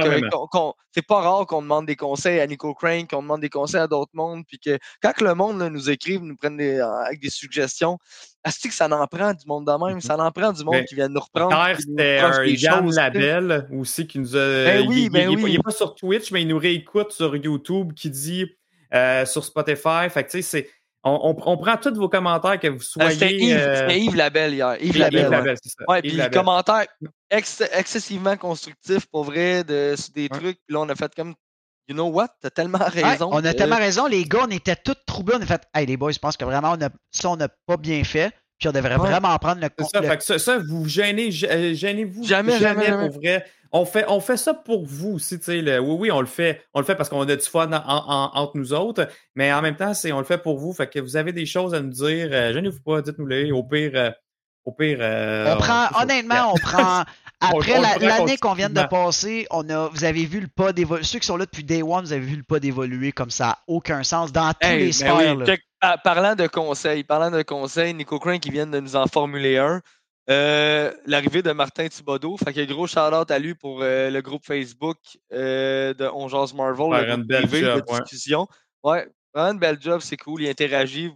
c'est pas rare qu'on demande des conseils à Nico Crane, qu'on demande des conseils à d'autres mondes, puis que quand le monde là, nous écrive, nous prenne des, avec des suggestions, est-ce que ça en prend du monde de même? Mhm. Ça en prend du monde Ben, qui vient nous reprendre. C'était un Yann. Labelle aussi qui nous a. Ben oui, il, il- ben il oui. il est pas sur Twitch, mais il nous réécoute sur YouTube qui dit euh, sur Spotify. Fait que tu sais, c'est. On, on- on prend tous vos commentaires que vous Euh, C'était soyez. Yves, euh, c'était Yves Labelle hier. Yves Yves Labelle. Ouais. Labelle, c'est ça. Ouais, Yves puis Labelle. commentaires ex- excessivement constructifs pour vrai, de, sur des Ouais. trucs. Puis là, on a fait comme, you know what, t'as tellement Ouais, raison. on a que- tellement raison. Les gars, on était tous troublés. On a fait, hey, les boys, je pense que vraiment, on a, ça, on n'a pas bien fait. Puis on devrait Ouais. vraiment prendre le compte. ça, ça, ça, vous gênez, gê- euh, gênez-vous Jamais, jamais, jamais. pour vrai. On fait, on fait ça pour vous aussi, tu sais. Oui, oui, on le fait. On le fait parce qu'on a du fun en- en- entre nous autres, mais en même temps, c'est, on le fait pour vous. Fait que vous avez des choses à nous dire. euh, gênez-vous pas, dites-nous-les. Au pire, euh, au pire. euh, On prend, honnêtement, on prend. Après l'année qu'on vient de passer, on a, vous avez vu le pas d'évoluer. Ceux qui sont là depuis Day One, vous avez vu le pas d'évoluer comme ça. n'a Aucun sens dans tous Hey, les sphères. oui. Ah, parlant de conseils, parlant de conseils, Nico Crane qui vient de nous en formuler un. Euh, L'arrivée de Martin Thibodeau. Fait que gros shout-out à lui pour euh, le groupe Facebook euh, de On Jase Marvel, le une belle privé job, de ouais. discussion. Ouais, vraiment une belle job, c'est cool, il interagit.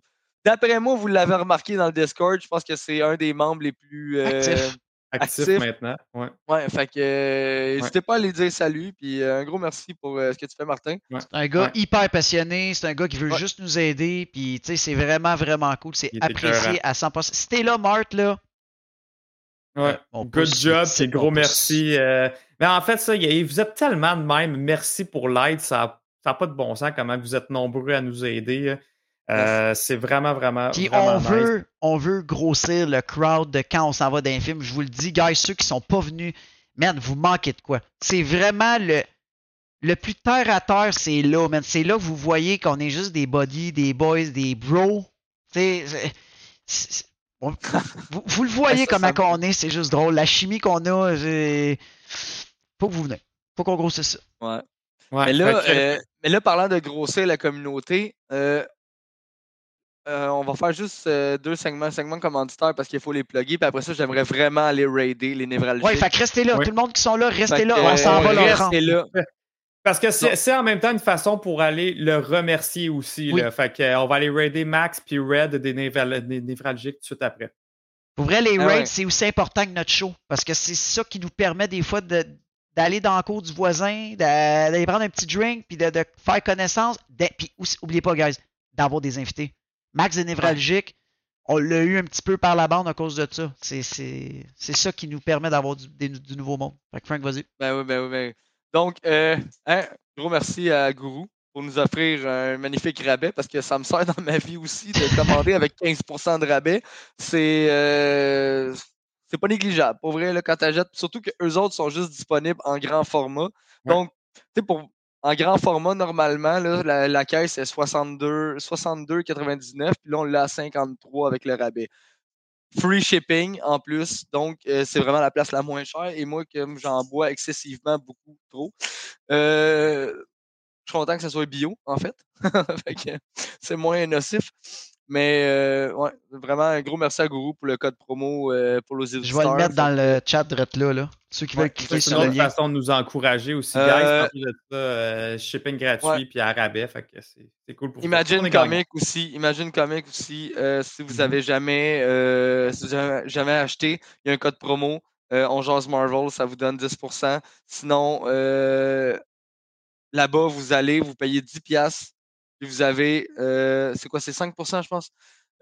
D'après moi, vous l'avez remarqué dans le Discord, je pense que c'est un des membres les plus, euh, Actif. maintenant. Ouais. Ouais, fait que euh, n'hésitez pas à aller dire salut. Puis euh, un gros merci pour euh, ce que tu fais, Martin. C'est un gars Ouais. hyper passionné, c'est un gars qui veut Ouais. juste nous aider, puis tu sais, c'est vraiment, vraiment cool, c'est apprécié à 100%. Si t'es là, Mart, là, Ouais. on Good pousse, job, c'est gros merci. euh, Mais en fait, ça, y a- vous êtes tellement de même. Merci pour l'aide. Ça n'a pas de bon sens comment vous êtes nombreux à nous aider. Euh, C'est vraiment, vraiment. Puis vraiment on nice. veut, on veut grossir le crowd de quand on s'en va d'un film. Je vous le dis, guys, ceux qui sont pas venus, man, vous manquez de quoi. C'est vraiment le, le plus terre à terre, c'est là, man. C'est là que vous voyez qu'on est juste des buddies, des boys, des bros. C'est- c'est- on- vous, vous le voyez comment ça- qu'on est, c'est juste drôle. La chimie qu'on a, c'est- faut que vous venez. Faut qu'on grossisse ça. Ouais. Ouais, Mais là, euh, mais là, parlant de grossir la communauté, euh, euh, on va faire juste euh, deux segments, segments commanditaires parce qu'il faut les plugger. Puis après ça, j'aimerais vraiment aller raider les névralgiques. Ouais, fait que restez là. Ouais. Tout le monde qui sont là, restez Fait là. que, On s'en va, Laurent. Restez là. Parce que c'est en même temps une façon pour aller le remercier aussi. Oui. Là. Fait que, euh, on va aller raider Max puis Red des, névral- des névralgiques tout de suite après. Pour vrai, les Ah raids, ouais. c'est aussi important que notre show. Parce que c'est ça qui nous permet des fois de- d'aller dans la cour du voisin, d'a- d'aller prendre un petit drink, puis de, de faire connaissance. De- Puis aussi, oubliez pas, guys, d'avoir des invités. Max des névralgiques, on l'a eu un petit peu par la bande à cause de ça. C'est- ça qui nous permet d'avoir du, du nouveau monde. Fait que Frank, vas-y. Ben oui, ben oui, ben oui. Donc, euh, hein, gros merci à Gourou pour nous offrir un magnifique rabais parce que ça me sert dans ma vie aussi de commander avec 15% de rabais. C'est euh, c'est pas négligeable. Pour vrai, là, quand surtout que eux autres sont juste disponibles en grand format. Donc, tu sais, pour en grand format, normalement, là, la, caisse est 62 62,99, puis là, on l'a à 53 avec le rabais. Free shipping en plus, donc euh, c'est vraiment la place la moins chère. Et moi, comme j'en bois excessivement beaucoup trop, euh, je suis content que ça soit bio, en fait. Fait c'est moins nocif. Mais euh, ouais, vraiment un gros merci à Gourou pour le code promo euh, pour les Je vais le mettre dans le chat direct là, là. Ceux qui Ouais, veulent cliquer C'est sur une le lien. façon de nous encourager aussi, Euh, guys. De ça, euh, shipping gratuit Ouais. puis à rabais. Fait que c'est c'est cool pour vous. Imagine gagnant. Comic aussi. Imagine Comic aussi. euh, si vous Mhm. avez jamais, euh, si vous avez jamais acheté, il y a un code promo. Euh, on jase Marvel, ça vous donne 10%. Sinon, euh, là-bas, vous allez, vous payez 10$, piastres, puis vous avez, euh, c'est quoi, c'est 5%, je pense?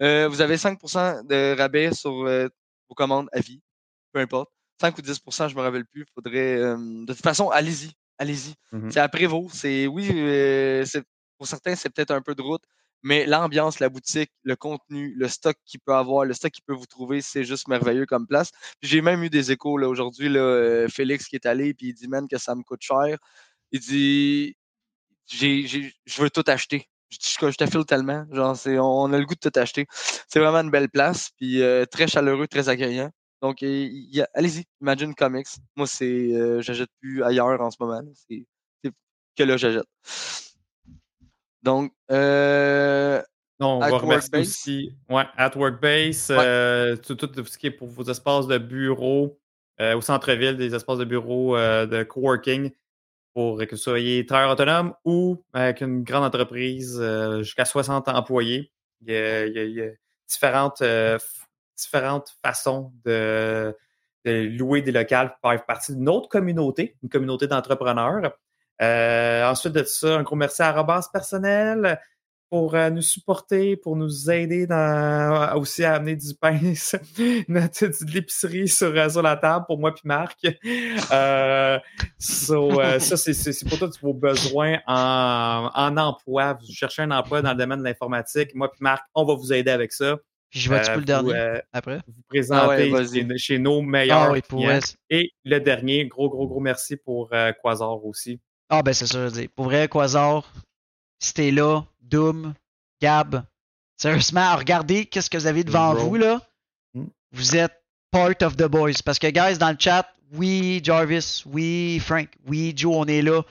Euh, vous avez 5% de rabais sur euh, vos commandes à vie, peu importe. 5 ou 10%, je me rappelle plus. Faudrait, euh, de toute façon, allez-y, allez-y. Mhm. C'est après vous. C'est oui, euh, c'est pour certains, c'est peut-être un peu de route, mais l'ambiance, la boutique, le contenu, le stock qu'il peut avoir, le stock qu'il peut vous trouver, c'est juste merveilleux comme place. J'ai même eu des échos là aujourd'hui, là, Félix qui est allé, puis il dit man que ça me coûte cher. Il dit j'ai, j'ai- je veux tout acheter. Je, je, te file tellement. Genre, c'est, on a le goût de tout acheter. C'est vraiment une belle place, puis euh, très chaleureux, très accueillant. Donc, il y a- allez-y, Imagine Comics. Moi, c'est, euh, j'achète plus ailleurs en ce moment. C'est, que là, j'achète. Donc, euh, Non, on At va remercier Workbase. aussi ouais, At Workbase, Ouais. euh, tout, tout ce qui est pour vos espaces de bureau euh, au centre-ville, des espaces de bureau euh, de coworking pour que vous soyez travailleur autonome ou avec une grande entreprise euh, jusqu'à 60 employés. Il y a, différentes, euh, différentes façons de, de louer des locales pour faire partie d'une autre communauté, une communauté d'entrepreneurs. Euh, ensuite de ça, un gros merci à Robas Personnel pour euh, nous supporter, pour nous aider dans, aussi à amener du pain, notre- de l'épicerie sur, euh, sur la table pour moi puis Marc. Euh, so, euh, ça, c'est- c'est c'est pour tous vos besoins en, en emploi. Vous cherchez un emploi dans le domaine de l'informatique. Moi puis Marc, on va vous aider avec ça. Puis je vais-tu Euh, pour le vous, dernier euh, après? vous présenter vas-y. chez, chez nos meilleurs Ah pour. Et le dernier, gros, gros, gros merci pour euh, Quasar aussi. Ah ben c'est ça, je dire. Pour vrai, Quasar, si t'es là, Doom, Gab, sérieusement, regardez qu'est-ce que vous avez devant Bro. vous là. Hmm. Vous êtes part of the boys. Parce que guys, dans le chat, oui Jarvis, oui Frank, oui Joe, on est là.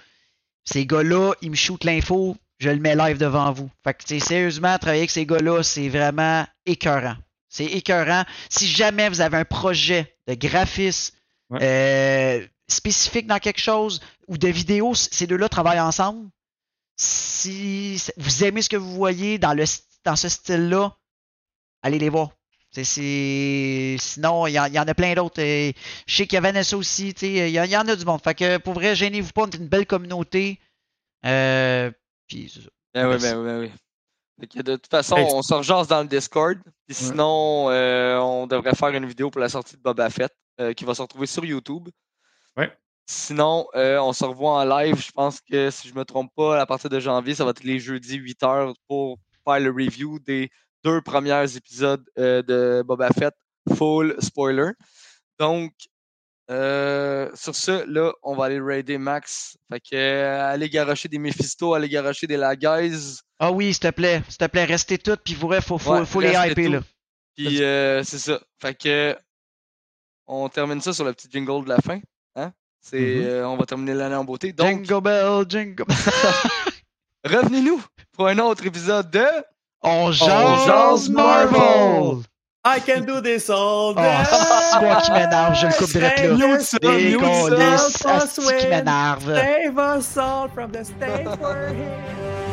Ces gars-là, ils me shootent l'info, je le mets live devant vous. Fait que sérieusement, travailler avec ces gars-là, c'est vraiment écœurant. C'est écœurant. Si jamais vous avez un projet de graphisme Ouais. euh, spécifique dans quelque chose ou de vidéo, ces deux-là travaillent ensemble. Si vous aimez ce que vous voyez dans, le, st- dans ce style-là, allez les voir. C'est- c'est- Sinon, il y, en- il y en a plein d'autres. Je sais qu'il y a Vanessa aussi. Il y, en- il y en a du monde. Fait que pour vrai, gênez-vous pas. On est une belle communauté. Euh, puis c'est ça. Ben oui, ben oui, ben oui. Fait que de toute façon, Hey, on se rejase dans le Discord. Puis sinon, euh, on devrait faire une vidéo pour la sortie de Boba Fett euh, qui va se retrouver sur YouTube. Ouais. Sinon, euh, on se revoit en live. Je pense que si je me trompe pas, à partir de janvier, ça va être les jeudis 8h pour faire le review des deux premiers épisodes euh, de Boba Fett, full spoiler. Donc, euh, sur ce, là, on va aller raider Max. Fait que allez garocher des Mephisto, allez garocher des Laguys. Ah oui, s'il te plaît. S'il te plaît, restez toutes. Puis vous, faut, faut, Ouais, faut les hyper. Là. Puis c'est ça. Fait que on termine ça sur le petit jingle de la fin. C'est, Mhm. euh, on va terminer l'année en beauté. Donc, Jingle bell, jingle bell. revenez-nous pour un autre épisode de On jase Marvel. Marvel. I can do this all day. Oh, c'est moi qui m'énerve, je le coupe direct là. Mute ça, Des mute ça. asti qui m'énerve. Save us all from the state we're in.